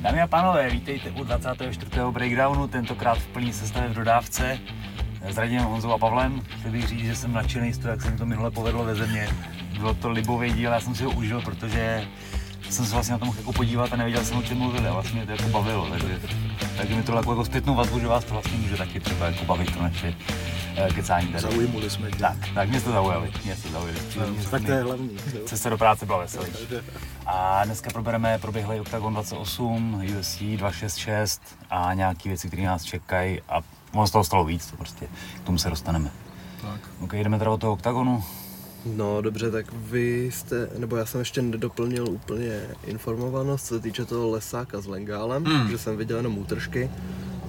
Dámy a pánové, vítejte u 24. breakdownu, tentokrát v plní sestavě v dodávce s Radimem Honzou a Pavlem. Chtěl bych říct, že jsem nadšený z toho, jak se mi to minule povedlo ve země. Bylo to libový díl, já jsem si ho užil, protože jsem se vlastně na tom mohl jako podívat a nevěděl jsem, o čem mluvili a vlastně mě to jako bavilo, takže, takže mi to jako, jako zpětnou vazbu, že vás to vlastně může taky třeba jako bavit to naše eh, kecání tady. Zaujmuli jsme tě. Tak, tak mě jste zaujali, mě jste zaujali. Tak to je hlavní. Cesta do práce byla veselý. A dneska probereme proběhlý Octagon 28, UFC 266 a nějaké věci, které nás čekají a ono z toho stalo víc, to prostě k tomu se dostaneme. Tak. OK, jdeme teda od toho Octagonu. No dobře, tak vy jste, nebo já jsem ještě nedoplnil úplně informovanost, co se týče toho lesáka s Lengálem, Hmm. že jsem viděl jenom útržky,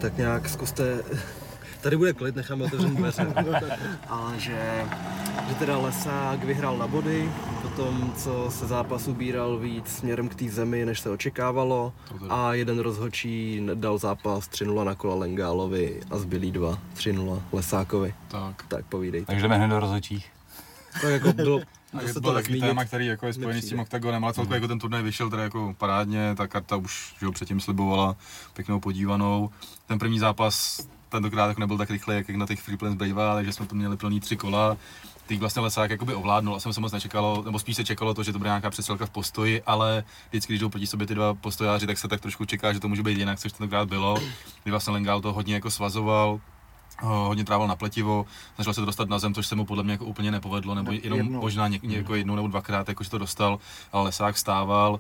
tak nějak zkuste, tady bude klid, necháme otevřené dveře, ale že, že teda lesák vyhrál na body, potom co se zápas ubíral víc směrem k té zemi, než se očekávalo a jeden rozhočí dal zápas 3-0 na kola Lengálovi a zbylý dva 3-0 Lesákovi, Tak. tak povídejte. Takže jdeme hned do rozhodčích. Tak jako bylo, A to byl nezmínit. téma, který jako je spojený s tím oktagonem, ale celkově jako ten turnaj vyšel teda jako parádně, ta karta už že jo, předtím slibovala pěknou podívanou. Ten první zápas tentokrát jako nebyl tak rychlý, jak na těch Free Plans bývá, ale že jsme to měli plný tři kola. Teď vlastně Lesák jakoby ovládnul a jsem se moc nečekalo, nebo spíš se čekalo to, že to bude nějaká přestřelka v postoji, ale vždycky, když jdou proti sobě ty dva postojáři, tak se tak trošku čeká, že to může být jinak, což tentokrát bylo. Kdy vlastně Lengal to hodně jako svazoval, ho- hodně trával na pletivo, snažil se to dostat na zem, což se mu podle mě jako úplně nepovedlo, nebo jenom Jednou. možná něk, jako jednou nebo dvakrát, jakože to dostal, ale Lesák stával,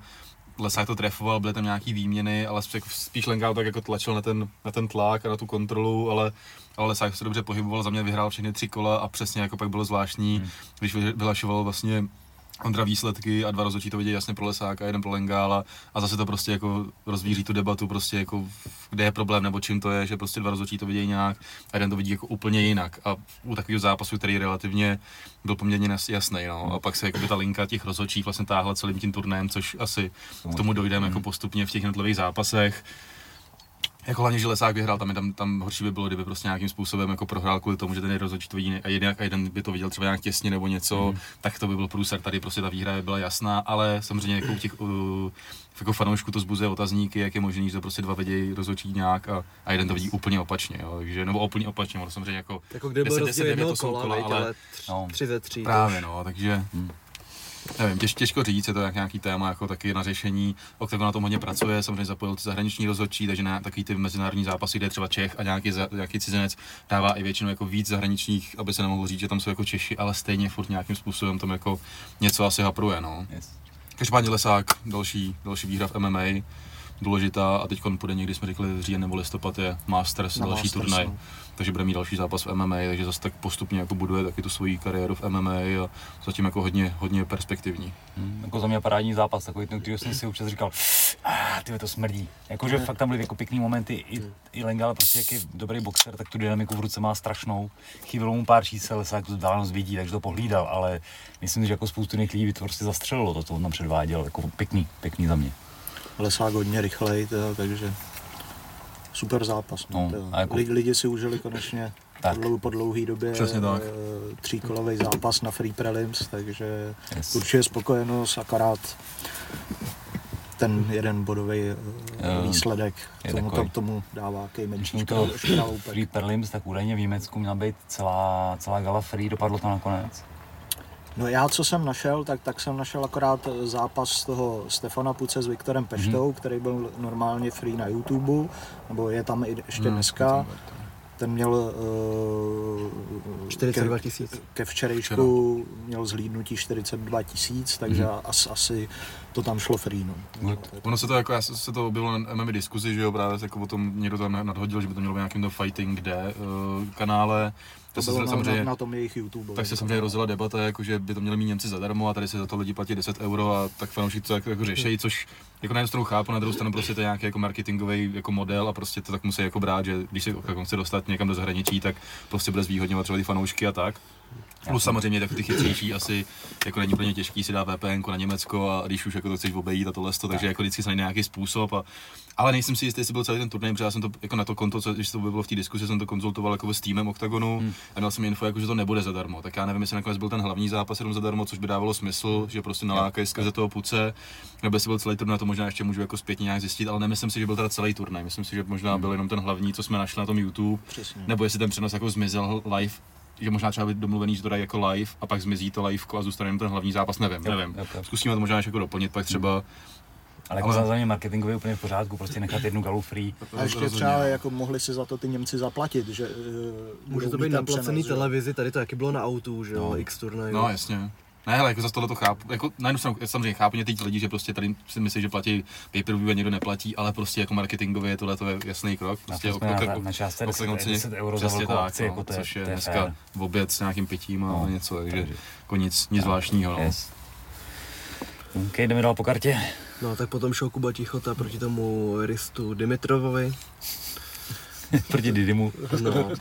Lesák to trefoval, byly tam nějaký výměny, ale spíš, spíš Lengal tak jako tlačil na ten, na ten tlak a na tu kontrolu, ale, ale Lesák se dobře pohyboval, za mě vyhrál všechny tři kola a přesně jako pak bylo zvláštní, hmm. když vy- vyhlašoval vlastně Ondra výsledky a dva rozhodčí to vidějí jasně pro Lesáka, jeden pro Lengála a zase to prostě jako rozvíří tu debatu prostě jako kde je problém nebo čím to je, že prostě dva rozhodčí to vidějí nějak a jeden to vidí jako úplně jinak a u takového zápasu, který relativně byl poměrně jas- jasný, no. a pak se jako ta linka těch rozhodčích vlastně táhla celým tím turnajem, což asi k tomu dojdeme jako postupně v těch jednotlivých zápasech. Jako hlavně, že Lesák vyhrál, tam, tam, tam horší by bylo, kdyby prostě nějakým způsobem jako prohrál kvůli tomu, že ten rozhodčí to vidí a jeden, a jeden by to viděl třeba nějak těsně nebo něco, mm. tak to by byl průser. Tady prostě ta výhra byla jasná, ale samozřejmě jako u těch uh, jako fanoušků to zbuzuje otazníky, jak je možný, že to prostě dva vidějí rozhodčí nějak a, a jeden to vidí úplně opačně, jo, takže, nebo úplně opačně, ono samozřejmě jako, Jako kdyby byl 10, rozdíl 10, jednoho to jsou kola, kola, veď, ale- ale tři, no. tři ze tří. to Právě už- no, takže Hmm. Nevím, těž, těžko říct, je to jak nějaký téma jako taky na řešení, o kterém na tom hodně pracuje, samozřejmě zapojil ty zahraniční rozhodčí, takže na takový ty mezinárodní zápasy, kde třeba Čech a nějaký, za, nějaký cizinec dává i většinou jako víc zahraničních, aby se nemohlo říct, že tam jsou jako Češi, ale stejně furt nějakým způsobem tam jako něco asi hapruje, no. Yes. Každopádně Lesák, další, další výhra v MMA, důležitá a teď půjde někdy, jsme řekli, říjen nebo listopad je Masters, Na další Masters, turnaj, no. takže bude mít další zápas v MMA, takže zase tak postupně jako buduje taky tu svoji kariéru v MMA a zatím jako hodně, hodně perspektivní. Hmm, jako za mě parádní zápas, takový ten, který jsem si občas říkal, ah, ty to smrdí. Jakože fakt tam byly jako pěkný momenty, i, i Lengal prostě jak je dobrý boxer, tak tu dynamiku v ruce má strašnou. Chybělo mu pár čísel, se jak tu vzdálenost vidí, takže to pohlídal, ale myslím, že jako spoustu lidí by to prostě zastřelilo, to, co on tam předváděl, jako pěkný, pěkný za mě. Lesák hodně rychlej, teda, takže super zápas. No, No, teda. a jako- Lidi, lidi si užili konečně Tak. po, dlou, po dlouhé době Přesně tak. eh, tříkolový zápas na Free Prelims, takže Yes. určitě spokojenost, akorát ten jeden bodový Jo. výsledek Je tomu, takový. to, tomu dává Když kejmenčí mu to. Free Prelims, tak údajně v Německu měla být celá, celá gala free, dopadlo to nakonec. No já, co jsem našel, tak, tak jsem našel akorát eh, zápas toho Stefana Puce s Viktorem Peštou, který byl normálně free na YouTube, nebo je tam i ještě dneska. Ten měl uh, 42 ke, tisíc. ke včerejšku měl zhlídnutí 42 tisíc, takže Mhm. as, asi to tam šlo free. No. Good. Ono se to jako, já se se to objevilo na MMA diskuzi, že jo, právě jako o tom někdo tam nadhodil, že by to mělo být nějakým to fighting kde uh, kanále. To se bylo samozřejmě, na, na tom jejich YouTube. tak se samozřejmě rozjela debata, jako, že by to měli mít Němci zadarmo a tady se za to lidi platí 10 euro a tak fanoušci to jako, jako řeší, což jako na jednu stranu chápu, na druhou stranu prostě to je nějaký jako marketingový jako model a prostě to tak musí jako brát, že když se jako chce dostat někam do zahraničí, tak prostě bude zvýhodňovat třeba ty fanoušky a tak. Plus samozřejmě tak ty chytřejší asi jako není úplně těžký si dát VPN na Německo a když už jako to chceš obejít a tohle, to, takže jako vždycky se najde nějaký způsob. A, ale nejsem si jistý, jestli byl celý ten turnaj, protože já jsem to jako na to konto, co, když to bylo v té diskusi, jsem to konzultoval jako s týmem Octagonu hmm. a měl jsem info, jako, že to nebude zadarmo. Tak já nevím, jestli nakonec byl ten hlavní zápas jenom zadarmo, což by dávalo smysl, že prostě nalákají skrze toho puce, nebo jestli byl celý turnaj, to možná ještě můžu jako zpětně nějak zjistit, ale nemyslím si, že byl teda celý turnaj. Myslím si, že možná hmm. byl jenom ten hlavní, co jsme našli na tom YouTube, Přesně. nebo jestli ten přenos jako zmizel live že možná třeba být domluvený, že to dají jako live a pak zmizí to live a zůstane jenom ten hlavní zápas, nevím, Jo, nevím. jo, jo. Zkusíme to možná ještě jako doplnit, pak třeba Ale jako Ale- za mě marketingově úplně v pořádku, prostě nechat jednu galu free. A ještě třeba jako mohli si za to ty Němci zaplatit, že eh, Může to být ten na placený přenos, že? televizi, tady to taky bylo na autu, že jo, No. X turnaj. No, jasně. Ne, ale jako za tohle to chápu. Jako, na jednu stranu samozřejmě chápu mě teď lidi, že prostě tady si myslí, že platí pay per view a někdo neplatí, ale prostě jako marketingově tohle to je jasný krok. Prostě na- na- na částce 10 Octagon si- 10 euro za velkou akci, no, jako to je- což je, to je dneska v oběd s nějakým pitím a No, něco, takže takže- jako nic, nic zvláštního. No. Yes. OK, jdeme dál po kartě. No tak potom šel Kuba Tichota proti tomu Ristu Dimitrovovi. Proti Didymu. No,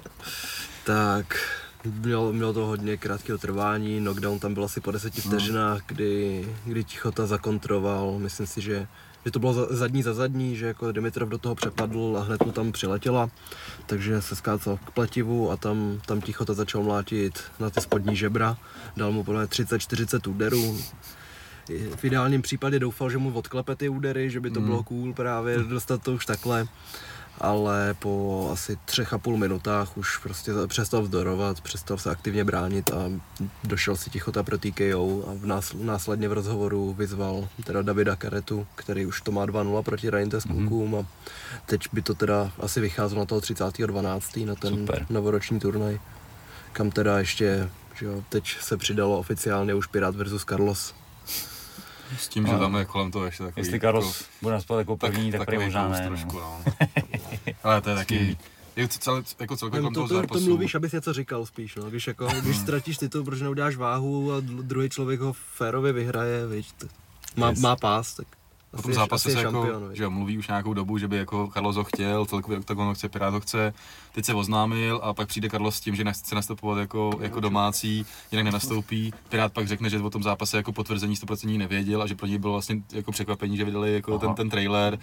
tak měl, měl to hodně krátkého trvání, knockdown tam byl asi po deseti vteřinách, kdy, kdy Tichota zakontroval, myslím si, že, že to bylo za, zadní za zadní, že jako Dimitrov do toho přepadl a hned mu tam přiletěla, takže se skácal k pletivu a tam, tam Tichota začal mlátit na ty spodní žebra, dal mu podle mě 30-40 úderů, v ideálním případě doufal, že mu odklepe ty údery, že by to bylo cool právě dostat to už takhle. Ale po asi třech a půl minutách už prostě přestal vzdorovat, přestal se aktivně bránit a došel si tichota pro TKO a v nás, následně v rozhovoru vyzval teda Davida Karetu, který už to má 2-0 proti Reinters klukům a teď by to teda asi vycházelo na toho 30.12. na ten Super. novoroční turnaj, kam teda ještě, že jo, teď se přidalo oficiálně už Pirát versus Carlos. S tím, že No. tam je kolem toho ještě takový... Jestli jako- Carlos bude naspát jako první, tak, tak prý takový možná ne. trošku, no. no. Ale to je taky... Je to celé, jako celkově kolem to, toho to, to zápasu. mluvíš, abys něco říkal spíš, no. Když, jako, když ztratíš titul, protože neudáš váhu a druhý člověk ho férově vyhraje, víš, má, Yes. má pás, tak Po tom zápase se jako, že jo, mluví už nějakou dobu, že by jako Carlos ho chtěl, celkově Octagon ho chce, Pirát ho chce. Teď se oznámil a pak přijde Carlos s tím, že nechce nastupovat jako, jako domácí, jinak nenastoupí. Pirát pak řekne, že o tom zápase jako potvrzení 100% nevěděl a že pro něj bylo vlastně jako překvapení, že vydali jako ten, ten trailer.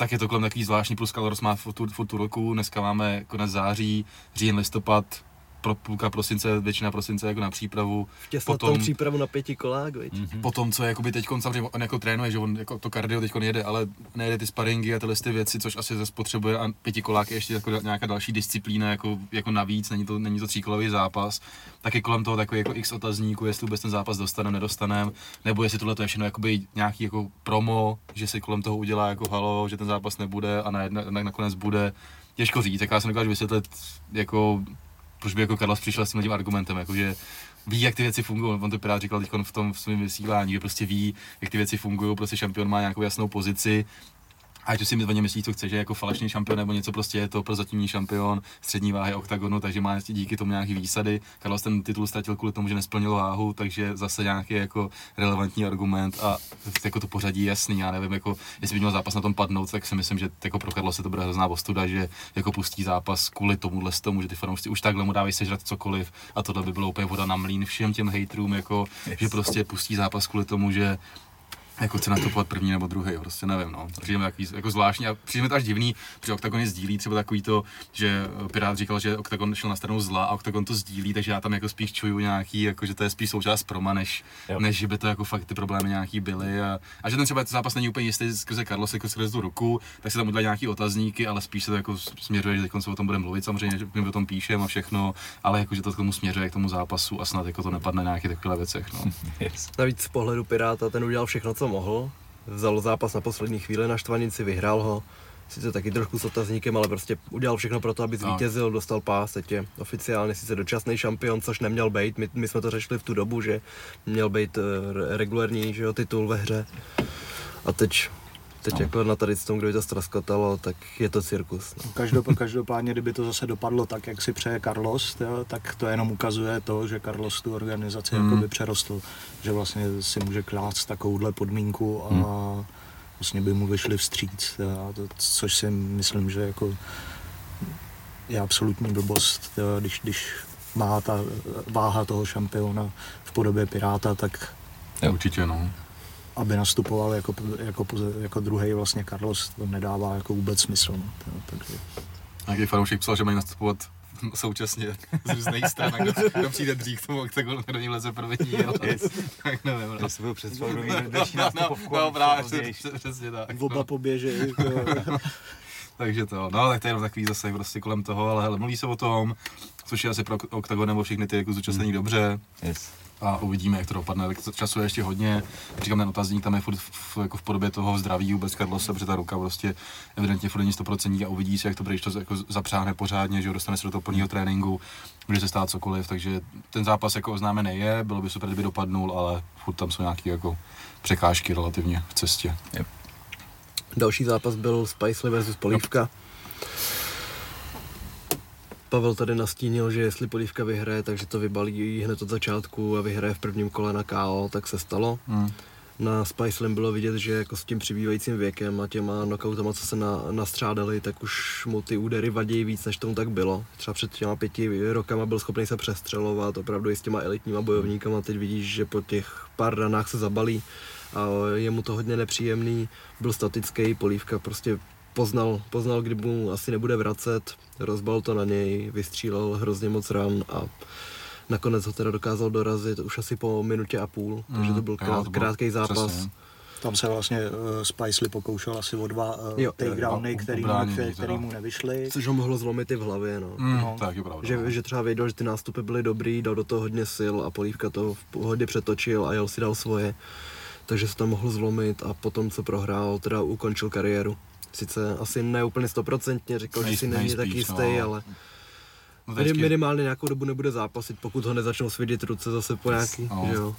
Tak je to kolem takový zvláštní, plus Carlos má furt, tu- furt tu roku, dneska máme konec září, říjen, listopad, pro půlka prosince, většina prosince jako na přípravu. Vtěsnat tom přípravu na pěti kolák, viď. Mhm. Po tom, co jakoby teď samozřejmě on jako trénuje, že on jako to kardio teď jede, ale nejede ty sparingy a tyhle ty věci, což asi zase potřebuje a pětikolák je ještě jako nějaká další disciplína jako, jako navíc, není to, není to tříkolový zápas, tak je kolem toho takový jako x otazníků, jestli vůbec ten zápas dostaneme, nedostaneme, nebo jestli tohle to je všechno jakoby nějaký jako promo, že si kolem toho udělá jako halo, že ten zápas nebude a na, na, nakonec bude. Těžko říct, tak já se dokážu vysvětlit jako proč by jako Carlos přišel s tím argumentem, jakože ví, jak ty věci fungují. On to Pirát říkal teď v tom v svém vysílání, že prostě ví, jak ty věci fungují, prostě šampion má nějakou jasnou pozici. A ať už si o něm myslí, co chce, že je jako falešný šampion nebo něco prostě je to prozatímní šampion střední váhy oktagonu, takže má díky tomu nějaký výsady. Carlos ten titul ztratil kvůli tomu, že nesplnil váhu, takže zase nějaký jako relevantní argument a jako to pořadí jasný, já nevím, jako jestli by měl zápas na tom padnout, tak si myslím, že jako pro Carlos se to bude hrozná ostuda, že jako pustí zápas kvůli tomuhle z tomu, že ty fanoušci už takhle mu dávají sežrat cokoliv a tohle by bylo úplně voda na mlín všem těm haterům, jako, že prostě pustí zápas kvůli tomu, že jako chce nastupovat první nebo druhý, prostě nevím, no. Přijde mi takový, jako zvláštní a přijde mi to až divný, protože Octagon je sdílí třeba takový to, že Pirát říkal, že Octagon šel na stranu zla a Octagon to sdílí, takže já tam jako spíš čuju nějaký, jako že to je spíš součást proma, než, Jo. než že by to jako fakt ty problémy nějaký byly a, a že ten třeba ten zápas není úplně jistý skrze Carlos, jako skrze tu ruku, tak se tam udělají nějaký otazníky, ale spíš se to jako směřuje, že teď se o tom budeme mluvit, samozřejmě, že my o tom píšeme a všechno, ale jako že to k tomu směřuje k tomu zápasu a snad jako to nepadne na nějakých takových věcech, no. Yes. Navíc z pohledu Piráta ten udělal všechno, co mohl. Vzal zápas na poslední chvíli na štvanici, vyhrál ho. Sice taky trošku s otazníkem, ale prostě udělal všechno pro to, aby zvítězil, dostal pás, teď je oficiálně sice dočasný šampion, což neměl být. My, my jsme to řešili v tu dobu, že měl být eh, re- regulární že jo, titul ve hře. A teď, teď no. jako na tady s tom, kdo by to ztroskotalo, tak je to cirkus. No. Každop, každopádně, kdyby to zase dopadlo tak, jak si přeje Carlos, jo, tak to jenom ukazuje to, že Carlos tu organizaci mm. jakoby přerostl, že vlastně si může klást takovouhle podmínku a Mhm. vlastně by mu vyšli vstříc, jo, a to, což si myslím, že jako je absolutní blbost, jo, když, když má ta váha toho šampiona v podobě Piráta, tak Jo. Určitě, no. Aby nastupoval jako, jako, jako druhý vlastně Carlos, to nedává jako vůbec smysl. No. Takže Nějaký fanoušek psal, že mají nastupovat současně z různých stran, kdo, kdo přijde dřív k tomu oktagonu, kdo ním leze první, ale tak nevím. No, To si byl představit, kdo ví, další nástupovku. no, a právě, později. přes- přesně tak. oba No. poběží. jo. Takže to, no tak to je jenom takový zase prostě kolem toho, ale hele, mluví se o tom, což je asi pro OKTAGON nebo všechny ty jako zúčastnění dobře Yes. a uvidíme, jak to dopadne. Tak času je ještě hodně, říkám, ten otazník tam je furt v, jako v podobě toho zdraví vůbec Carlosa, protože ta ruka prostě evidentně furt není 100% a uvidí se, jak to Brejš to jako zapřáhne pořádně, že jo, dostane se do toho plného tréninku, může se stát cokoliv, takže ten zápas jako oznámený je, bylo by super, kdyby dopadnul, ale furt tam jsou nějaké jako překážky relativně v cestě. Další zápas byl Spicely versus Polívka. Pavel tady nastínil, že jestli Polívka vyhraje, takže to vybalí hned od začátku a vyhraje v prvním kole na KO, tak se stalo. Hmm. Na Spicelem bylo vidět, že jako s tím přibývajícím věkem a těma knockoutama, co se na, nastřádali, tak už mu ty údery vadí víc, než tomu tak bylo. Třeba před těma pěti rokama byl schopný se přestřelovat, opravdu i s těma elitníma bojovníkama. Teď vidíš, že po těch pár ranách se zabalí a je mu to hodně nepříjemný. Byl statický, polívka prostě poznal, poznal, kdy mu asi nebude vracet, rozbal to na něj, vystřílel hrozně moc ran a nakonec ho teda dokázal dorazit už asi po minutě a půl, takže to byl krát, krátký zápas. přesně. Tam se vlastně uh, Spicely pokoušel asi o dva uh, Jo, takedowny, který, mu, ubránění který, který mu nevyšly. Což ho mohlo zlomit i v hlavě, no. Mm, No. tak je pravda. Že, no. že třeba věděl, že ty nástupy byly dobrý, dal do toho hodně sil a Polívka to v pohodě přetočil a jel si dal svoje. Takže se tam mohl zlomit a potom, co prohrál, teda ukončil kariéru. Sice asi ne úplně stoprocentně, říkal, že si není tak jistý, no. ale no, vždycky- minimálně nějakou dobu nebude zápasit, pokud ho nezačnou svědět ruce zase po nějaký, no. že jo.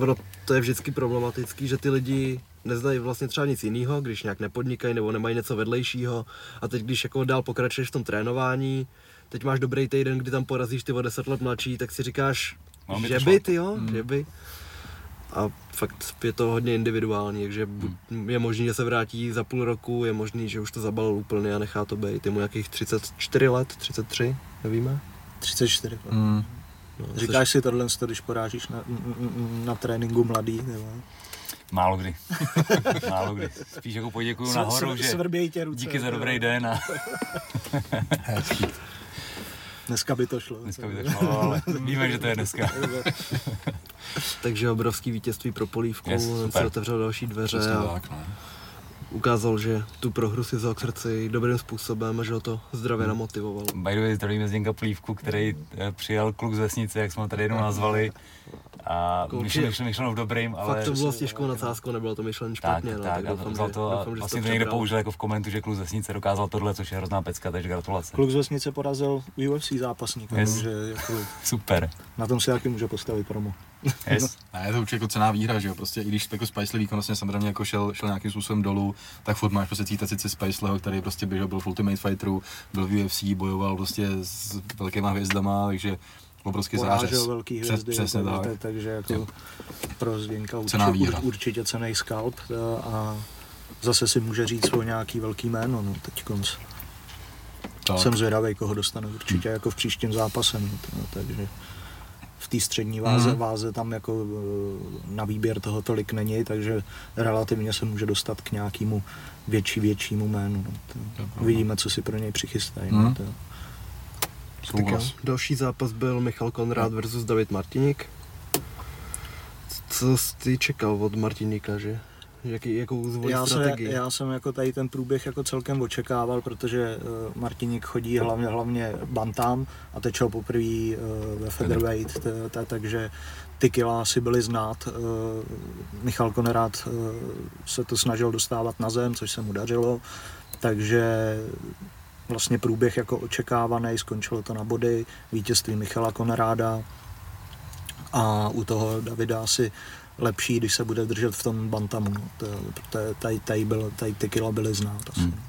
Ono, to je vždycky problematický, že ty lidi neznají vlastně třeba nic jiného, když nějak nepodnikají nebo nemají něco vedlejšího a teď když jako dál pokračuješ v tom trénování, teď máš dobrý týden, kdy tam porazíš ty o 10 let mladší, tak si říkáš, No, že by ty jo, že by. A fakt je to hodně individuální, takže bu- je možný, že se vrátí za půl roku, je možný, že už to zabalil úplně a nechá to být. Je mu nějakých 34 let, 33, nevíme. 34. Mm, No, Říkáš si tohle, když porážíš na, na tréninku mladý, nebo? Málo kdy. Málo kdy. Spíš jako poděkuju nahoru, že Svrbějí tě ruce. díky za dobrý den a Dneska by to šlo. dneska by to šlo, ale víme, že to je dneska. Takže obrovský vítězství pro Polívku, Yes, super. se otevřel další dveře přesně a tak, no. ukázal, že tu prohru si vzal k srdci dobrým způsobem a že ho to zdravě Hmm. namotivovalo. By the way, zdravíme Zděnka Plívku, který eh, přijal kluk z vesnice, jak jsme ho tady jednou nazvali. A myšlen, myšlen, myšlen v dobrým, ale... Fakt to bylo s těžkou nadsázkou, nebylo to myšlen Tak, špatně. tak, no, tak, a doufám, vzal že- to doufám, že vlastně to to někde použil jako v komentu, že kluk z vesnice dokázal tohle, což je hrozná pecka, takže gratulace. Kluk z vesnice porazil UFC zápasníka, Yes. takže jako, Super. na tom si taky může postavit promo. Yes. Ne, je to určitě jako cená výhra, že jo, prostě i když jako Spicely výkonnostně samozřejmě jako šel, šel nějakým způsobem dolů, tak furt máš prostě cítit sice Spicelyho, který prostě běžel, byl v Ultimate Fighteru, byl v UFC, bojoval prostě s velkýma hvězdama, takže obrovský zářez. Porážel velký Přes- hvězdy, přesně jako, tak. tak. takže jako Jo. pro Cená určitě, určitě cený skalp a, a zase si může říct o nějaký velký jméno, no, teď konc. Tak. Jsem zvědavý, koho dostane určitě jako v příštím zápase, no, to, takže v té střední váze, Mhm. váze tam jako eh, na výběr toho tolik není, takže relativně se může dostat k nějakému větší, většímu jménu. No, to, To uvidíme, co si pro něj přichystají. Mhm. No, to, Tak jo. Souhlas. Další zápas byl Michal Konrád versus David Martiník. Co jsi ty čekal od Martiníka, že? Jaký, jakou zvolí já, se, strategii? já jsem jako tady ten průběh jako celkem očekával, protože uh, Martiník chodí hlavně, hlavně bantam a teď ho poprvé uh, ve featherweight, t- t- takže ty kila si byly znát. Uh, Michal Konrad uh, se to snažil dostávat na zem, což se mu dařilo, takže vlastně průběh jako očekávaný, skončilo to na body, vítězství Michala Konráda a u toho Davida asi lepší, když se bude držet v tom bantamu. No. To, to, tady, tady, byl, tady ty kila byly znát asi. Hmm.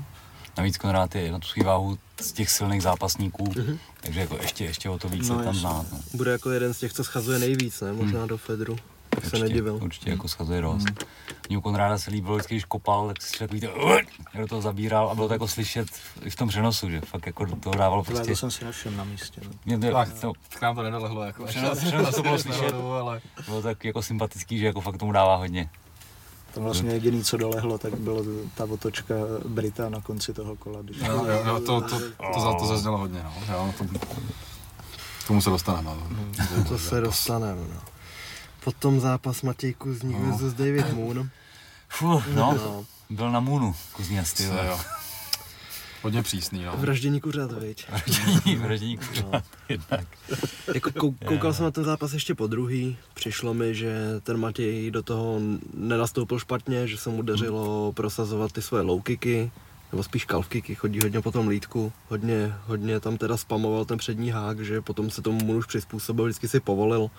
Navíc Konrád je na tu váhu z těch silných zápasníků, Mhm. takže jako ještě, ještě o to víc No, je tam znát. No. Bude jako jeden z těch, co schazuje nejvíc, ne? Možná Hmm. do Fedru. Bych se určitě, nedivil. Určitě jako schazuje dost. Mm. Mně u Konráda se líbilo, vždycky, když kopal, tak si takový to, do toho zabíral a bylo to jako slyšet i v tom přenosu, že fakt jako do toho dával prostě. to jsem si našel na místě. No. Mě to, Tak, to, k nám to nedolehlo, jako. Přenos- přenos to bylo slyšet. ale... bylo tak jako sympatický, že jako fakt tomu dává hodně. Tam vlastně jediný, co dolehlo, tak bylo ta otočka Brita na konci toho kola. Když Jo, jo, jo, to, to, to, za to zaznělo hodně, no. Jo, to, k tomu se dostaneme. ale- To se dostaneme, no. Potom zápas Matěj Kuzník No. versus David Moon. Fuh, no, No. byl na Moonu, Kuzněc, ty jo. Hodně přísný, no. Vraždění kuřat, viď? Vraždění, vraždění kuřat. Jednak. Jako kou- koukal jsem na ten zápas ještě po druhý. Přišlo mi, že ten Matěj do toho nenastoupil špatně, že se mu dařilo prosazovat ty svoje low kicky, nebo spíš calf kicky, chodí hodně po tom lítku. Hodně, hodně tam teda spamoval ten přední hák, že potom se tomu mu už přizpůsobil, vždycky si povolil.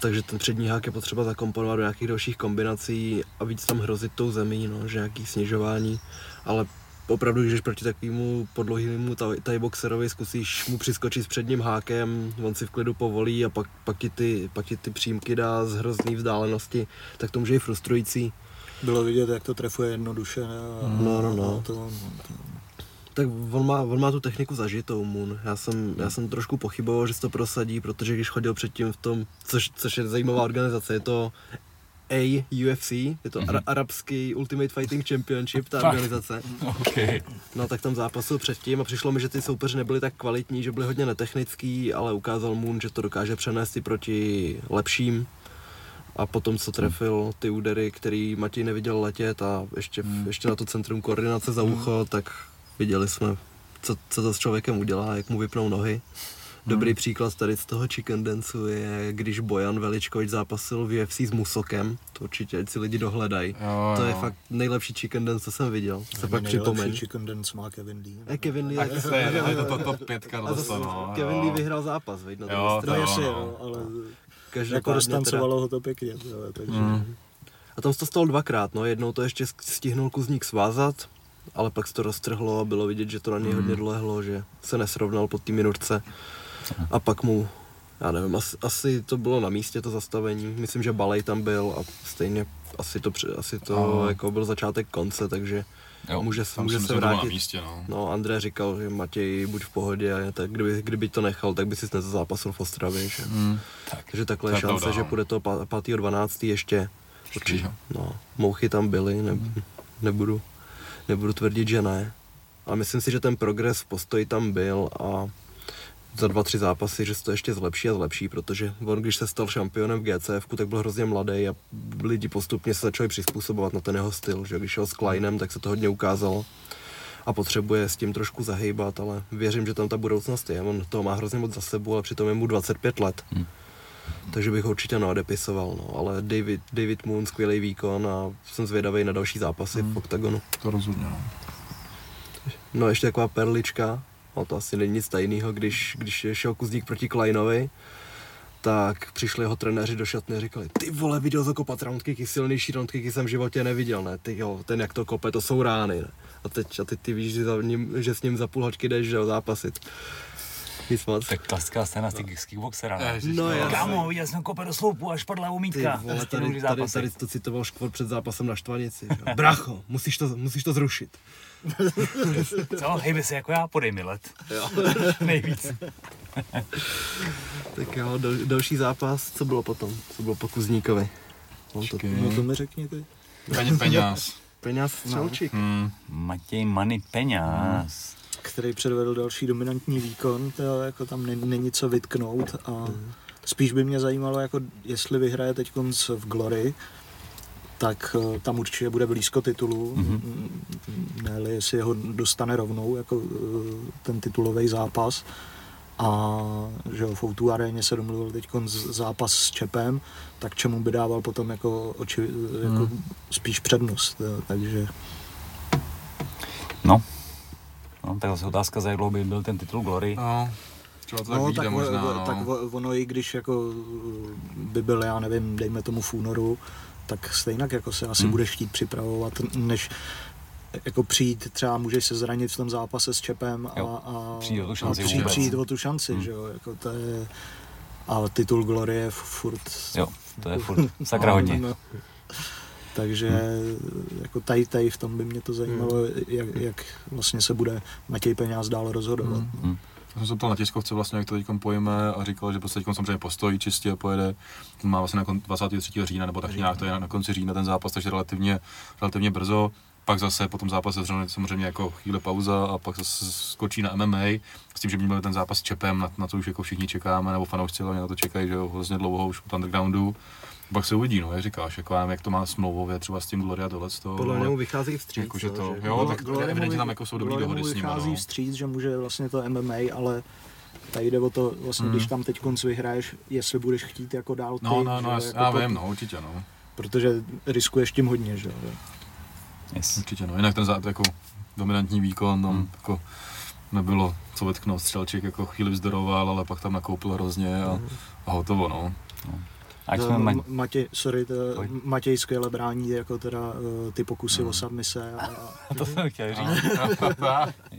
Takže ten přední hák je potřeba zakomponovat do nějakých dalších kombinací a víc tam hrozit tou zemí, no, že nějaký snižování. Ale opravdu, když jdeš proti takovému podlohému taj- thai boxerovi, zkusíš mu přiskočit s předním hákem, on si v klidu povolí a pak, pak, ti, ty, pak ti ty přímky dá z hrozný vzdálenosti, tak to může i frustrující. Bylo vidět, jak to trefuje jednoduše. A, No, no, no. a To, no, to, Tak on má, on má tu techniku zažitou, Moon. Já jsem, já jsem trošku pochyboval, že se to prosadí, protože když chodil předtím v tom, což, což je zajímavá organizace, je to AUFC, je to mm-hmm. arabský Ultimate Fighting Championship, ta organizace. OK. No tak tam zápasil předtím a přišlo mi, že ty soupeři nebyli tak kvalitní, že byli hodně netechnický, ale ukázal Moon, že to dokáže přenést i proti lepším. A potom, co trefil ty údery, který Matěj neviděl letět a ještě, hmm. ještě na to centrum koordinace za ucho, tak viděli jsme, co, co to s člověkem udělá, jak mu vypnou nohy. Dobrý příklad tady z toho chicken danceu je, když Bojan Veličkovič zápasil v UFC s Musokem, to určitě ať si lidi dohledají. Jo, To je fakt nejlepší chicken dance, co jsem viděl. Se pak nejlepší připomeň. chicken dance má Kevin Lee. Eh, Kevin Lee, to je, to je to, to, to pětka a zase no. Kevin jo. Lee vyhrál zápas, veď, na Jo, No jo, jasně, no. jo, ale Každopádně jako teda- distancovalo ho to pěkně. Takže, Mm. A tam se to stalo dvakrát, no, jednou to ještě stihnul Kuzník svázat, ale pak se to roztrhlo a bylo vidět, že to na něj Hmm. hodně dolehlo, že se nesrovnal pod té minutce. A pak mu, já nevím, asi, asi to bylo na místě to zastavení, myslím, že Balej tam byl a stejně asi to, asi to jako byl začátek konce, takže Jo, může, Tam může se bylo na vrátit. místě, no. No, André říkal, že Matěj buď v pohodě, a tak kdyby, kdyby to nechal, tak by si nezazápasil v Ostravě. Že? Mm. Takže takhle je šance, že no. půjde to 5.12. ještě. Určitě. jo. No, mouchy tam byly, ne, nebudu, nebudu tvrdit, že ne. A myslím si, že ten progres v postoji tam byl a za dva, tři zápasy, že se to ještě zlepší a zlepší, protože on, když se stal šampionem v GCF, tak byl hrozně mladý a lidi postupně se začali přizpůsobovat na ten jeho styl, že když šel s Kleinem, tak se to hodně ukázalo a potřebuje s tím trošku zahýbat, ale věřím, že tam ta budoucnost je. On toho má hrozně moc za sebou, ale přitom je mu 25 let. Hmm. Takže bych ho určitě neodepisoval, no. ale David, David Moon, skvělý výkon a jsem zvědavý na další zápasy v OKTAGONu. To rozhodně, no. No ještě taková perlička, no to asi není nic tajného, když, když šel Kuzník proti Kleinovi, tak přišli jeho trenéři do šatny a říkali, ty vole, viděl jsi kopat roundkicky, silnější roundkicky jsem v životě neviděl, ne, ty jo, ten jak to kope, to jsou rány, ne. A teď, a teď ty víš, že, za ním, že s ním za půl hoďky jdeš, že jo, zápasit. Nic moc. Tak klasická scéna z těch- z kickboxera. ne? Ježiš, No, jasně. Kámo, viděl jsem kope do sloupu, až padla Ty umítka. vole, Prostě tady, tady, tady, to citoval Škvor před zápasem na Štvanici. Bracho, musíš to, musíš to zrušit. Co, hejbe se jako já, podej mi let. Jo. Nejvíc. tak jo, dal, další zápas, co bylo potom? Co bylo po Kuzníkovi? On to, No to mi řekni ty. Peně, peněz. peněz střelčík. Hmm. Matěj Many Peňaz. Který předvedl další dominantní výkon, to jako tam není, není co vytknout a spíš by mě zajímalo, jako jestli vyhraje teď v Glory, tak eh, tam určitě bude blízko titulu, Mhm. mm-hmm. ne jestli ho dostane rovnou jako eh, ten titulový zápas. A že jo, v O2 aréně se domluvil teď zápas s Čepem, tak čemu by dával potom jako, oči, jako Mhm. spíš přednost. Jo, takže No. No, tak zase otázka, za jak dlouho by byl ten titul Glory. No, třeba to tak no, tak, možná, no. tak ono i když jako uh, by byl, já nevím, dejme tomu v únoru, tak stejně jako se asi Hmm. budeš chtít připravovat, než jako přijít, třeba můžeš se zranit v tom zápase s Čepem a, Jo, a, přijít o tu šanci a přijít, přijít o tu šanci, Hmm. že jo, jako to je, a titul Glory je furt Jo. to je furt sakra hodně. No. Takže jako tady, tady v tom by mě to zajímalo, jak, jak vlastně se bude Matěj Peňáz dál rozhodovat. Hm. Já jsem se ptal na tiskovce vlastně, jak to teď pojeme a říkal, že prostě teď samozřejmě postojí čistě a pojede. On má vlastně na kon- 23. října nebo tak nějak, to je na, konci října ten zápas, takže relativně, relativně brzo. Pak zase po tom zápase zřejmě samozřejmě jako chvíli pauza a pak zase skočí na MMA s tím, že by měl ten zápas s Čepem, na, na to už jako všichni čekáme, nebo fanoušci hlavně na to čekají, že jo, hrozně dlouho už od undergroundu. Pak se uvidí, no, jak říkáš, jako já nevím, jak to má smlouvově třeba s tím Gloria tohle z toho. Podle něj vychází vstříc. Jakože no, to- že- jo, No, tak Gloriemu evidentně tam jako jsou dobrý dohody s nimi, vychází no. vstříc, že může vlastně to MMA, ale tady jde o to, vlastně, Mm. když tam teď konc vyhraješ, jestli budeš chtít jako dál ty, No, no, že no, já, jako já to- vím, no, určitě, no. Protože riskuješ tím hodně, že jo. Yes. Určitě, no. Jinak ten zá, jako dominantní výkon, tam Hmm. jako nebylo co vetknout. Střelčík jako chvíli vzdoroval, ale pak tam nakoupil hrozně a, a hotovo, no. Ať No, jsme ma- Matěj, sorry, to. Matěj skvěle brání jako teda uh, ty pokusy Mm. o submise a, a to jsem chtěl říct,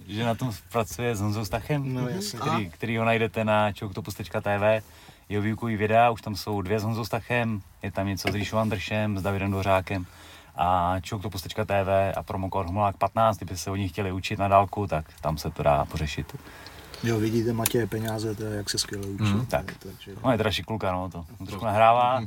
že na tom pracuje s Honzou Stachem, No, jasně. který, který ho najdete na choctopus.tv. Jeho výukový videa, už tam jsou dvě s Honzou Stachem, je tam něco s Ríšou Andršem, s Davidem Dvořákem a choctopus.tv a promokód Humulák 15, kdyby se o nich chtěli učit na dálku, tak tam se to dá pořešit. Jo, vidíte Matěje peníze, to je, jak se skvěle učí. Mm, tak. Takže, On je teda šikulka, no, to trošku nahrává.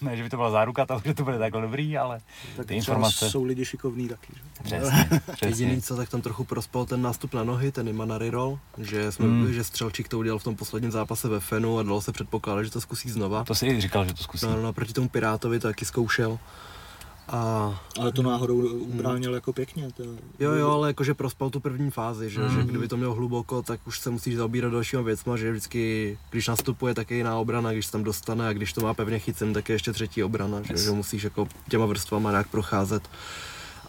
Ne, že by to byla záruka toho, že to bude takhle dobrý, ale tak ty informace. jsou lidi šikovní taky. Že? přesně, přesně. Jediný co, tak tam trochu prospal ten nástup na nohy, ten Ima na reroll, že, jsme, Hmm. že Střelčík to udělal v tom posledním zápase ve Fenu a dalo se předpokládat, že to zkusí znova. To si i říkal, že to zkusí. No, no, proti tomu Pirátovi to taky zkoušel. A Ale to náhodou ubránil jako pěkně. To, jo, jo, ale jakože prospal tu první fázi, že, Mhm. že kdyby to měl hluboko, tak už se musíš zaobírat dalšíma věcma, že vždycky, když nastupuje, tak je jiná obrana, když se tam dostane a když to má pevně chycen, tak je ještě třetí obrana, že, Yes. že musíš jako těma vrstvama nějak procházet.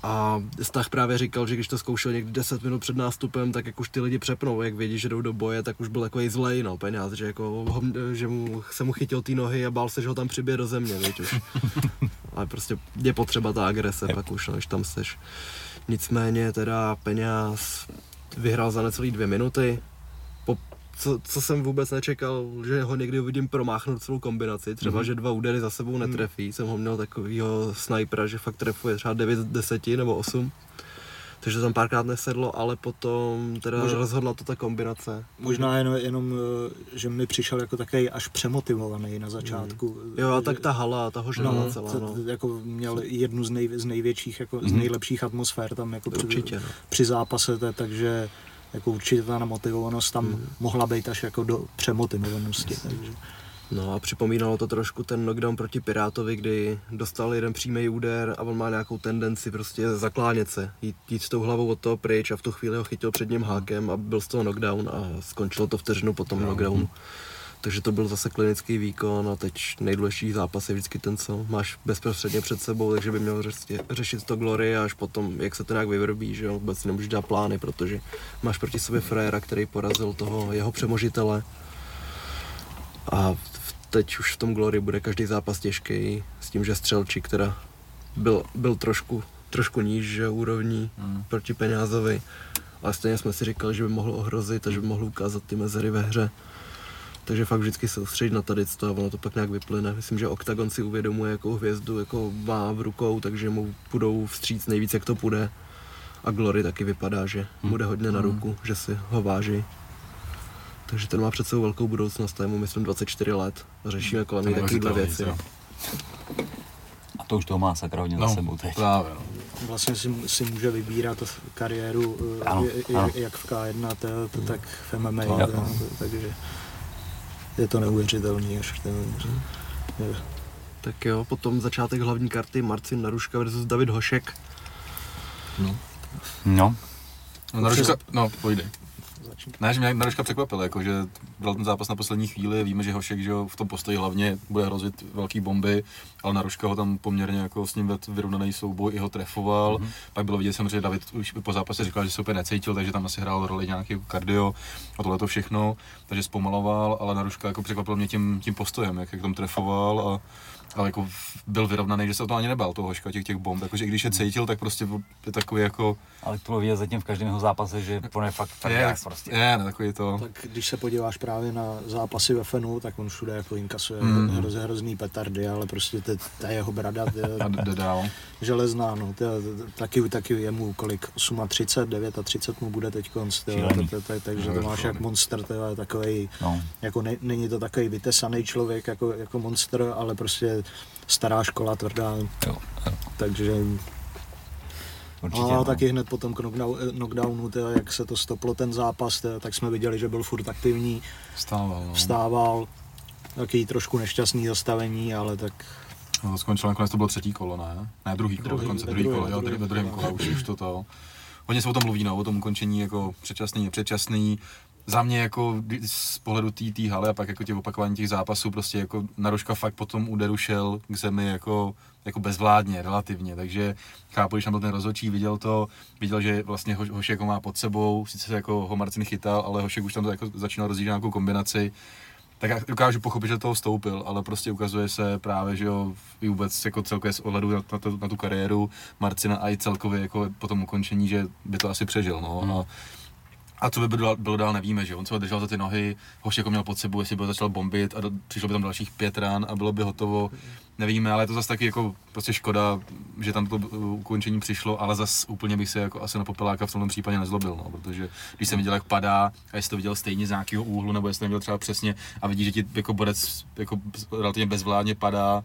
A Stach právě říkal, že když to zkoušel někdy 10 minut před nástupem, tak jak už ty lidi přepnou, jak vědí, že jdou do boje, tak už byl takový zlej, no, peněz, že, jako, ho, že mu, se mu chytil ty nohy a bál se, že ho tam přibije do země, víš už. Ale prostě je potřeba ta agrese Yep. pak už, no, když tam seš. Nicméně teda peněz vyhrál za necelý dvě minuty. Co, co, jsem vůbec nečekal, že ho někdy uvidím promáchnout celou kombinaci. Třeba, Mhm. že dva údery za sebou netrefí. Jsem ho měl takovýho snajpera, že fakt trefuje třeba 9 z 10 nebo 8. Takže tam párkrát nesedlo, ale potom teda Možná- rozhodla to ta kombinace. Možná jenom, jenom, eh, že mi přišel jako takový až přemotivovaný na začátku. Jo, a tak ta hala, ta ho No, celá, no. jako měl jednu z, nej, z největších, jako z Mhm. nejlepších atmosfér tam jako při, Určitě, no. při zápase, takže jako určitě ta namotivovanost tam Mhm. mohla být až jako do přemotivovanosti. Takže. No a připomínalo to trošku ten knockdown proti Pirátovi, kdy dostal jeden přímý úder a on má nějakou tendenci prostě zaklánět se, jít, jít s tou hlavou od toho pryč a v tu chvíli ho chytil před ním hákem a byl z toho knockdown a skončilo to vteřinu po tom knockdownu. Takže to byl zase klinický výkon a teď nejdůležitější zápas je vždycky ten, co máš bezprostředně před sebou, takže by měl řešit, řešit to glory a až potom, jak se to nějak vyvrbí, že jo, vůbec nemůžeš dělat plány, protože máš proti sobě frajera, který porazil toho jeho přemožitele a teď už v tom Glory bude každý zápas těžký s tím, že Střelčík teda byl, byl trošku, trošku níž, že úrovní Hmm. proti Peňázovi, ale stejně jsme si říkali, že by mohl ohrozit a že by mohl ukázat ty mezery ve hře. Takže fakt vždycky se soustředit na tady to a ono to pak nějak vyplyne. Myslím, že Octagon si uvědomuje, jakou hvězdu jako má v rukou, takže mu půjdou vstříc nejvíc, jak to půjde. A Glory taky vypadá, že mu jde hodně na ruku, že si ho váží. Takže ten má před sebou velkou budoucnost, a je mu myslím 24 let a řešíme kolem něj takovýhle věci. co? A to už toho má sakra hodně No, za sebou teď. právě, no. Vlastně si, si může vybírat kariéru eh, Ano, je- ano. jak v K1, to, to, tak v MMA, Jo. to, takže je to neuvěřitelný. Až to, je, Tak jo, potom začátek hlavní karty Marcin Naruška versus David Hošek. no. No, No, Naruška, no, pojde. Začít. Ne, že mě Naruška překvapil, jako, že dal ten zápas na poslední chvíli, víme, že Hošek že v tom postoji hlavně bude hrozit velký bomby, ale Naruška ho tam poměrně jako s ním ved vyrovnaný souboj i ho trefoval. Mhm. Mm-hmm. Pak bylo vidět samozřejmě, David už po zápase říkal, že se úplně necítil, takže tam asi hrál roli nějaký kardio a tohle to všechno, takže zpomaloval, ale Naruška jako překvapil mě tím, tím postojem, jak, jak tam trefoval a, ale jako byl vyrovnaný, že se o to ani nebál, toho hoška, těch, těch bomb, jakože i když je cítil, tak prostě je takový jako... Ale to bylo vidět zatím v každém jeho zápase, že on je fakt je, prostě. je, ne, takový to... Tak když se podíváš právě na zápasy ve Fenu, tak on všude jako inkasuje Mm. mm. hroz, hrozný petardy, ale prostě te- ta jeho brada je A jde dál. Železná, no, to, taky, taky je mu kolik, 38, 39 mu bude teď konc, takže to máš jak monster, to je takový, No. jako ne, není to takový vytesaný člověk jako, jako monster, ale prostě stará škola, tvrdá, Jo, jo, takže určitě. a no. taky hned po tom knockdown, knockdownu, tyjo, jak se to stoplo ten zápas, tyjo, tak jsme viděli, že byl furt aktivní, Stával, no. vstával, taky trošku nešťastný zastavení, ale tak No, to skončilo nakonec, to bylo třetí kolo, ne? Ne, druhý kolo, Druhý, dokonce druhý druhém, kolo, jo, ve ve druhém kole. už, už to to. Hodně se o tom mluví, no, o tom ukončení jako předčasný, nepředčasný. Za mě jako z pohledu té haly a pak jako těch opakování těch zápasů, prostě jako Naroška fakt po tom úderu šel k zemi jako, jako bezvládně, relativně, takže chápu, když tam byl ten rozhodčí, viděl to, viděl, že vlastně Ho- Hošek ho má pod sebou, sice se jako ho Marcin chytal, ale Hošek už tam to jako začínal rozjíždět nějakou kombinaci, tak já dokážu pochopit, že toho vstoupil, ale prostě ukazuje se právě, že jo, i vůbec jako celkově s ohledu na, na, tu, na tu kariéru Marcina a i celkově jako po tom ukončení, že by to asi přežil, no. Hmm. A, a co by bylo, bylo dál, nevíme, že on se držel za ty nohy, hoš jako měl pod sebou, jestli by ho začal bombit a do, přišlo by tam dalších pět ran a bylo by hotovo, nevíme, ale je to zase taky jako prostě škoda, že tam to ukončení přišlo, ale zase úplně bych se jako asi na Popeláka v tomhle případě nezlobil, no, protože když jsem viděl, jak padá a jestli to viděl stejně z nějakého úhlu, nebo jestli to neviděl třeba přesně a vidíš, že ti jako borec jako relativně bezvládně padá,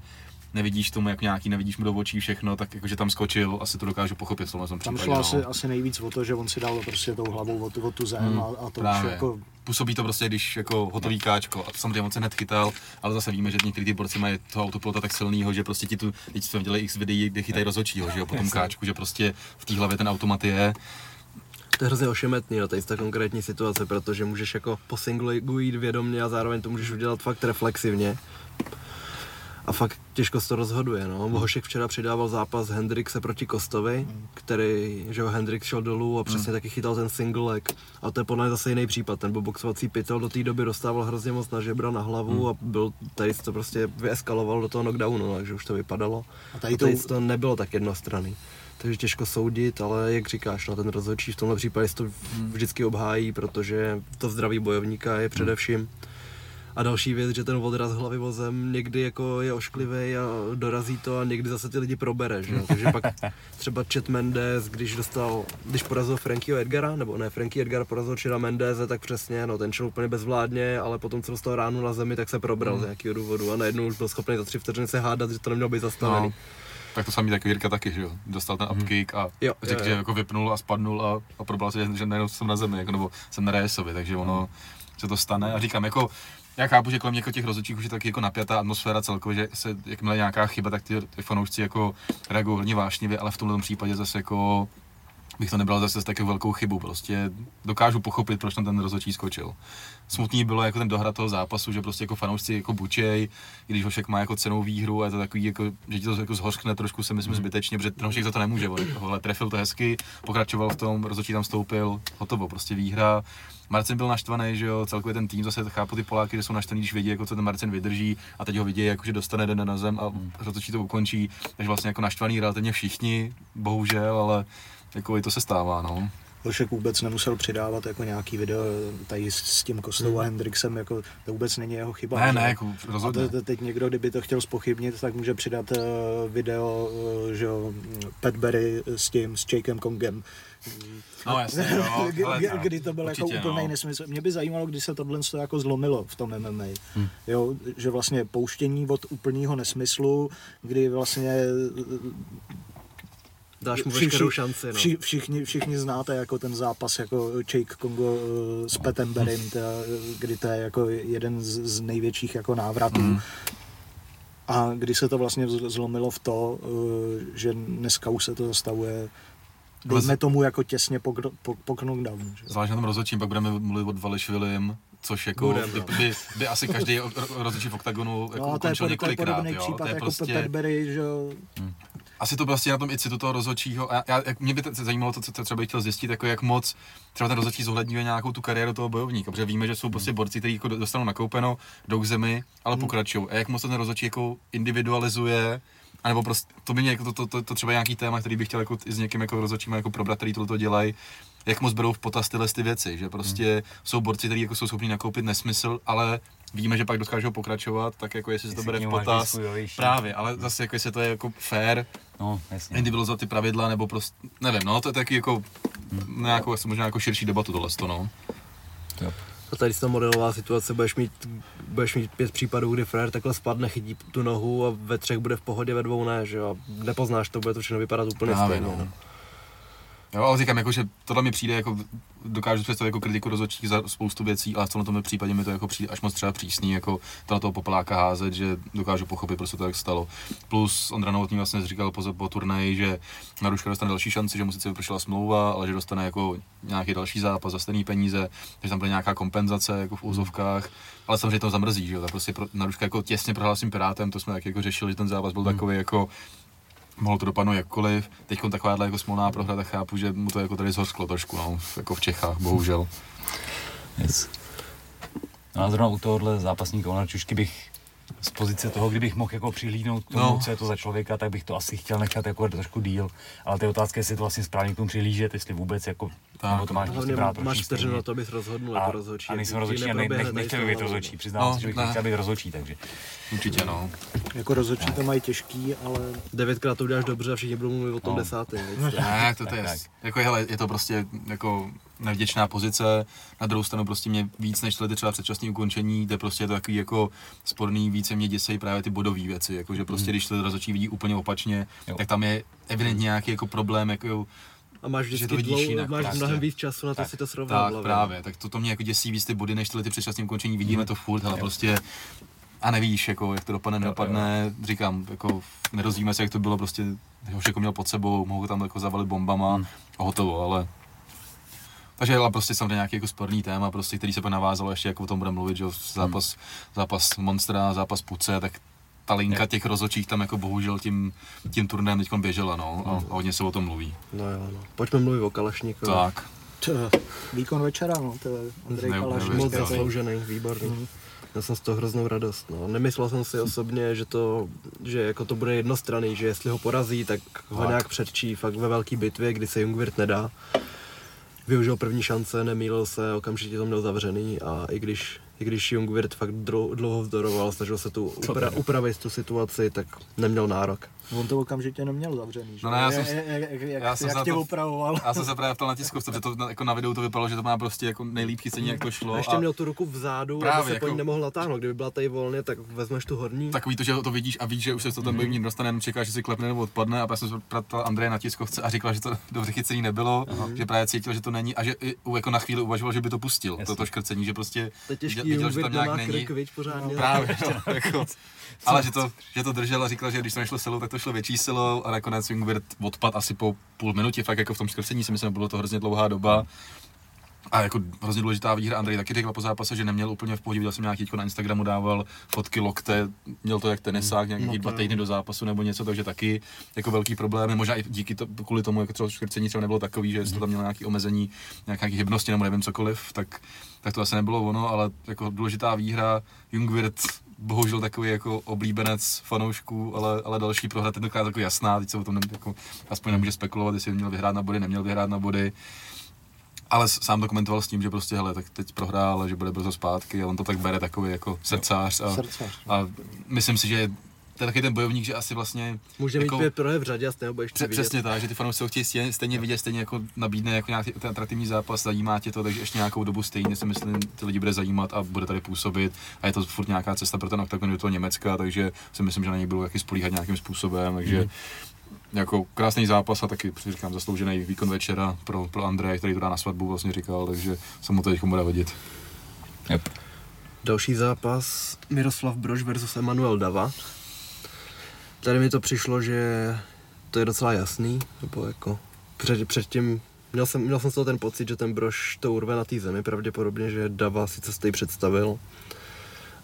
nevidíš tomu jako nějaký, nevidíš mu do očí všechno, tak jakože tam skočil, asi to dokážu pochopit v tomhle tam případě. šlo no. asi, asi nejvíc o to, že on si dal prostě tou hlavou o tu, o tu zem Hmm, a, a to právě. už jako Působí to prostě, když jako hotový káčko a samozřejmě on se hned chytal, ale zase víme, že některý ty borci mají toho autopilota tak silnýho, že prostě ti tu, teď jsme viděli x videí, kde chytají rozhodčího, že jo, po tom káčku, že prostě v té hlavě ten automat je. To je hrozně ošemetný, no, tady té konkrétní situace, protože můžeš jako po singlu jít vědomně a zároveň to můžeš udělat fakt reflexivně. A fakt těžko se to rozhoduje, no. Hošek včera přidával zápas Hendrixe proti Kostovi, který, že jo, Hendrix šel dolů a přesně taky chytal ten single leg. A to je podle mě zase jiný případ, ten byl boxovací pytel do té doby dostával hrozně moc na žebra, na hlavu a byl, tady se to prostě vyeskaloval do toho knockdownu, takže už to vypadalo. A A tady tady, to- to nebylo tak jednostranný. Takže těžko soudit, ale jak říkáš, no, ten rozhodčí v tomhle případě to vždycky obhájí, protože to zdraví bojovníka je především. A další věc, že ten odraz hlavy vozem někdy jako je ošklivý a dorazí to a někdy zase ty lidi probere, že jo? Takže pak třeba Chet Mendes, když dostal, když porazil Frankieho Edgara, nebo ne, Frankie Edgar porazil Cheta Mendeze, tak přesně, no ten šel úplně bezvládně, ale potom co dostal ránu na zemi, tak se probral z nějakého důvodu a najednou už byl schopný za tři vteřiny se hádat, že to nemělo být zastavený. No. Tak to samý tak Jirka taky, že jo, dostal ten upkick a Jo, řekl, jo, že jako vypnul a spadnul a, a probral se, že, že najednou jsem na zemi, jako, nebo jsem na Rejesovi, takže ono se to stane a říkám, jako já chápu, že kolem těch rozhodčích už je taky jako napjatá atmosféra celkově, že se, jakmile nějaká chyba, tak ty, ty fanoušci jako reagují hodně vášnivě, ale v tomhle případě zase jako bych to nebral zase takovou velkou chybu, prostě dokážu pochopit, proč tam ten rozhodčí skočil. Smutný bylo jako ten dohra toho zápasu, že prostě jako fanoušci jako bučej, i když Hošek má jako cenou výhru a je to takový jako, že ti to jako zhořkne trošku si myslím zbytečně, protože ten Hošek za to nemůže, ho ale trefil to hezky, pokračoval v tom, rozhodčí tam stoupil, hotovo, prostě výhra. Marcin byl naštvaný, že jo, celkově ten tým, zase chápu ty Poláky, že jsou naštvaný, když vidí, jako co ten Marcin vydrží a teď ho vidí, jako že dostane den na zem a rozhodčí to ukončí, takže vlastně jako naštvaný relativně všichni, bohužel, ale jako i to se stává, no. Hošek vůbec nemusel přidávat jako nějaký video tady s, s tím Kostou a Hendrixem, jako to vůbec není jeho chyba. Ne, že? ne, jako A rozhodně. te, teď někdo, kdyby to chtěl spochybnit, tak může přidat uh, video, uh, že jo, Pat Berry s tím, s Jakem Kongem. No jasně, jo, Kdy- ale tak, kdy to byl jako určitě, úplný no. nesmysl. Mě by zajímalo, kdy se tohle to jako zlomilo v tom MMA. Hm. Jo, že vlastně pouštění od úplného nesmyslu, kdy vlastně Dáš mu Vši- veškerou šanci, no. Vši, všichni, všichni znáte jako ten zápas jako Jake Kongo eh, s Petem Berim, ta, kdy to je jako jeden z, z největších jako návratů. Mm. A kdy se to vlastně zlomilo v to, eh, že dneska už se to zastavuje dejme tomu jako těsně po, po, po knockdownu. Zvlášť na tom rozhodčím, pak budeme mluvit o Vališvilim, což jako Budem, by, no. by, by, asi každý ro- rozhodčí v oktagonu jako No ukončil pod- to je několikrát, podobný jo. případ to je jako prostě, Pat Berry, že jo. Asi to prostě na tom i citu toho rozhodčího. A já, mě by to zajímalo to, co co třeba bych chtěl zjistit, jako jak moc třeba ten rozhodčí zohledňuje nějakou tu kariéru toho bojovníka, protože víme, že jsou prostě borci, kteří jako dostanou nakoupeno, jdou k zemi, ale pokračují. A jak moc to ten rozhodčí jako individualizuje, a nebo prostě, to by mě, jako to, to, to, to, třeba nějaký téma, který bych chtěl jako i s někým jako rozhodčím jako probrat, který tohle dělají, jak moc berou v potaz tyhle ty věci, že prostě jsou borci, kteří jako jsou schopni nakoupit nesmysl, ale víme, že pak dokážou pokračovat, tak jako jestli se to bere v potaz, svůj ovější. právě, ale zase jako jestli to je jako fair, No, jasně. individualizovat ty pravidla, nebo prostě, nevím, no, to je taky jako nějakou, asi možná jako širší debatu tohle, to, no. A tady ta modelová situace, budeš mít, budeš mít pět případů, kdy frér takhle spadne, chytí tu nohu a ve třech bude v pohodě, ve dvou ne, že jo. A Nepoznáš to, bude to všechno vypadat úplně Právě, stejně. no. No. Jo, ale říkám, jako, že tohle mi přijde jako, dokážu představit jako kritiku rozhodčích za spoustu věcí, ale v tomhle tom případě mi to jako přijde až moc třeba přísný, jako tohle toho popeláka házet, že dokážu pochopit, proč se to tak stalo. Plus Ondra Novotný vlastně říkal po, po turnaji, že Naruška dostane další šanci, že mu sice vypršela smlouva, ale že dostane jako nějaký další zápas za stejný peníze, že tam bude nějaká kompenzace jako v úzovkách, ale samozřejmě to zamrzí, že jo, tak prostě pro, Naruška jako těsně tím Pirátem, to jsme taky jako řešili, že ten zápas byl takový jako mohlo to dopadnout jakkoliv. Teď takováhle jako smolná prohra, tak chápu, že mu to jako tady zhořklo trošku, no, jako v Čechách, bohužel. Yes. No a zrovna u tohohle zápasníka Onarčušky bych z pozice toho, kdybych mohl jako přihlídnout k tomu, No. co je to za člověka, tak bych to asi chtěl nechat jako trošku díl. Ale ty otázky, jestli to vlastně správně k tomu přihlížet, jestli vůbec jako, Tak. nebo to máš prostě brát máš vteřinu na to, abys rozhodnul a, jako rozhodčí. a nejsem rozhodčí a ne, neproběhne ne, tady nechtěl bych být rozhodčí, přiznám No, se, že bych ne. nechtěl být rozhodčí, takže Určitě, no. Jako rozhodčí to mají těžký, ale Devětkrát to uděláš dobře a všichni budou mluvit o tom No. desátém. Ne, to, to je, tak. jako hele, je to prostě jako nevděčná pozice, na druhou stranu prostě mě víc než lety třeba předčasné ukončení, kde prostě je to takový jako sporný, více mě děsejí právě ty bodové věci, jako že prostě když to rozhodčí vidí úplně opačně, Jo. tak tam je evidentně nějaký jako problém, jako A máš Že vždycky to vidíš dlouho, jinak máš prostě. mnohem víc času na to Tak, si to srovnat. Tak hlavě. právě, tak to, to mě jako děsí víc ty body, než tyhle ty předčasné ukončení, vidíme to furt, ale prostě a nevíš, jako, jak to dopadne, nedopadne, říkám, jako nerozvíme se, jak to bylo, prostě ho jako měl pod sebou, mohu tam jako zavalit bombama a hotovo, ale takže ale prostě samozřejmě nějaký jako sporný téma, prostě, který se pak navázalo, ještě jako o tom budeme mluvit, že jo, zápas, zápas Monstra, zápas Puce, tak ta linka těch rozočích tam jako bohužel tím, tím turnem teď běžela, no, a, a hodně se o tom mluví. No jo, no. Pojďme mluvit o Kalašníkovi. Tak, to, výkon večera, no, to je Andrej Ne- Kalaš. Moc zasloužený, výborný. Měl jsem z toho hroznou radost. No. Nemyslel jsem si osobně, že to, že jako to bude jednostranný, že jestli ho porazí, tak ho Tak. nějak předčí fakt ve velké bitvě, kdy se Jungwirth nedá. Využil první šance, nemýlil se, okamžitě to měl zavřený a i když, i když Jungwirth fakt dlouho vzdoroval, snažil se tu upra- upravit tu situaci, tak neměl nárok. On to okamžitě neměl zavřený, že? No ne, já jsem- jak, jak, já jsem jak tě to- opravoval. Já jsem se právě ptal na tiskovce, protože to na- jako na videu to vypadalo, že to má prostě jako nejlíp chycení, jak to šlo. A ještě měl tu ruku vzadu, Právě, aby se po jako- ní nemohl natáhnout. Kdyby byla tady volně, tak vezmeš tu horní. Takový to, že to vidíš a víš, že už se to ten bojovník dostane, jenom čeká, že si klepne nebo odpadne a pak jsem se ptal Andreje na tiskovce a říkal, že to dobře chycení nebylo, že právě cítil, že to není a že i, jako na chvíli uvažoval, že by to pustil, Jasně. toto škrcení, že prostě viděl, že tam nějak není. Právě, no, jako, ale že to, že to držel a říkal, že když to nešlo silou, tak to šlo větší silou a nakonec Jungwirth odpad asi po půl minutě, fakt jako v tom škrcení si myslím, bylo to hrozně dlouhá doba. A jako hrozně důležitá výhra, Andrej taky řekl po zápase, že neměl úplně v pohodě, viděl jsem nějaký na Instagramu dával fotky lokte, měl to jak tenisák, nějaký No dva týdny do zápasu nebo něco, takže taky jako velký problémy, možná i díky to, kvůli tomu, jako třeba škrcení třeba nebylo takový, že to tam mělo nějaký omezení, nějaký hybnosti nebo nevím cokoliv, tak, tak to asi nebylo ono, ale jako důležitá výhra, Jungwirth bohužel takový jako oblíbenec fanoušků, ale, ale další prohra tentokrát jako jasná, teď se o tom ne, jako, aspoň nemůže spekulovat, jestli měl vyhrát na body, neměl vyhrát na body. Ale sám to komentoval s tím, že prostě hele, tak teď prohrál, že bude brzo zpátky a on to tak bere takový jako srdcář a, Srdcař. a myslím si, že to je taky ten bojovník, že asi vlastně Může mít jako, pět prohev v řadě a stejně budeš Pře- přesně tak, že ty fanoušci ho chtějí stejně, stejně vidět, stejně jako nabídne jako nějaký ten atraktivní zápas, zajímá tě to, takže ještě nějakou dobu stejně si myslím, ty lidi bude zajímat a bude tady působit a je to furt nějaká cesta pro ten oktagon do toho Německa, takže si myslím, že na něj budou taky spolíhat nějakým způsobem, takže Mhm. jako krásný zápas a taky říkám zasloužený výkon večera pro, pro Andreje, který to dá na svatbu vlastně říkal, takže se mu to teď bude hodit. Yep. Další zápas Miroslav Brož versus Emanuel Dava. Tady mi to přišlo, že to je docela jasný, nebo jako před, předtím měl jsem, měl jsem z toho ten pocit, že ten Brož to urve na té zemi, pravděpodobně, že Dava sice stojí představil,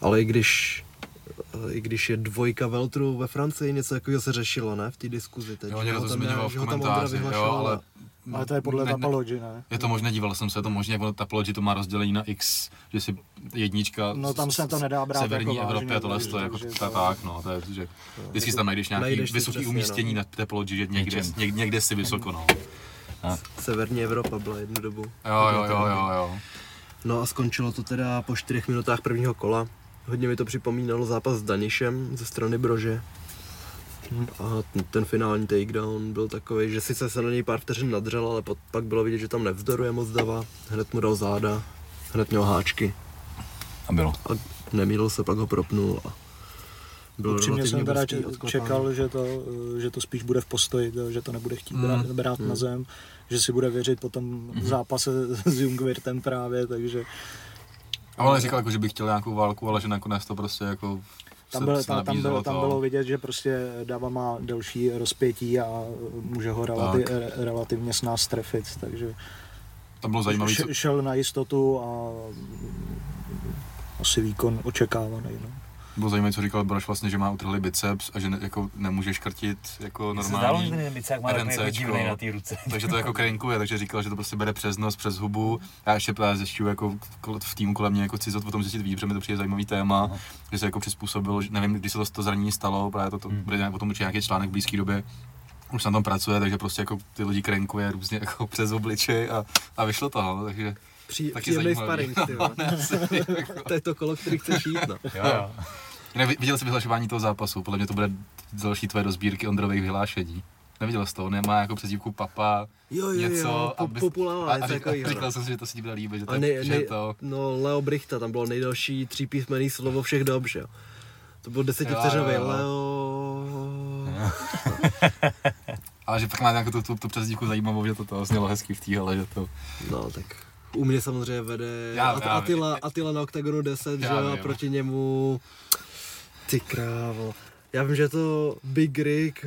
ale i když eh, i když je dvojka Veltru ve Francii, něco takového se řešilo, ne, v té diskuzi teď. Jo, někdo to zmiňoval v komentáři, jo, ale... a- Ale to je podle ne, ne, Tapology, ne? Je to možné, díval jsem se, je to možné, ono Tapology to má rozdělení na X, že si jednička No, tam se to nedá brát severní jako Evropě vážně, a tohle to jako ta, to- tak, no, to je, že vždycky si tam najdeš nějaký vysoký přesně, umístění no. na Tapology, že někde, někde si vysoko, no. Severní Evropa byla jednu dobu. Jo, jo, jo, jo, jo. No a skončilo to teda po čtyřech minutách prvního kola. Hodně mi to připomínalo zápas s Danišem ze strany Brože. A ten, ten finální takedown byl takový, že sice se na něj pár vteřin nadřel, ale pot, pak bylo vidět, že tam nevzdoruje moc dava. Hned mu dal záda, hned měl háčky A bylo. a nemýlil se, pak ho propnul a byl Upřímně jsem teda čekal, že to, eh, že to spíš bude v postoji, to, že to nebude chtít brát, Mm. brát na zem, že si bude věřit po tom zápase s Jungwirtem právě, takže Ale říkal, jako, že bych chtěl nějakou válku, ale že nakonec to prostě jako tam, byl, tam, tam, bylo, tam bylo vidět, že prostě Dava má delší rozpětí a může ho relati, Tak. re, relativně s nás trefit, takže Tam bylo š- šel na jistotu a asi výkon očekávaný. No. Bylo zajímavé, co říkal Broš vlastně, že má utrhlý biceps a že ne, jako nemůže škrtit jako se zdálo, že normální. ten bicák má jako divný na té ruce. Takže to jako krenkuje, takže říkal, že to prostě bere přes nos, přes hubu. Já ještě právě zjišťuju jako v týmu kolem mě, jako chci o tom zjistit víc, protože mi to přijde zajímavý téma, Aha. že se jako přizpůsobil, že nevím, kdy se to, to zranění stalo, právě to, to Hmm. bude nějak, o tom určitě nějaký článek v blízké době. Už na tom pracuje, takže prostě jako ty lidi krenkuje různě jako přes obličej a, a vyšlo to, no, takže Při, taky příjemný sparring, ty vole. ne, asi, jako. To je to kolo, který chceš jít, no. Jo, jo. Ne, viděl jsi vyhlašování toho zápasu, podle mě to bude další tvoje do sbírky Ondrových vyhlášení. Neviděl jsi to, on nemá jako přezdívku papa, Jo, jo, něco. jo, po, abys- populární, a, a, takovýho, no. říkal jsem si, že to se ti bude líbit, že to, A je- že je to... no Leo Brichta, tam bylo nejdelší třípísmený slovo všech dob, že jo. To byl Jo, desetivteřový. Leo... Ale že pak má nějakou tu, tu, tu přezdívku zajímavou, že to, to znělo hezky v té, ale že to... No, tak u mě samozřejmě vede Já- At- já Attila, vím. Attila na OKTAGONu 10, že Já jo, a proti němu... Ty krávo. Já vím, že je to Big Rick,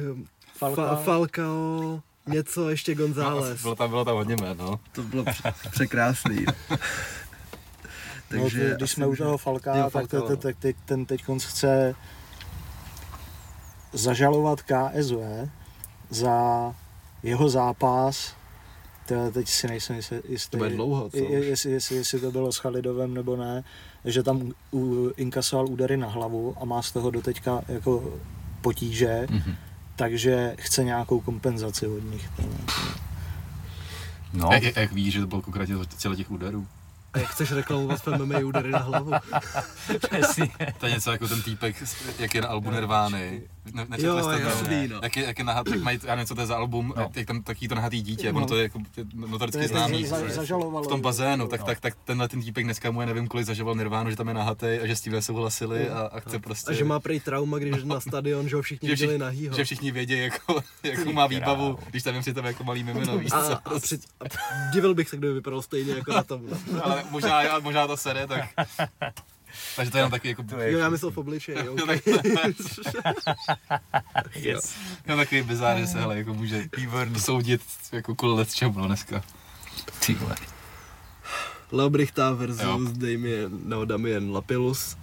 Falcao. Fa- Falcao, něco ještě González. Bylo tam, bylo tam hodně jmén, no. To bylo pře- překrásný. no, ty, když asi jsme u může- toho Falka, tak, Falcao, te, no. te, te, ten teď chce zažalovat KSV za jeho zápas, te, teď si nejsem jistý, To bude dlouho, už? jestli, jestli, jestli to bylo s Chalidovem nebo ne, že tam u, u, inkasoval údery na hlavu a má z toho doteďka jako potíže, Mhm. takže chce nějakou kompenzaci od nich. No, Jak, jak, jak víš, že to bylo konkrétně celé těch úderů? A jak chceš reklamovat v MMA údery na hlavu? přesně. To je něco jako ten týpek, jak je na albu Nirvány. Ne, nečetli Jo, jste to? jasný, no. Jak je, jak je nahat, jak mají, já nevím, co to je za album, No. jak tam taký to nahatý dítě, ono No. to je jako notoricky známý. za, zažalovalo. v tom bazénu, tak, No. tak, tak tenhle ten týpek dneska mu je nevím kolik zažoval Nirvánu, že tam je nahatý a že s tím nesouhlasili a, a chce prostě... A že má prej trauma, když na stadion, že ho všichni že, viděli nahýho. že všichni vědí, jako, jakou má výbavu, když tam je přitom jako malý mimino, víš A, co? a, před, a divil bych se, kdyby vypadal stejně jako na tom. Ale možná, možná to sere, tak... Takže to je jenom takový jako... Jo, já myslel v obličeji, Jo, okay. tak- Yes. jenom takový bizár, že se hele, jako může soudit jako kvůli čemu no, dneska. Ty vole. Leo Brichta versus Jo. Damien, no, Damien Lapilus.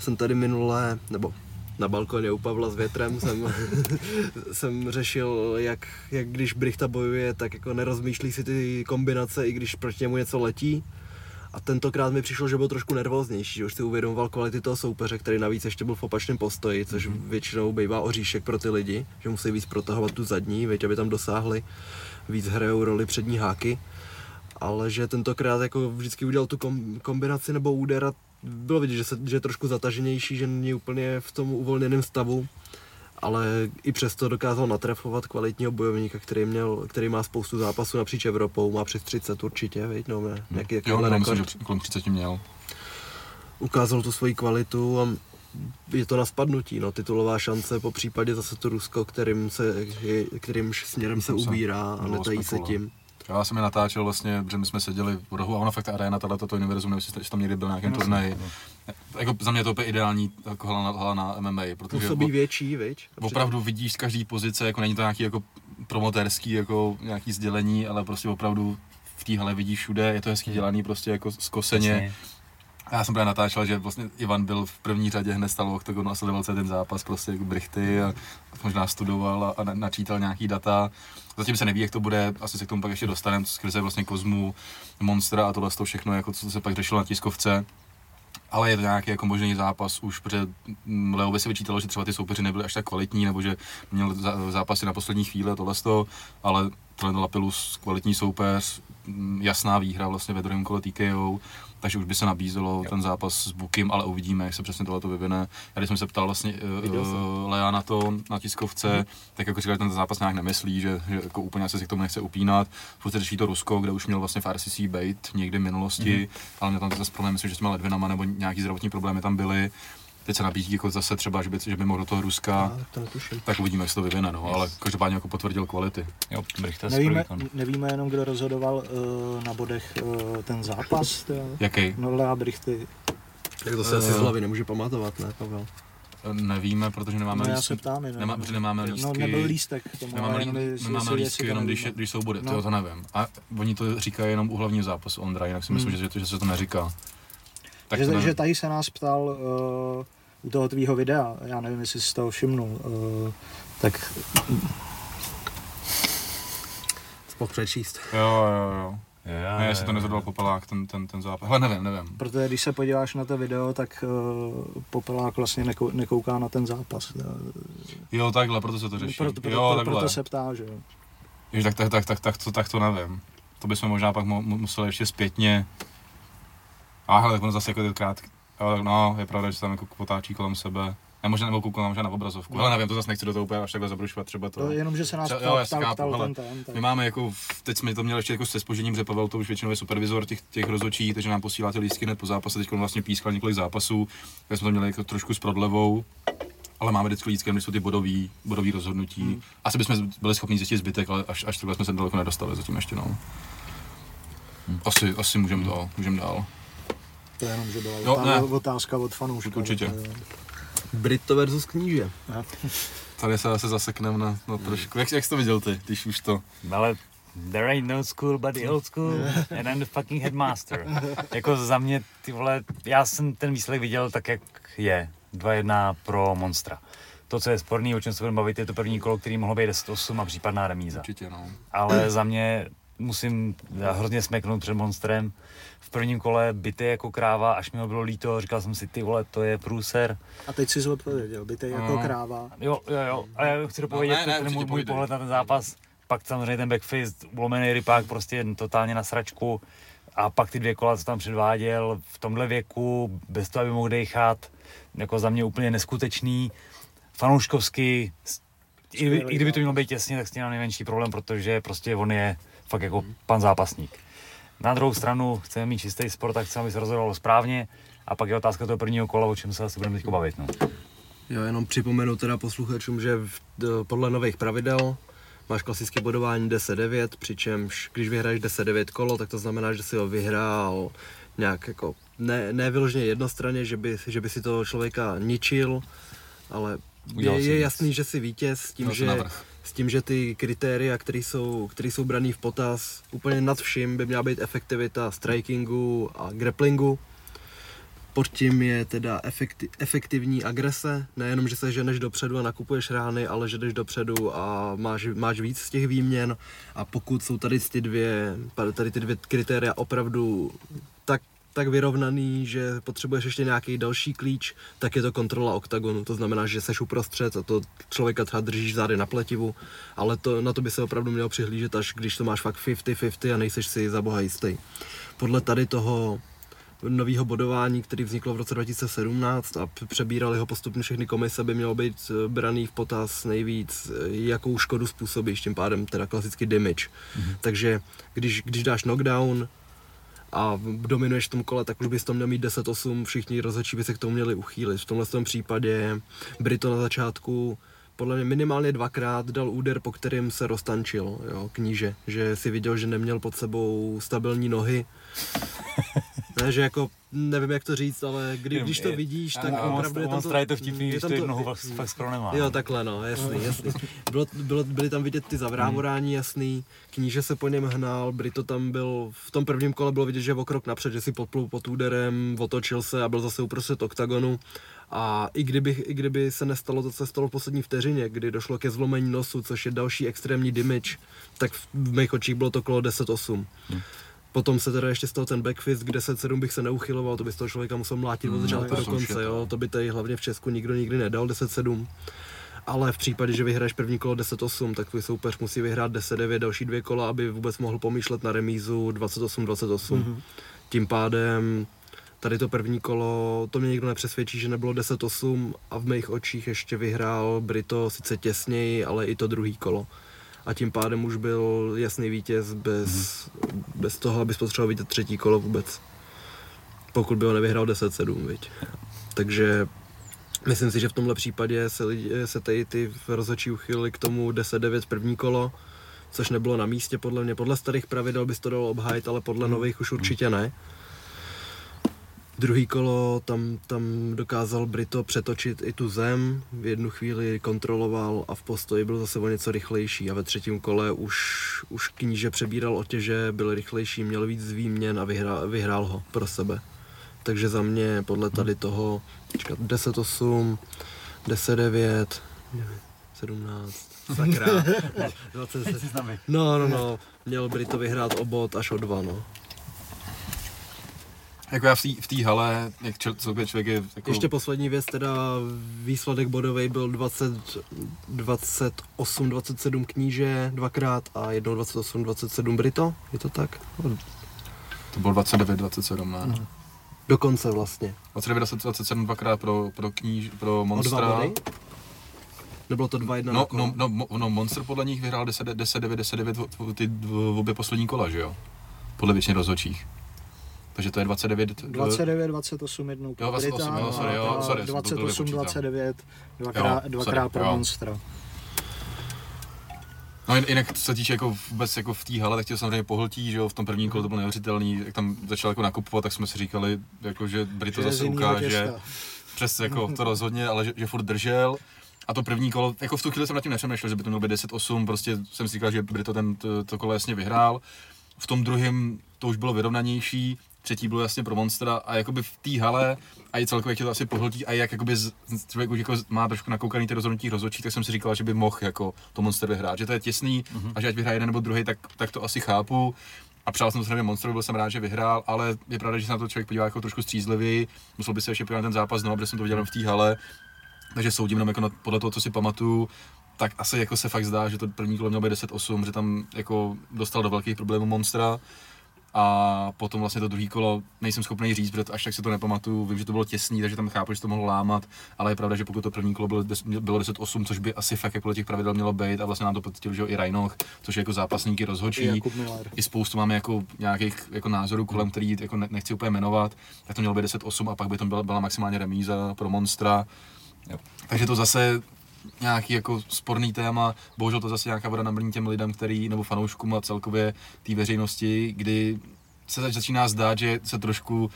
Jsem tady minulé, nebo na balkoně u Pavla s větrem jsem, jsem řešil, jak, jak když Brichta bojuje, tak jako nerozmýšlí si ty kombinace, i když proti němu něco letí. A tentokrát mi přišlo, že byl trošku nervóznější, že už si uvědomoval kvality toho soupeře, který navíc ještě byl v opačném postoji, což většinou bývá oříšek pro ty lidi, že musí víc protahovat tu zadní, věď, aby tam dosáhli, víc hrajou roli přední háky. Ale že tentokrát jako vždycky udělal tu kom, kombinaci nebo úder a bylo vidět, že, se, že je trošku zataženější, že není úplně v tom uvolněném stavu, ale i přesto dokázal natrefovat kvalitního bojovníka, který, měl, který má spoustu zápasů napříč Evropou, má přes 30 určitě, viď? no, ne, nějaký Jo, takovýhle no, myslím, že kolem 30 měl. Ukázal tu svoji kvalitu a je to na spadnutí, no, titulová šance, po případě zase to Rusko, kterým se, kterým směrem se ubírá a netají se tím. Já jsem je natáčel vlastně, že my jsme seděli v rohu a ono fakt ta arena, tato to univerzum, nevím, jestli tam někdy byl na nějakém No, turnaji. Jako za mě je to úplně ideální jako hala, na, hala na MMA, protože Působí větší, viď? opravdu vidíš z každé pozice, jako není to nějaký jako promotérský jako nějaký sdělení, ale prostě opravdu v té hale vidíš všude, je to hezky dělaný prostě jako skoseně. Přesně. Já jsem právě natáčel, že vlastně Ivan byl v první řadě hned stal v oktagonu a sledoval celý ten zápas prostě jako brichty a možná studoval a, a na- načítal nějaký data. Zatím se neví, jak to bude, asi se k tomu pak ještě dostaneme, skrze vlastně Kozmu, Monstra a tohle to všechno, jako co se pak řešilo na tiskovce. Ale je to nějaký jako možný zápas už, protože Leo by se vyčítalo, že třeba ty soupeři nebyli až tak kvalitní, nebo že měl zá- zápasy na poslední chvíli a tohle to, ale tohle Lapilus kvalitní soupeř, jasná výhra vlastně ve druhém kole TKO, takže už by se nabízelo ten zápas s Bukim, ale uvidíme, jak se přesně tohle to vyvine. Já když jsem se ptal vlastně uh, Lea na to, na tiskovce, tak jako říkal, že ten zápas nějak nemyslí, že, že jako úplně se si k tomu nechce upínat. Furt se řeší to Rusko, kde už měl vlastně v RCC bait někdy v minulosti, ale měl tam zase problém, myslím, že s těma ledvinama nebo nějaký zdravotní problémy tam byly. Teď se nabízí jako zase třeba, že by, že by mohl do toho Ruska, Tak to netuším. tak uvidíme, jak se to vyvine, no, ale každopádně jako potvrdil kvality. Jo, Nevíme, nevíme. nevíme jenom, kdo rozhodoval uh, na bodech uh, ten zápas. teda. Jaký? No Lea Brichty. Tak to se asi z hlavy nemůže pamatovat, ne, Pavel? Nevíme, protože nemáme No já lístky. se ptám jenom. Nemá, protože nemáme lístky. No nebyl lístek k tomu, Nemáme, lí, nemáme jestli lístky to jenom, když, když jsou body, No. no. to nevím. A oni to říkají jenom u hlavního zápasu Ondra, jinak si myslím, Hmm. že, že, že se to neříká. Tak že, to že tady se nás ptal uh, u toho tvýho videa, já nevím, jestli jsi z toho všimnul, uh, tak Mohl přečíst. Jo, jo, jo. Já, Ne, jestli to nezadal Popelák, ten, ten, ten zápas. Ale nevím, nevím. protože když se podíváš na to video, tak uh, Popelák vlastně nekou, nekouká na ten zápas. Jo, takhle, proto se to řeší. Proto, proto, jo, takhle. proto se ptá, že jo. Jež, tak, tak, tak, tak, tak, to, tak to nevím. To bychom možná pak mu, mu- museli ještě zpětně. A hele, tak on zase jako ty Jo, no, je pravda, že se tam jako potáčí kolem sebe. Ne, možná nebo koukal možná na obrazovku. Ale nevím, to zase nechci do toho úplně až takhle zabrušovat třeba to. To jenom, že se nás Třeba- ptal, ptal, ptal hele, ten, ten, ten. My máme jako, teď jsme to měli ještě jako se spožením, že Pavel to už většinou je supervizor těch, těch rozhodčí, takže nám posílá ty lístky hned po zápase, teď vlastně pískal několik zápasů, tak jsme to měli jako trošku s prodlevou, ale máme vždycky lístky, když jsou ty bodový, bodový rozhodnutí. Hmm. Asi bychom byli schopni zjistit zbytek, ale až, až takhle jsme se daleko nedostali zatím ještě, no. Asi, asi můžeme to, můžeme dál. To je jenom, že byla Jo, otázka, ne. otázka od fanouška. Určitě. Brito versus kníže. Tady se zase zasekneme na, na trošku. Jak, jak jsi to viděl ty, když už to? Ale there ain't no school but the old school and I'm the fucking headmaster. jako za mě, ty vole, já jsem ten výsledek viděl tak, jak je. 2-1 pro Monstra. To, co je sporný, o čem se budeme bavit, je to první kolo, který mohlo být 10-8 a případná remíza. Určitě, no. Ale za mě musím hrozně smeknout před Monstrem. V prvním kole byty jako kráva, až mi ho bylo líto, říkal jsem si, ty vole, to je průser. A teď jsi odpověděl, by ty jako No. kráva. Jo, jo, jo. A já chci dopovědět No, ne, ne, ten můj, můj pohled na ten zápas. Pak samozřejmě ten backfist, ulomený rypák, prostě totálně na sračku. A pak ty dvě kola, co tam předváděl v tomhle věku, bez toho, aby mohl dejchat, jako za mě úplně neskutečný. Fanouškovsky, i, kdyby- i kdyby to mělo být těsně, tak s tím mám nejmenší problém, protože prostě on je fakt jako pan zápasník. Na druhou stranu chceme mít čistý sport, tak chceme, aby se rozhodovalo správně. A pak je otázka toho prvního kola, o čem se asi budeme teď bavit. No. Jo, jenom připomenu teda posluchačům, že v, d- podle nových pravidel máš klasické bodování 10-9, přičemž když vyhraješ 10-9 kolo, tak to znamená, že si ho vyhrál nějak jako ne, ne vyloženě jednostranně, že by, že by si toho člověka ničil, ale Udělal je, je jasný, že si vítěz s tím, si že, navrch. S tím, že ty kritéria, které jsou, které jsou braný v potaz, úplně nad vším by měla být efektivita strikingu a grapplingu. Pod tím je teda efekti- efektivní agrese, nejenom, že se ženeš dopředu a nakupuješ rány, ale že jdeš dopředu a máš, máš víc z těch výměn. A pokud jsou tady ty dvě, tady ty dvě kritéria opravdu tak, vyrovnaný, že potřebuješ ještě nějaký další klíč, tak je to kontrola oktagonu. To znamená, že seš uprostřed a to člověka třeba držíš zády na pletivu, ale to, na to by se opravdu mělo přihlížet, až když to máš fakt 50-50 a nejseš si za boha jistý. Podle tady toho nového bodování, který vzniklo v roce 2017 a přebírali ho postupně všechny komise, by mělo být eh, braný v potaz nejvíc, eh, jakou škodu způsobíš, tím pádem teda klasicky damage. Mm-hmm. Takže když, když dáš knockdown a dominuješ v tom kole, tak už bys to měl mít 10-8, všichni rozhodčí by se k tomu měli uchýlit. V tomhle tom případě Brito na začátku podle mě minimálně dvakrát dal úder, po kterým se roztančil, jo, kníže, že si viděl, že neměl pod sebou stabilní nohy Ne, že jako nevím jak to říct, ale kdy, když to vidíš, tak a, opravdu je tam to... je to vtipný, je když tam to jednoho fakt skoro nemá. Jo, no. takhle no, jasný, jasný. Bylo, bylo, byly tam vidět ty zavrávorání jasný, kníže se po něm hnal, Brito tam byl, v tom prvním kole bylo vidět, že je o krok napřed, že si podplul pod úderem, otočil se a byl zase uprostřed oktagonu. A i kdyby, i kdyby se nestalo to, co se stalo v poslední vteřině, kdy došlo ke zlomení nosu, což je další extrémní damage, tak v mých očích bylo to kolo 10-8. Hmm. Potom se teda ještě stalo ten backfist, kde 10-7 bych se neuchyloval, to by z toho člověka musel mlátit od začátku to do konce, jo, to by tady hlavně v Česku nikdo nikdy nedal 10-7. Ale v případě, že vyhraješ první kolo 10-8, tak tvůj soupeř musí vyhrát 10-9 další dvě kola, aby vůbec mohl pomýšlet na remízu 28-28. Mm-hmm. Tím pádem tady to první kolo, to mě nikdo nepřesvědčí, že nebylo 10-8 a v mých očích ještě vyhrál Brito sice těsněji, ale i to druhý kolo. A tím pádem už byl jasný vítěz bez, mm-hmm. bez toho, aby potřeboval vidět třetí kolo vůbec. Pokud by ho nevyhrál 10-7, viď. Takže myslím si, že v tomhle případě se, lidi, se tady ty rozhodčí uchylili k tomu 10-9 první kolo, což nebylo na místě podle mě. Podle starých pravidel bys to dalo obhájit, ale podle nových už určitě ne. Druhý kolo, tam, tam dokázal Brito přetočit i tu zem, v jednu chvíli kontroloval a v postoji byl zase o něco rychlejší a ve třetím kole už, už kníže přebíral otěže, byl rychlejší, měl víc výměn a vyhrál, vyhrál ho pro sebe. Takže za mě podle tady toho čekat, 10-8, 10-9, 17, sakra, 20, Teď si s námi. no, no, no, měl Brito vyhrát o bod až o dva, no. Jako já v té v hale, jak čel, celkově člověk je jako... Ještě poslední věc, teda výsledek bodový byl 20, 28, 27 kníže dvakrát a jednou 28, 27 Brito, je to tak? To bylo 29, 27, ne? Mhm. Dokonce vlastně. 29, 27 dvakrát pro, pro kníž, pro O dva Monstra. Nebylo to 2-1 No, jako- no, no, no, Monster podle nich vyhrál 10, 10 9, 10 9 ty obě poslední kola, že jo? Podle většiny rozhodčích. Takže to je 29... 29, 28 jednou pro 28, Brita jo, sorry, jo, sorry, jsem to blbě 28, počítal. 29, dvakrát, Jo, pro jo. Monstra. No jinak co se týče jako vůbec jako v té hale, tak tě to samozřejmě pohltí, že jo, v tom prvním kole to bylo neuvěřitelný, jak tam začal jako nakupovat, tak jsme si říkali, jako, že Brito Že zase ukáže, přes jako to rozhodně, ale že, že furt držel. A to první kolo, jako v tu chvíli jsem nad tím nepřemýšlel, že by to mělo být 10-8, prostě jsem si říkal, že Brito ten, to, to kolo jasně vyhrál. V tom druhém to už bylo vyrovnanější, třetí bylo jasně pro Monstra a jakoby v té hale a i celkově tě to asi pohltí a jak jakoby z, člověk už jako má trošku nakoukaný ty rozhodnutí rozhodčí, tak jsem si říkal, že by mohl jako to Monster vyhrát, že to je těsný Mhm. a že ať vyhraje jeden nebo druhý, tak, tak to asi chápu. A přál jsem to samozřejmě Monstrovi, byl jsem rád, že vyhrál, ale je pravda, že se na to člověk podívá jako trošku střízlivěji. Musel by se ještě podívat na ten zápas znovu, protože jsem to viděl v té hale. Takže soudím jenom jako na, podle toho, co si pamatuju, tak asi jako se fakt zdá, že to první kolo mělo být 10-8, že tam jako dostal do velkých problémů Monstra. A potom vlastně to druhý kolo nejsem schopný říct, protože až tak si to nepamatuju. Vím, že to bylo těsný, takže tam chápu, že to mohlo lámat, ale je pravda, že pokud to první kolo bylo, bylo 10-8, což by asi fakt jako těch pravidel mělo být, a vlastně nám to potvrdil, že i Reinoch, což je jako zápasníky I rozhodčí. Jakub Miller. I spoustu máme jako nějakých jako názorů kolem, který jako ne, nechci úplně jmenovat, tak to mělo být 10-8 a pak by to byla, byla maximálně remíza pro Monstra. Jo. Takže to zase nějaký jako sporný téma, bohužel to zase nějaká voda na mlín těm lidem, který, nebo fanouškům a celkově té veřejnosti, kdy se zač- začíná zdát, že se trošku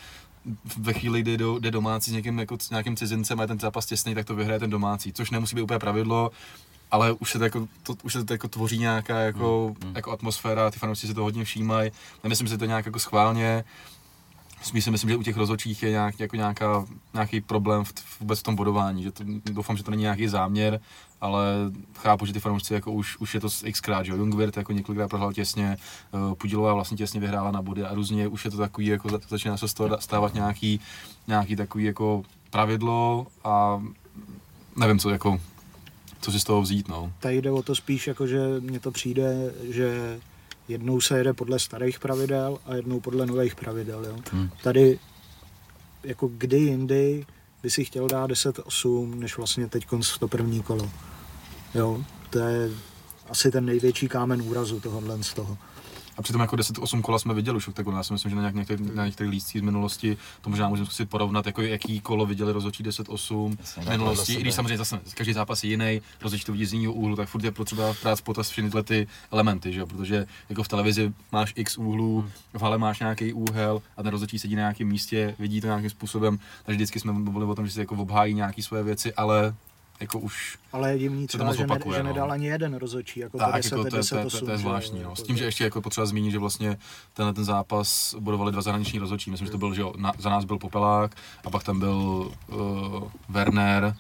ve chvíli, kdy do, jde domácí s někým, jako s nějakým cizincem a je ten zápas těsný, tak to vyhraje ten domácí, což nemusí být úplně pravidlo, ale už se to jako, to, už se to jako tvoří nějaká jako, Mm, mm. jako atmosféra, ty fanoušci si to hodně všímají, nemyslím si to nějak jako schválně, Spíš si myslím, že u těch rozhodčích je nějak, jako nějaká, nějaký problém v, vůbec v tom bodování, že to, doufám, že to není nějaký záměr, ale chápu, že ty fanoušci jako už, už je to xkrát, že Jungwirth jako několikrát prohrál těsně, uh, Pudilová vlastně těsně vyhrála na body a různě už je to takový, jako za- začíná se stávat nějaký, nějaký takový jako pravidlo a nevím, co jako, co si z toho vzít, no. Tady jde o to spíš, jako, že mně to přijde, že jednou se jede podle starých pravidel a jednou podle nových pravidel. Jo. Hmm. Tady jako kdy jindy by si chtěl dát 10-8, než vlastně teď konc to první kolo. Jo, to je asi ten největší kámen úrazu tohohle z toho. A přitom jako 10-8 kola jsme viděli už oktagon. Já si myslím, že na, nějak, některých, na některých lístcích z minulosti to možná můžeme si porovnat, jako jaký kolo viděli rozhodčí 10-8 Jasně, v minulosti. I když samozřejmě zase každý zápas je jiný, rozhodčí to vidí z jiného úhlu, tak furt je potřeba brát potaz všechny tyhle ty elementy, že? jo? protože jako v televizi máš x úhlů, v hale máš nějaký úhel a ten rozhodčí sedí na nějakém místě, vidí to nějakým způsobem, takže vždycky jsme mluvili o tom, že si jako obhájí nějaké svoje věci, ale jako už Ale je divný to třeba, že, ne, opakuje, že no. nedal ani jeden rozhodčí, jako to tak, 10, jako to, je- 10, to, je- 8, to, je že zvláštní. jo, No. S tím, to- že ještě jako potřeba zmínit, že vlastně tenhle ten zápas bodovali dva zahraniční rozhodčí. Myslím, že to byl, že jo, na, za nás byl Popelák a pak tam byl uh, Werner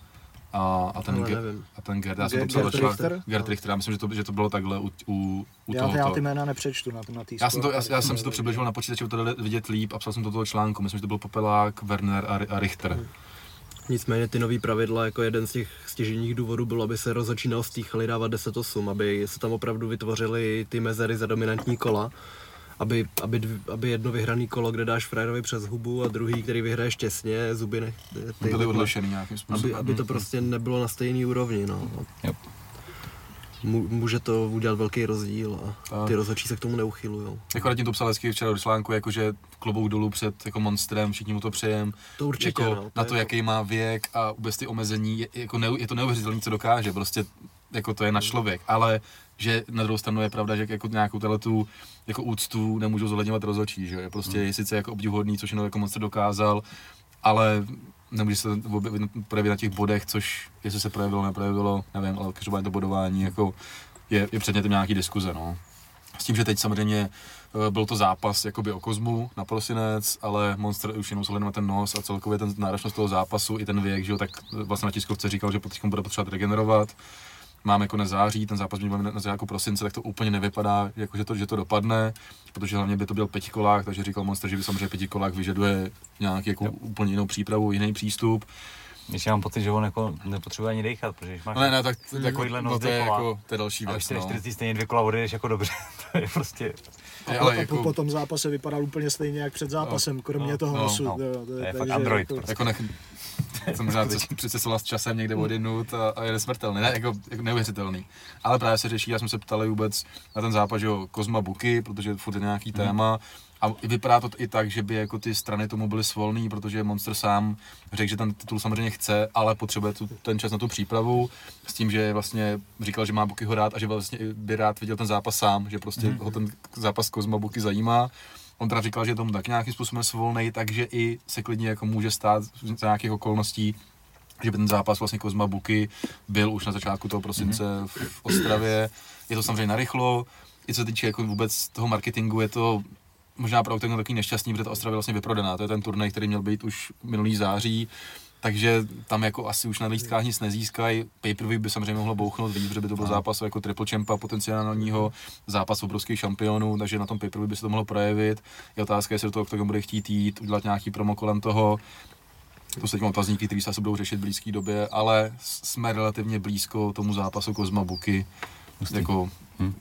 a, a ten, Ale Ge- a ten Gerd, já jsem to psal Gerd? Gerd Richter, já myslím, že to, že to bylo takhle u, u, u já, já tohoto. ty jména nepřečtu na, na té Já jsem, to, já, já jsem si to přibližoval na počítači, to jde vidět líp a psal jsem to do toho článku. Myslím, že to byl Popelák, Werner a, a Richter. Nicméně ty nový pravidla, jako jeden z těch stěžejních důvodů bylo, aby se rozhodčí neostýchali dávat 10-8, aby se tam opravdu vytvořily ty mezery za dominantní kola, aby, aby, dv, aby jedno vyhraný kolo, kde dáš frajerovi přes hubu a druhý, který vyhraješ těsně, zuby nech, ty, Byli odlišený nějakým způsobem. aby, aby to Mm, prostě nebylo na stejné úrovni. No. Jo. Může to udělat velký rozdíl a ty rozhodčí se k tomu neuchylují. Jako tím to psal hezky včera do článku, jakože klobouk dolů před jako monstrem, všichni mu to přejem. To určitě, jako no, to na to, jako- jaký má věk a vůbec ty omezení, je, jako ne, je to neuvěřitelné, co dokáže, prostě jako to je na člověk, ale že na druhou stranu je pravda, že jako nějakou tu jako úctu nemůžou zohledňovat rozhodčí, že je prostě je sice jako obdivuhodný, což jenom jako monster dokázal, ale nemůže se to projevit na těch bodech, což jestli se projevilo, neprojevilo, nevím, ale každopádně to bodování jako je, je předmětem nějaký diskuze, no. S tím, že teď samozřejmě eh, byl to zápas jakoby o kozmu na prosinec, ale Monster už jenom na ten nos a celkově ten náročnost toho zápasu i ten věk, že jo, tak vlastně na tiskovce říkal, že teď bude potřebovat regenerovat. Máme jako na září, ten zápas bude na jako prosince, tak to úplně nevypadá, jako že, to, že to dopadne, protože hlavně by to byl pětikolák, takže říkal Monster, že by samozřejmě pětikolák vyžaduje nějaký jako úplně jinou přípravu, jiný přístup. Když já mám pocit, že on jako nepotřebuje ani dechat, protože když máš No ne, ne, tak jako, no, to je kola jako, to je další a věc, už ty no. 40 stejně dvě kola odejdeš jako dobře, to je prostě, A, Je, po, ale a po, jako- po tom zápase vypadal úplně stejně jak před zápasem, kromě no, toho no, nosu. no. jo, To je fakt takže android jako- prostě. Jako nech... Jsem možná přicesovala s časem někde odinut a, a je nesmrtelný, ne, jako, jako neuvěřitelný. Ale právě se řeší, já jsme se ptali vůbec na ten zápas, že jo, Kozma Buky, protože furt je nějaký téma. A vypadá to i tak, že by jako ty strany tomu byly svolný, protože Monster sám řekl, že ten titul samozřejmě chce, ale potřebuje tu, ten čas na tu přípravu. S tím, že vlastně říkal, že má Bukyho rád a že vlastně by rád viděl ten zápas sám, že prostě mm. ho ten zápas Kozma Buky zajímá. On teda říkal, že je tomu tak nějakým způsobem svolnej, takže i se klidně jako může stát za nějakých okolností, že by ten zápas vlastně Kozma Buky byl už na začátku toho prosince v v Ostravě. Je to samozřejmě narychlo, i co se týče jako vůbec toho marketingu, je to možná pro Octagon takový nešťastný, protože ta Ostrava je vlastně vyprodaná. To je ten turnaj, který měl být už minulý září, takže tam jako asi už na lístkách nic nezískají. pay by samozřejmě mohlo bouchnout víc, protože by to byl zápas jako triple champa potenciálního, zápas obrovských šampionů, takže na tom pay by se to mohlo projevit. Je otázka, jestli do toho Octagon bude chtít jít, udělat nějaký promo kolem toho. To jsou teď otazníky, které se budou řešit v blízké době, ale jsme relativně blízko tomu zápasu Kozma Buky. Jako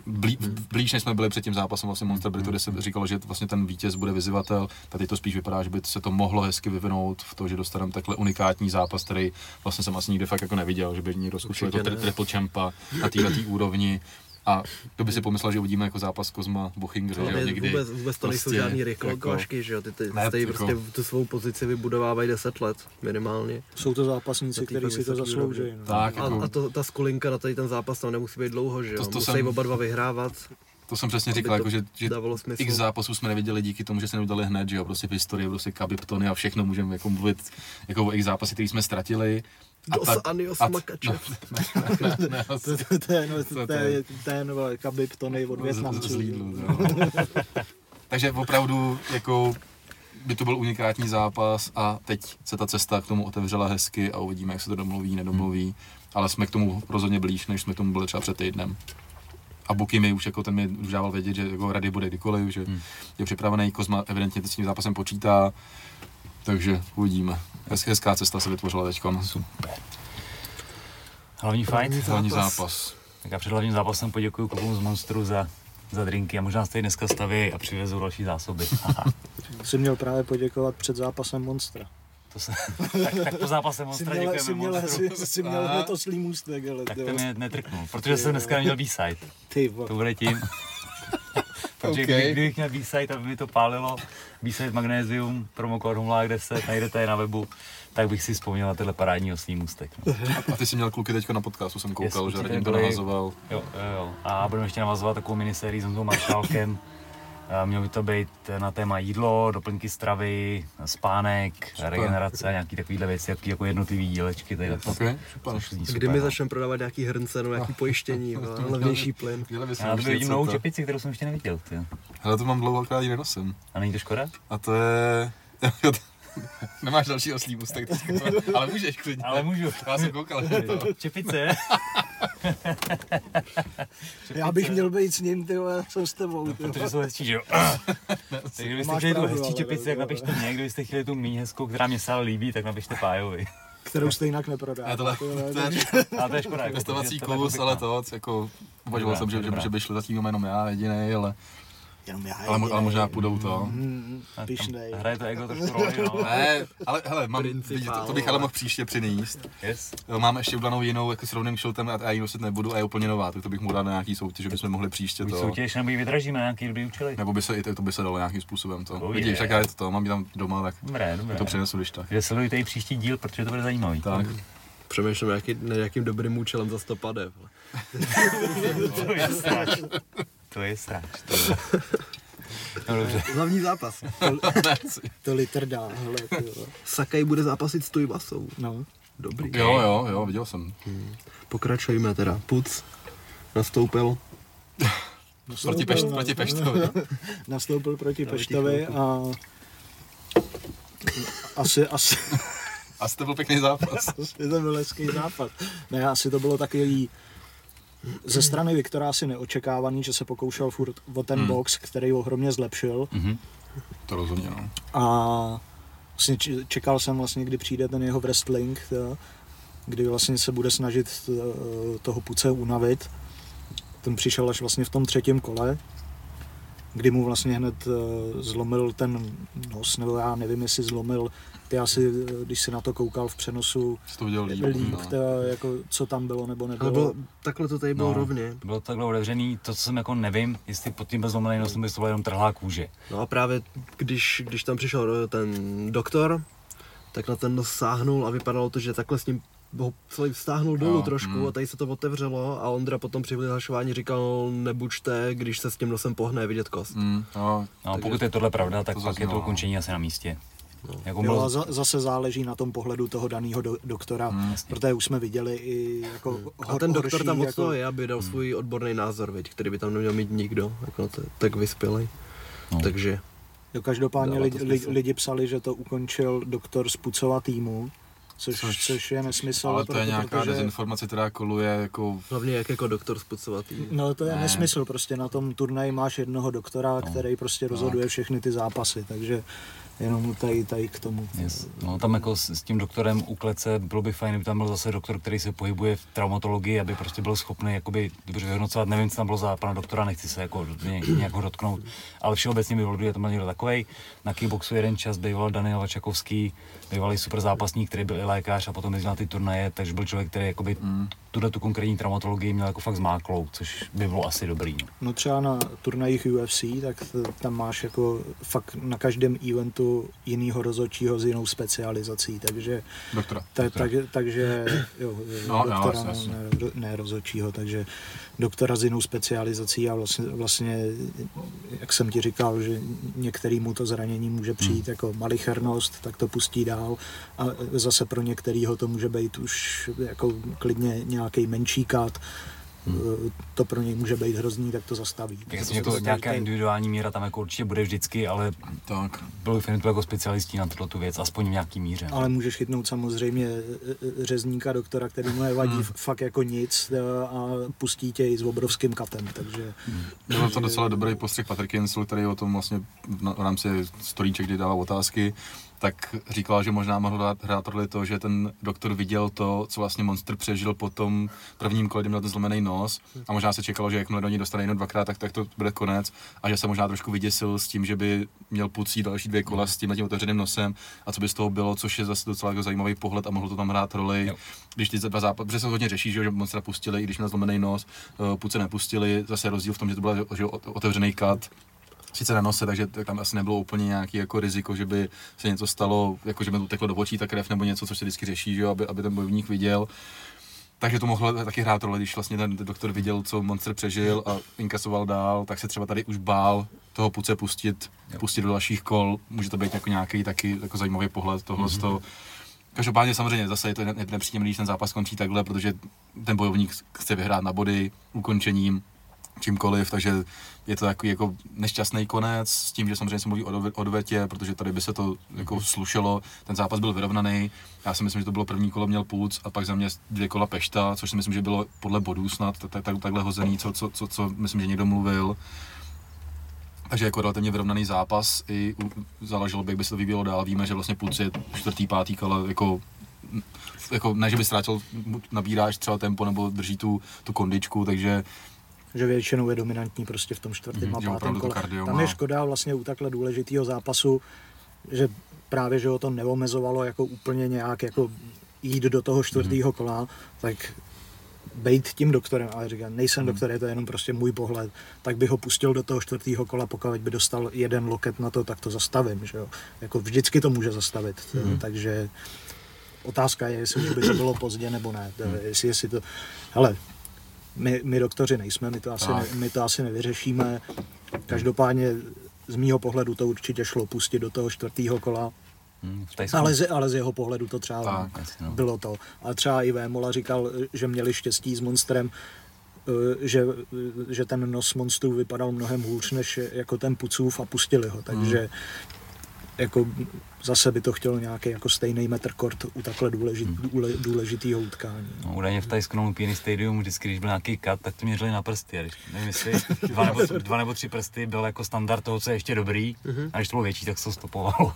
blí, blíž, než jsme byli před tím zápasem vlastně Monster Brito, kde se říkalo, že vlastně ten vítěz bude vyzývatel. Tady to spíš vypadá, že by se to mohlo hezky vyvinout v to, že dostaneme takhle unikátní zápas, který vlastně jsem asi nikde fakt jako neviděl, že by někdo zkusil jako triple champa na této úrovni. A kdo by si pomyslel, že uvidíme jako zápas Kozma Buchingr, že někdy. vůbec, vůbec to nejsou prostě žádný jako- rychlokvašky, že jo, ty, ty Ne, stej jako- prostě tu svou pozici vybudovávají 10 let minimálně. Jsou to zápasníci, kteří si to zaslouží. no. Tak, A, jako, a to, ta skulinka na tady ten zápas tam nemusí být dlouho, že jo, To- to musí jsem- oba dva vyhrávat. to jsem přesně říkal, to jako, že, že. X zápasů jsme neviděli díky tomu, že se neudělali hned, že jo, prostě v historii, prostě Khabib, Tony a všechno můžeme jako mluvit jako o X zápasy, který jsme ztratili. Dos ta- Anios a ne, To, je, Khabib Tony od Větnamců. No. Takže opravdu jako by to byl unikátní zápas a teď se ta cesta k tomu otevřela hezky a uvidíme, jak se to domluví, nedomluví, ale jsme k tomu rozhodně blíž, než jsme k tomu byli třeba před týdnem. A Buky mi už jako ten mi už dával vědět, že jako rady bude kdykoliv, že Hmm. je připravený, Kozma evidentně s tím zápasem počítá, takže uvidíme. Hez- Hezká cesta se vytvořila teď. super. Hlavní fight? Hlavní zápas. Tak já před hlavním zápasem poděkuji klubům z Monstru za, za drinky a možná se tady dneska staví a přivezou další zásoby. Aha, Jsi měl právě poděkovat před zápasem Monstra. to se, tak, tak po zápase Jsi Monstra měl, děkujeme jsi měl, Monstru. jsi, jsi měl hned oslý můstek, ale Tak ten vole. mě netrknul, protože jsem dneska neměl B-side. Ty vole. To bude tím. Protože OK. kdyby, kdybych měl B-side, aby mi to pálilo, B-side Magnesium, promokód Humlák 10, najdete je na webu, tak bych si vzpomněl na tyhle parádní oslý můstek. No. A ty jsi měl kluky teďka na podcastu, jsem koukal, Yes, že Radim to navazoval. Jo, jo, jo. A budeme ještě navazovat takovou minisérii s Honzou Maršálkem. A Mělo by to být na téma jídlo, doplňky stravy, spánek, regenerace a nějaký takovýhle věci, jaký jako jednotlivý dílečky. Tady OK, super. což zní Kdy super, my no. začneme prodávat nějaký hrnce nebo nějaký pojištění, no, levnější plyn. Já tobě vidím novou to- čepici, kterou jsem ještě neviděl. Ty. Hele, to mám dlouhokrát ji nenosím. A není to škoda? A to je... Nemáš další oslý můstek teďka, ale můžeš klidně. Ale můžu. Já jsem koukal. Čepice. Já bych měl být s ním, ty vole, jsem s tebou. vole. Protože jsou hezčí, že jo? Takže kdybyste chtěli tu hezčí čepici, tak napište mě. Kdybyste chtěli tu méně hezkou, která mě se ale líbí, tak napište Pájovi. Kterou stejně jinak neprodá. Tohle, vole, to je Ale to je škoda. jako, testovací je kus, ale to, jako, uvažoval jsem, že, že, že by šli zatím jenom já jediný, ale, Jenom já ale, mo- ale možná půjdou to. Mm, A tam Pišnej. Hraje to ego trošku roli, no. Ne, ale hele, mám, vidíte, to, to bych ale mohl příště přinést. Yes. Jo, Mám ještě udanou jinou jako s rovným šiltem a já ji nosit nebudu a je úplně nová, tak to bych mu dal na nějaký soutěž, že bychom mohli příště to. soutěž, nebo ji vydražíme na nějaký dobrý účely. Nebo by se i to by se dalo nějakým způsobem to. Oh, Vidíš, tak já je to to, mám ji tam doma, tak Dobré, dobré. to přinesu, když tak. Takže sledujte i příští díl, protože to bude zajímavý. Tak. Přemýšlím nějaký, nad nějakým dobrým účelem za 100 pade. To je. To je sráč. To je... No dobře. Hlavní zápas. To litr dá, hele. Sakaj bude zápasit s Tujvasou. No. Dobrý. Jo, jo, jo, viděl jsem. Pokračujeme teda. Puc nastoupil. Proti, pešt, proti Peštovi. Nastoupil proti Peštovi a asi, asi, Asi to byl pěkný zápas. asi to byl hezký západ. Ne, asi to bylo takový ze strany Viktora asi neočekávaný, že se pokoušel furt o ten Hmm. box, který ho ohromně zlepšil Mhm. To rozhodně, no. a vlastně čekal jsem vlastně, kdy přijde ten jeho wrestling, to, kdy vlastně se bude snažit eh, toho puce unavit. Ten přišel až vlastně v tom třetím kole, kdy mu vlastně hned eh, zlomil ten nos, nebo já nevím, jestli zlomil, ty asi, eh, když si na to koukal v přenosu, to líp. líp, no. to, jako, co tam bylo nebo Ale nebylo. bylo, takhle to tady bylo No. rovně. Bylo to takhle otevřený, to co jsem jako nevím, jestli pod tím byl zlomený nos, nebo jestli to jenom trhlá kůže. No a právě když, když tam přišel ten doktor, tak na ten nos sáhnul a vypadalo to, že takhle s ním ho celý stáhnul dolů Jo, trošku mm. a tady se to otevřelo a Ondra potom při vyhlašování říkal nebuďte, když se s tím nosem pohne, je vidět kost. Mm, No, Takže pokud je tohle pravda, tak to pak je zaznělo, to no. ukončení asi na místě. Jako Jo, bylo, a za, zase záleží na tom pohledu toho daného do, doktora, Mm, protože už jsme viděli i jako A ten doktor tam jako, toho je, aby dal svůj odborný názor, viď, který by tam neměl mít nikdo, jako to, tak vyspělej. No. Takže Jo, každopádně lidi, lidi, lidi psali, že to ukončil doktor z Pucova týmu, což, Což- což je nesmysl. ale to je proto- nějaká protože, dezinformace, která koluje jako... hlavně jak jako doktor spucovatý. No to je Ne. nesmysl, prostě na tom turnaji máš jednoho doktora, No. který prostě rozhoduje všechny ty zápasy, takže jenom tady, tady k tomu. Yes. No tam jako s, s tím doktorem u klece bylo by fajn, kdyby tam byl zase doktor, který se pohybuje v traumatologii, aby prostě byl schopný jakoby dobře vyhodnocovat. Nevím, co tam bylo za pana doktora, nechci se jako ně, nějak ho dotknout, ale všeobecně by bylo dobré, tam byl někdo takovej. Na kickboxu jeden čas býval Daniel Vačakovský, bývalý super zápasník, který byl i lékař a potom jezdil na ty turnaje, takže byl člověk, který jakoby Mm. tuhle tu konkrétní traumatologii měl jako fakt zmáklou, což by bylo asi dobrý. No. No třeba na turnajích UFC, tak tam máš jako fakt na každém eventu jinýho rozhodčího s jinou specializací, takže Doktora. Ta, tak, takže, jo, No, no, doktora, jasně. ne, ne rozhodčího, takže doktora s jinou specializací a vlastně, vlastně, jak jsem ti říkal, že některýmu to zranění může přijít Hmm. jako malichernost, tak to pustí dál a zase pro některýho to může být už jako klidně nějaký menší kat, Hmm. to pro něj může být hrozný, tak to zastaví. Jasně, To- to- nějaká individuální míra tam jako určitě bude vždycky, ale Tak. byl to jako specialistí na tuto tu věc, aspoň v nějaký míře. Ale můžeš chytnout samozřejmě e, e, řezníka doktora, který mu nevadí Hmm. fakt jako nic e, a pustí tě i s obrovským katem, takže Byl to docela dobrý postřeh Patrick Jensel, který o tom vlastně v rámci storíček, kdy dával otázky, tak říkal, že možná mohl dát, hrát roli to, že ten doktor viděl to, co vlastně Monster přežil po tom prvním kole, kdy měl ten zlomený nos. A možná se čekalo, že jakmile do ní dostane jenom dvakrát, tak, tak to bude konec. A že se možná trošku vyděsil s tím, že by měl pucí další dvě kola s tím, tím otevřeným nosem. A co by z toho bylo, což je zase docela jako zajímavý pohled a mohl to tam hrát roli, Jo. když ty dva zápasy, protože se hodně řeší, že, Monstra pustili, i když měl zlomený nos, eh, puce nepustili, zase rozdíl v tom, že to byl že, otevřený kat, sice na nose, takže tam asi nebylo úplně nějaký jako riziko, že by se něco stalo, jako že by uteklo do očí ta krev nebo něco, co se vždycky řeší, že jo, aby, aby ten bojovník viděl. Takže to mohlo taky hrát roli, když vlastně ten doktor viděl, co monster přežil a inkasoval dál, tak se třeba tady už bál toho puce pustit, pustit do dalších kol. Může to být jako nějaký taky jako zajímavý pohled tohle mm-hmm. z toho. Každopádně samozřejmě zase je to ne- nepříjemný, když ten zápas končí takhle, protože ten bojovník chce vyhrát na body ukončením, čímkoliv, takže je to takový jako nešťastný konec s tím, že samozřejmě se mluví o odvetě, protože tady by se to jako slušelo. Ten zápas byl vyrovnaný. Já si myslím, že to bylo první kolo měl Půc a pak za mě dvě kola Pešta, což si myslím, že bylo podle bodů snad tak- tak- tak- takhle hozený, co, co, co, co myslím, že někdo mluvil. Takže jako relativně vyrovnaný zápas i záleželo by, jak by se to vyvíjelo dál. Víme, že vlastně Půc je čtvrtý, pátý kole jako jako ne, že by ztrátil, nabíráš třeba tempo nebo drží tu, tu kondičku, takže že většinou je dominantní prostě v tom čtvrtém Mhm, a pátém kole. Tam je škoda vlastně u takhle důležitého zápasu, že právě, že ho to neomezovalo jako úplně nějak jako jít do toho čtvrtého kola, tak bejt tím doktorem, ale říkám, nejsem Mhm. doktor, je to jenom prostě můj pohled, tak bych ho pustil do toho čtvrtého kola, pokud by dostal jeden loket na to, tak to zastavím, že jo. Jako vždycky to může zastavit, Mhm. takže otázka je, jestli už by to bylo pozdě nebo ne, Mhm. jestli, jestli to, hele, my, my doktoři nejsme, my to, asi ne, my to asi nevyřešíme. Každopádně z mýho pohledu to určitě šlo pustit do toho čtvrtého kola, Hm, Tajsku. ale z, ale z jeho pohledu to třeba Tak, no. bylo to. A třeba i Vémola říkal, že měli štěstí s monstrem, eh, že, že ten nos monstru vypadal mnohem hůř než jako ten Pucův a pustili ho, takže jako zase by to chtělo nějaký jako stejný metr kort u takhle důležit, důle, důležitého utkání. No, údajně v Tajsku na Lumpini Stadium, vždycky, když byl nějaký kat, tak to měřili na prsty. A když, nevím, jestli dva nebo, dva nebo tři prsty byl jako standard toho, co je ještě dobrý. A když to bylo větší, tak se to stopovalo.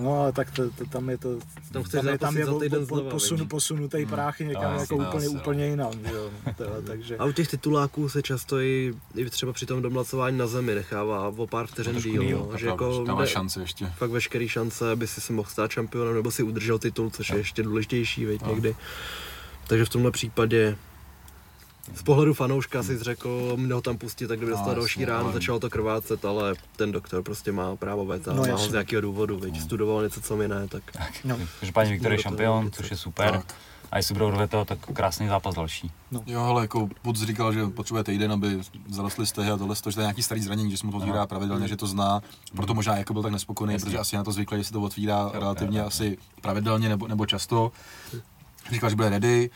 No, tak to, to, tam je to, Tam chceš tam je, tam je po, po, znova, posun, posunutý práh někam jako to úplně, asi, no. úplně jinam, jo. To, takže, A u těch tituláků se často i, i třeba při tom domlacování na zemi nechává o pár vteřin trošku díl, no, že jako že dává jde šance ještě. fakt veškerý šance, aby si se mohl stát šampionem nebo si udržel titul, což je ještě důležitější, veď, No. někdy. Takže v tomhle případě z pohledu fanouška si řekl, mě ho tam pustit, tak kdyby No, dostal další ráno, ale- začalo to krvácet, ale ten doktor prostě má právo veta, No, má ho z nějakého důvodu, veď, studoval něco, co mi ne, tak no. Každopádně Viktor je šampion, což je super. Tak. A jestli budou odveto, tak krásný zápas další. Jo, ale jako Puc říkal, že potřebuje týden, aby zarostly stehy a tohle, že to je nějaký starý zranění, že se mu to otvírá pravidelně, že to zná, proto možná jako byl tak nespokojený, Jasně. protože asi na to zvyklý, že se to otvírá Jo, relativně jo, jo. asi pravidelně nebo, nebo často. Říkal, že bude ready.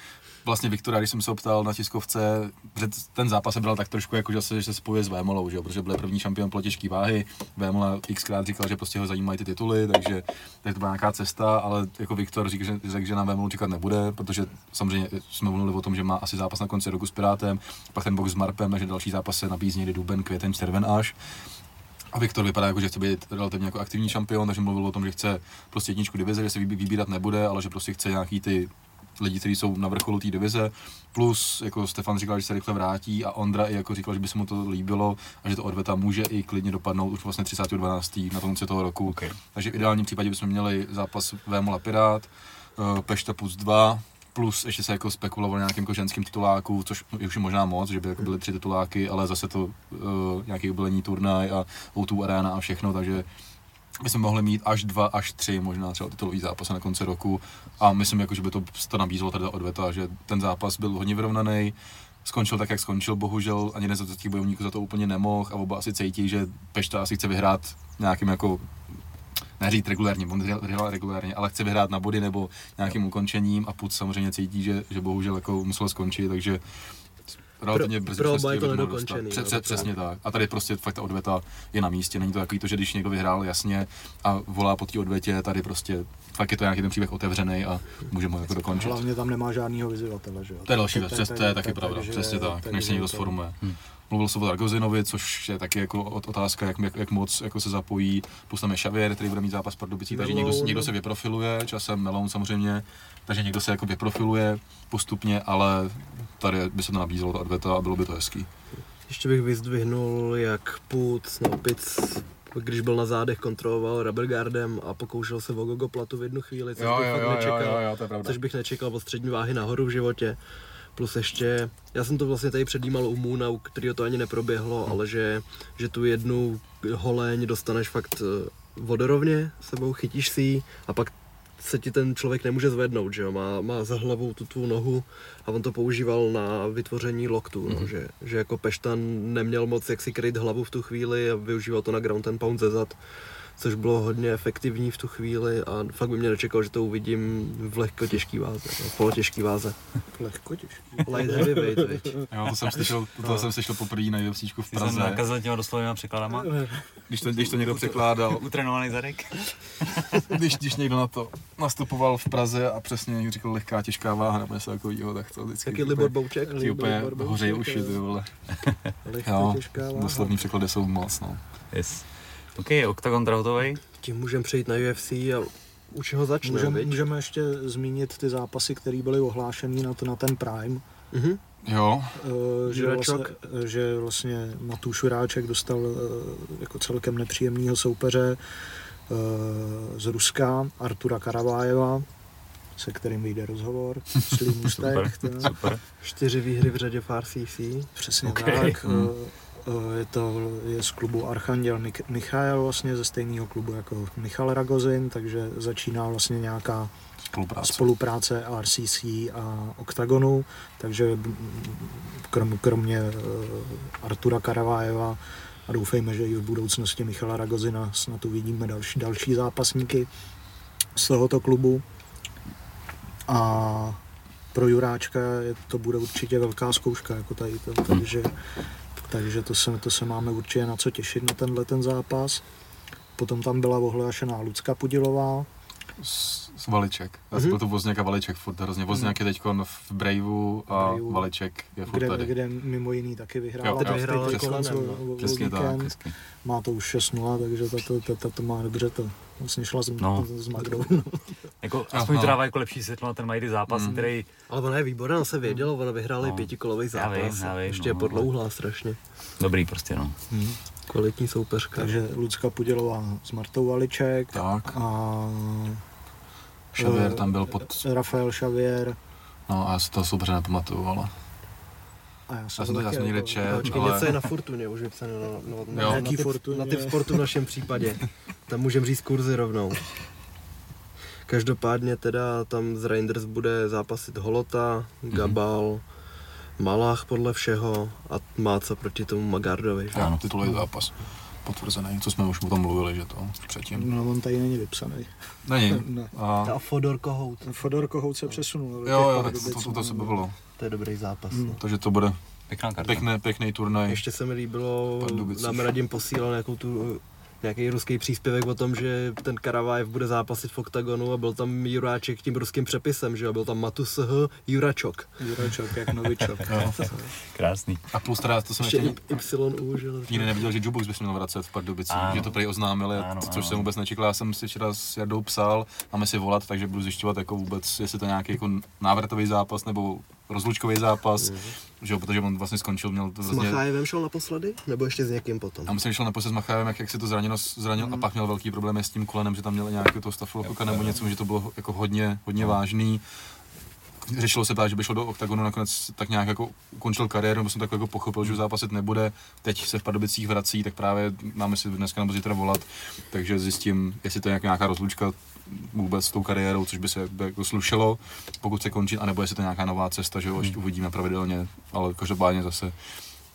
Vlastně Viktora, když jsem se ho ptal na tiskovce, že ten zápas se bral tak trošku jako, že se, že se spojuje s Vémolou, že jo, protože byl první šampion pro těžké váhy. Vémola xkrát říkal, že prostě ho zajímají ty tituly, takže, takže to byla nějaká cesta, ale jako Viktor říkal, že, řekl, že na Vémolu čekat nebude, protože samozřejmě jsme mluvili o tom, že má asi zápas na konci roku s Pirátem, pak ten box s Marpem, takže další zápas se nabízí někdy duben, květen, červen až. A Viktor vypadá jako, že chce být relativně jako aktivní šampion, takže mluvil o tom, že chce prostě jedničku divize, že se vybí- vybírat nebude, ale že prostě chce nějaký ty lidi, kteří jsou na vrcholu té divize, plus jako Stefan říkal, že se rychle vrátí a Ondra i jako říkal, že by se mu to líbilo a že to odveta může i klidně dopadnout už vlastně 30.12. na konci toho roku. Okay. Takže v ideálním případě bychom měli zápas Vémola Pirát, eh, Pešta Puc 2, plus ještě se jako spekulovalo nějakým jako ženským tituláku, což už je možná moc, že by jako byly tři tituláky, ale zase to uh, nějaký jubilejní turnaj a O2 Arena a všechno, takže bychom mohli mít až dva, až tři možná třeba titulový zápasy na konci roku. A myslím, jako, že by to, to nabízelo tady odveta, že ten zápas byl hodně vyrovnaný, skončil tak, jak skončil, bohužel. Ani jeden z těch bojovníků za to úplně nemohl. A oba asi cítí, že Pešta asi chce vyhrát nějakým jako neříct regulárně, on hrál regulárně, ale chce vyhrát na body nebo nějakým ukončením. A Puc samozřejmě cítí, že, že bohužel jako musel skončit, takže relativně Pro- brzy pro je to nedokončený, dostat. no, přesně tak. A tady prostě fakt ta odveta je na místě. Není to takový to, že když někdo vyhrál jasně a volá po té odvetě, tady prostě fakt je to nějaký ten příběh otevřený a můžeme ho jako dokončit. Hlavně tam nemá žádnýho vyzývatele, že jo. To je další věc, přes, to je tak- taky pravda, přesně tak, takže než se někdo to- sformuje. Mluvil jsem o Argozinovi, což je taky jako ot- otázka, jak, jak, jak moc jako se zapojí. Plus tam je Xavier, který bude mít zápas Pardubicí, takže někdo, někdo se vyprofiluje, časem Melon samozřejmě, takže někdo se jako vyprofiluje postupně, ale tady by se to nabízelo ta odveta a bylo by to hezký. Ještě bych vyzdvihnul, jak Put, no Pic, když byl na zádech, kontroloval rubberguardem a pokoušel se o gogo platu v jednu chvíli, což bych fakt nečekal. to je pravda. což bych nečekal od střední váhy nahoru v životě. Plus ještě, já jsem to vlastně tady předjímal u Moona, u kterého to ani neproběhlo, ale že, že tu jednu holeň dostaneš fakt eh, vodorovně sebou, chytíš si ji a pak se ti ten člověk nemůže zvednout, že jo, má, má za hlavou tu tu nohu a on to používal na vytvoření loktu, no, že, že jako Peštan neměl moc jak si kryt hlavu v tu chvíli a využíval to na ground and pound ze zad, což bylo hodně efektivní v tu chvíli a fakt by mě nečekal, že to uvidím v lehko těžký váze, no, v polotěžký váze. Lehko těžký. Light heavyweight, viď. Jo, to jsem slyšel, to jsem slyšel poprvé na UFCčku v Ty jsem Praze, nakazil těma doslovnýma překladama. když to, když to někdo překládal, Utrénovaný zadek. když, když někdo na to nastupoval v Praze a přesně říkal lehká, těžká váha nebo něco takového, tak to vždycky Taky Libor Bouček. ti úplně hořejí uši, ty vole. Lehko Jo, těžká váha. doslovní překlady jsou moc, no. Yes. OK, Octagon teda hotovej. Tím můžeme přejít na UFC a u čeho začneme, Můžeme, můžeme ještě zmínit ty zápasy, které byly ohlášený na, to, na ten Prime. Mhm. Jo, Eh, že, vlastně, eh, že vlastně Matuš Juráček dostal eh, jako celkem nepříjemného soupeře eh, z Ruska, Artura Karavájeva, se kterým vyjde rozhovor. Slim Super, super. Čtyři výhry v řadě v RCC. Přesně Ok. tak. Eh, Je to je z klubu Archanděl Michael, vlastně ze stejného klubu jako Michal Ragozin, takže začíná vlastně nějaká spolupráce. spolupráce RCC a Octagonu, takže krom, kromě eh, Artura Karavájeva a doufejme, že i v budoucnosti Michala Ragozina snad uvidíme další, další zápasníky z tohoto klubu. A pro Juráčka je, to bude určitě velká zkouška, jako tady to, takže, takže to, se, to se máme určitě na co těšit na tenhle ten zápas. Potom tam byla ohlášená Lucka Pudilová, S, s Valiček. Já Mhm. jsem byl tu Vozňák a Valiček furt hrozně. Vozňák je teď v Braveu a Braveu. Valiček je furt kde, tady. kde mimo jiný taky vyhrála. Jo, Teď jo, no. o- o Přesně tak. Hezky. Má to už 6-0, takže tato, tato, tato má dobře to. Vlastně šla s, No. s Magdou. Jako, aspoň to dává jako lepší světlo na ten Mighty zápas, Mm. který Ale ona je výborná, ona se věděla, ona vyhrála i No. pětikolový Já vím, zápas. já vím, Ještě je no, podlouhlá strašně. dobrý prostě, no. Kvalitní soupeřka. takže Lucka Pudělová s Martou Valiček Tak, a Xavier eh, tam byl pod... Rafael Xavier. No a já si toho soupeře nepamatuju, ale... A já Já jsem to já jsem někde jako- čet, Počkej, ale... něco je na Fortuně, už vypsané na, na, na, Jo. na, typ, Fortuně? na typ sportu v našem případě. Tam můžeme říct kurzy rovnou. Každopádně teda tam z Reinders bude zápasit Holota, Gabal, Malach podle všeho a Máca proti tomu Magardovi. že? Ano, titulový zápas. Potvrzený, co jsme už o tom mluvili, že to předtím. No, on tady není vypsaný. Není. Ne. A... A Fodor Kohout, Fodor Kohout se přesunul. Jo, jo, tak to, to, to no. se bavilo. to je dobrý zápas. Hmm. No. Takže to bude Pěkná karta. pěkný, pěkný turnaj. Ještě se mi líbilo, nám Radim posílal nějakou tu nějaký ruský příspěvek o tom, že ten Karavajev bude zápasit v oktagonu a byl tam Juráček tím ruským přepisem, že jo, byl tam Matus H. Juračok. Juračok, jak novičok. Krásný. A plus teda, to jsem Ještě ještě YU, že jo. nikdy neviděl, že Jukebox by se měl vracet v Pardubicích, že to prý oznámili, Ano, což ano. jsem vůbec nečekal. Já jsem si včera s Jardou psal, máme si volat, takže budu zjišťovat jako vůbec, jestli to nějaký jako návratový zápas nebo rozlučkový zápas, že jo, protože on vlastně skončil, měl to S vlastně... Machájevem šel naposledy? Nebo ještě s někým potom? A myslím, že šel naposled s Machájem, jak, jak si to zranilo, zranil a pak měl velký problémy s tím kolenem, že tam měl nějaký to stafilokoka nebo něco, že to bylo jako hodně, hodně vážný. Řešilo se právě, že by šel do oktagonu, nakonec tak nějak jako ukončil kariéru, nebo jsem tak jako pochopil, že zápasit nebude. Teď se v Pardubicích vrací, tak právě máme si dneska nebo zítra volat, takže zjistím, jestli to je nějaká rozlučka vůbec s tou kariérou, což by se jako slušelo, pokud se končí, anebo jestli to je nějaká nová cesta, že ho ještě uvidíme pravidelně, ale každopádně zase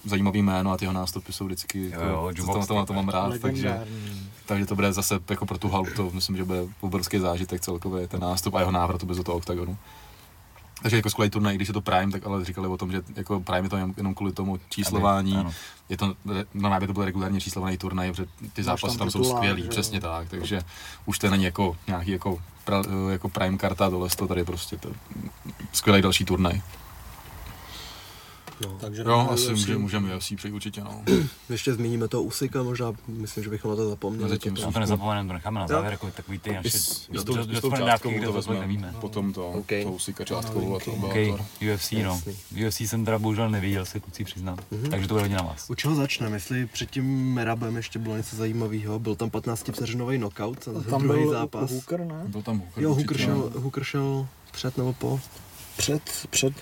zajímavý jméno a ty jeho nástupy jsou vždycky, Jo, jo, to, to, to, to mám rád, takže, takže to bude zase jako pro tu halu, to myslím, že bude obrovský zážitek celkově, ten nástup a jeho návrat bez do toho oktagonu. Takže jako skvělý turnaj, i když je to Prime, tak ale říkali o tom, že jako Prime je to jenom, jenom kvůli tomu číslování. Ano. Je to, no by to byl regulárně číslovaný turnaj, protože ty zápasy tam tam, jsou skvělý, že přesně tak, takže už to není jako nějaký jako, pra, jako Prime karta, tohle to tady prostě to skvělý další turnaj. Takže Jo, asi UFC. může, můžeme UFC přejít určitě, no. Ještě zmíníme toho Usika, možná, myslím, že bychom na to zapomněli. Potom. No to nezapomeneme, to necháme na závěr, jako takový ty naše I s, i s tou, dost- i s dost tou dávky, částkou kde to to vezmeme, nevíme. potom to, OK. tou usíka částkou a to OK, Bellator. UFC, no. Jasný. UFC jsem teda bohužel neviděl, se kluci přiznám. Takže to bude hodně na vás. U čeho začneme? Jestli před tím Merabem ještě bylo něco zajímavého, byl tam 15 vteřinový knockout, Tam druhý byl zápas. Hooker, ne? Byl tam Hooker, Jo, Hooker šel, no. Hooker šel před nebo po? Před, před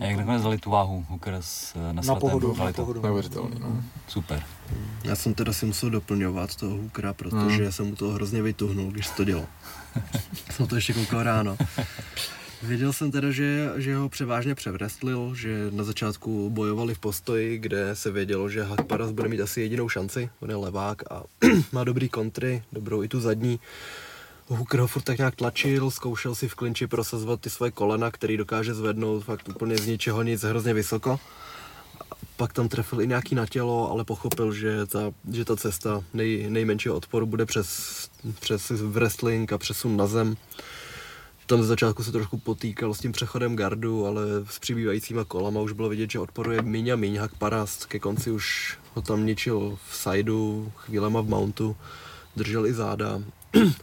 A jak nakonec dali tu váhu Hooker s, na, na svatem? pohodu, na pohodu. Neuvěřitelný, no. Super. Já jsem teda si musel doplňovat toho Hookera, protože Hmm. jsem mu to hrozně vytuhnul, když to dělal. jsem to ještě koukal ráno. Věděl jsem teda, že, že ho převážně převrestlil, že na začátku bojovali v postoji, kde se vědělo, že Hakparas bude mít asi jedinou šanci, on je levák a má dobrý kontry, dobrou i tu zadní. Hooker ho furt tak nějak tlačil, zkoušel si v klinči prosazovat ty svoje kolena, který dokáže zvednout fakt úplně z ničeho nic hrozně vysoko. Pak tam trefil i nějaký na tělo, ale pochopil, že ta, že ta cesta nej, nejmenšího odporu bude přes, přes wrestling a přesun na zem. Tam ze začátku se trošku potýkal s tím přechodem gardu, ale s přibývajícíma kolama už bylo vidět, že odporuje míň a míň. Hak Parast ke konci už ho tam ničil v sideu, chvílema v mountu, držel i záda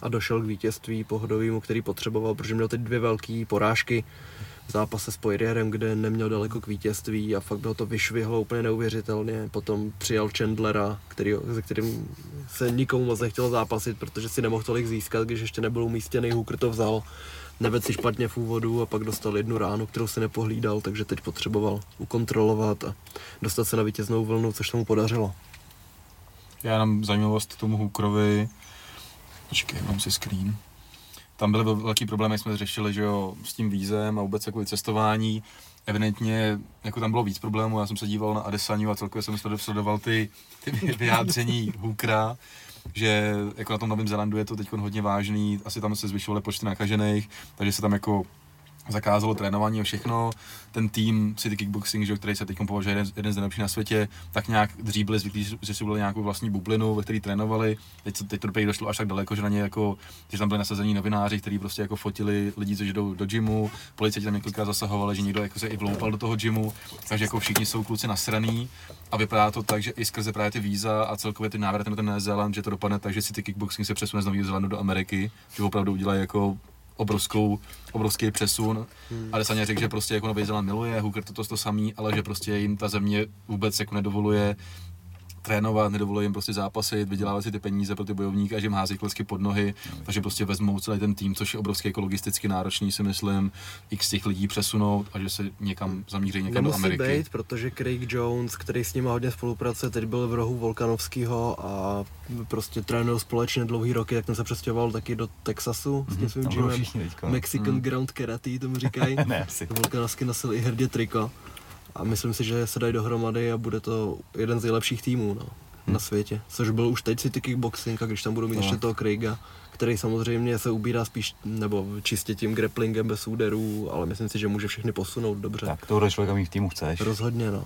a došel k vítězství pohodovýmu, který potřeboval, protože měl teď dvě velké porážky v zápase s Poirierem, kde neměl daleko k vítězství a fakt bylo to vyšvihlo úplně neuvěřitelně. Potom přijal Chandlera, který, se kterým se nikomu moc nechtělo zápasit, protože si nemohl tolik získat, když ještě nebyl umístěný, Hooker to vzal. Nevedl si špatně v úvodu a pak dostal jednu ránu, kterou si nepohlídal, takže teď potřeboval ukontrolovat a dostat se na vítěznou vlnu, což se mu podařilo. Já jenom zajímavost tomu Hookerovi. Počkej, mám si screen. Tam byly vel- velký problémy, jak jsme řešili, že jo, s tím vízem a vůbec jako cestování. Evidentně, jako tam bylo víc problémů, já jsem se díval na Adesaniu a celkově jsem sledo- sledoval ty, ty vyjádření Hookera, že jako na tom Novém Zélandu je to teď hodně vážný, asi tam se zvyšovaly počty nakažených, takže se tam jako zakázalo trénování a všechno. Ten tým City Kickboxing, že, který se teď považuje jeden, jeden z nejlepších na světě, tak nějak dřív byli zvyklí, že- si udělali nějakou vlastní bublinu, ve které trénovali. Teď, teď to došlo až tak daleko, že na ně jako, že tam byli nasazení novináři, kteří prostě jako fotili lidi, co jdou do gymu, policajti tam několikrát zasahovali, že někdo jako se i vloupal do toho gymu, takže jako všichni jsou kluci nasraný a vypadá to tak, že i skrze právě ty víza a celkově ty návraty na ten Zéland, že to dopadne tak, že City Kickboxing se přesune z Nového Zélandu do Ameriky, že opravdu udělají jako obrovskou, obrovský přesun. Hmm. A Desaně řekl, že prostě jako Nový Zéland miluje, Hooker to, to, to samý, ale že prostě jim ta země vůbec jako nedovoluje trénovat, nedovoluje jim prostě zápasit, vydělávat si ty peníze pro ty bojovníky a že jim hází klecky pod nohy, takže prostě vezmou celý ten tým, což je obrovský jako logisticky náročný, si myslím, x těch lidí přesunout a že se někam zamíří někam do Nemusí Ameriky. být, protože Craig Jones, který s ním hodně spolupracuje, teď byl v rohu Volkanovského a prostě trénují společně dlouhý roky, tak ten se přestěhoval taky do Texasu s tím svým Tam budou gymem. teďka. Mexican Ground Karate tomu říkají. Ne, asi. Volkanovský nosil i hrdě triko. A myslím si, že se dají dohromady a bude to jeden z nejlepších týmů no, na světě. Což byl už teď City Kickboxing a když tam budou mít No. ještě toho Craiga, který samozřejmě se ubírá spíš, nebo čistě tím grapplingem bez úderů, ale myslím si, že může všechny posunout dobře. Tak tohle člověka mít v týmu chceš. Rozhodně, no.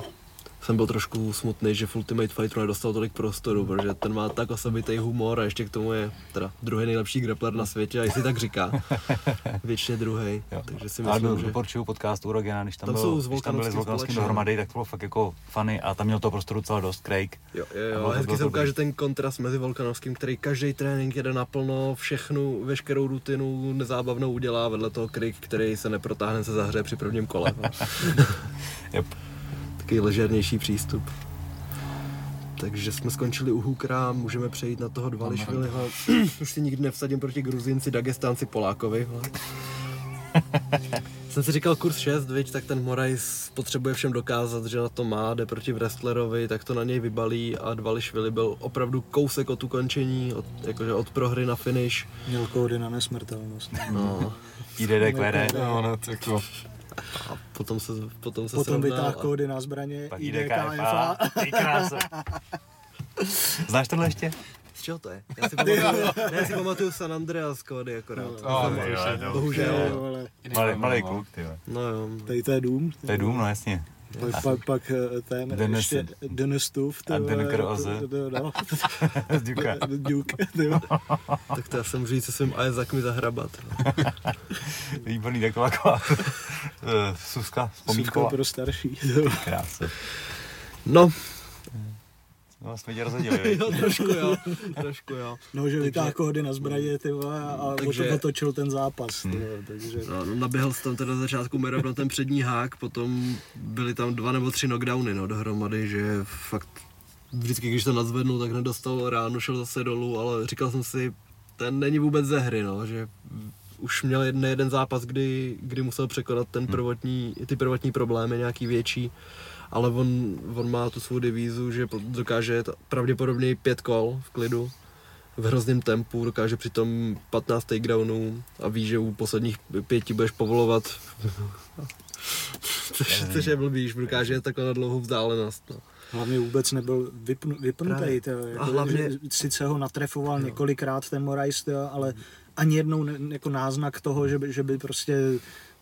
Jsem byl trošku smutný, že v Ultimate Fighteru nedostal tolik prostoru, protože ten má tak osobitý humor a ještě k tomu je teda druhý nejlepší grappler na světě, a jestli tak říká. Většině druhý. Takže si myslím, že... doporučuju podcast Urogena, když tam, Tam byl, jsou když tam byli s Volkanovským dohromady, tak to bylo fakt jako funny a tam měl toho prostoru docela dost, Craig. Jo, jo, jo, to- hezky se to ukáže ten kontrast mezi Volkanovským, který každý trénink jede naplno, všechnu, veškerou rutinu nezábavnou udělá, vedle toho Krik, který se neprotáhne se zahře při prvním kole. No. Yep. Takový ležernější přístup. Takže jsme skončili u Hookera, můžeme přejít na toho Dvališviliho. Už si nikdy nevsadím proti Gruzinci, Dagestánci, Polákovi. Jsem si říkal kurz 6, viď, tak ten Morais potřebuje všem dokázat, že na to má, jde proti wrestlerovi, tak to na něj vybalí a Dvališvili byl opravdu kousek od ukončení, od, jakože od prohry na finish. Měl kódy na nesmrtelnost. No, IDD, QD. No, no, tak a potom se, potom se Potom srovnal vytáhl kódy na zbraně, IDKFA. Znáš tohle ještě? Z čeho to je? Já si pamatuju, ne, já si pamatuju San Andreas kódy akorát. Oh, ty vole, to- Bohužel. Malý, malý kluk, ty. No jo. Tady to je dům. To je dům, no jasně. Pak, pak, pak eh, ten Dennis- ještě ty a Den Kroze. to- to- no. Z Duka. Duke. vole. Tak to já jsem jít se svým Isaac mi zahrabat. Výborný, taková taková eh, Suska, vzpomínková. pro starší. Krásně. No, No, jsme tě rozhodili, jo, trošku jo, trošku jo. No, že vytáhl kódy na zbraně, ty vole, a Takže- takže... otočil ten zápas, ty vole, takže... No, naběhl jsem tam teda na začátku Merab na ten přední hák, potom byly tam dva nebo tři knockdowny no, dohromady, že fakt vždycky, když to nadzvednul, tak nedostal ránu, šel zase dolů, ale říkal jsem si, ten není vůbec ze hry, no, že už měl jeden, jeden zápas, kdy, kdy musel překonat ten prvotní, ty prvotní problémy, nějaký větší, ale on, on má tu svou devízu, že dokáže pravděpodobně pět kol v klidu, v hrozném tempu, dokáže přitom 15 takedownů a ví, že u posledních pěti budeš povolovat, což, což je blbý, že dokáže jet takhle na dlouhou vzdálenost. No. Hlavně vůbec nebyl vypnu, vypnutý. Jako, A hlavně- sice ho natrefoval několikrát ten Morais, ale ani jednou ne, jako náznak toho, že by, že by prostě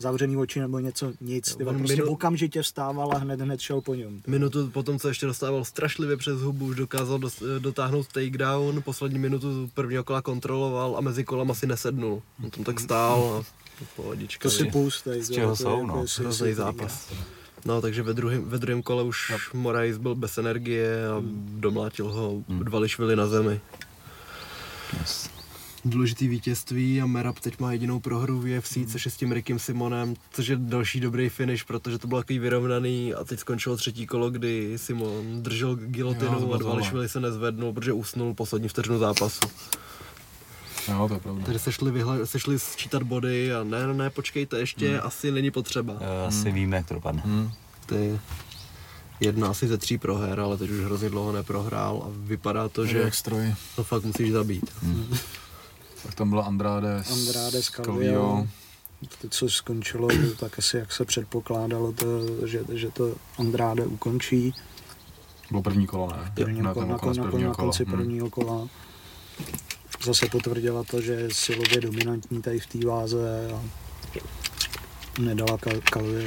zavřený oči nebo něco, nic. Ty, On prostě minu- okamžitě vstával a hned, hned šel po něm. Minutu potom, co ještě dostával strašlivě přes hubu, už dokázal dos, dotáhnout takedown, poslední minutu prvního kola kontroloval a mezi kolama si nesednul. On tam tak stál a pohodička. To si pustej. z čeho jsou, no. Hrozný zápas. No, takže ve druhém, ve druhém kole už Morais byl bez energie a domlátil ho Dvališvili na zemi. Yes. Důležitý vítězství a Merab teď má jedinou prohru v UFC, což je s tím Rickem Simonem, což je další dobrý finish, protože to bylo takový vyrovnaný a teď skončilo třetí kolo, kdy Simon držel gilotinu a. Dvališvili se nezvednul, protože usnul poslední vteřinu zápasu. Jo, to je pravda. Takže se šli, vyhle, se šli sčítat body a ne, ne, ne, počkejte, ještě asi není potřeba. Eh, Asi víme, jak to dopadne. Hmm. Ty jedna asi ze tří proher, ale teď už hrozně dlouho neprohrál a vypadá to, že že jak stroj. to fakt musíš zabít. Tak tam byla Andrade, Andrade s Calvillo. Calvillo. To, co skončilo, tak asi jak se předpokládalo, to, že, že to Andrade ukončí Bylo první kolo, ne? v prvním Na- kole, na na, konci na, prvního na konci kola. Hmm. prvního kola. Zase potvrdila to, že je silově dominantní tady v té váze a nedala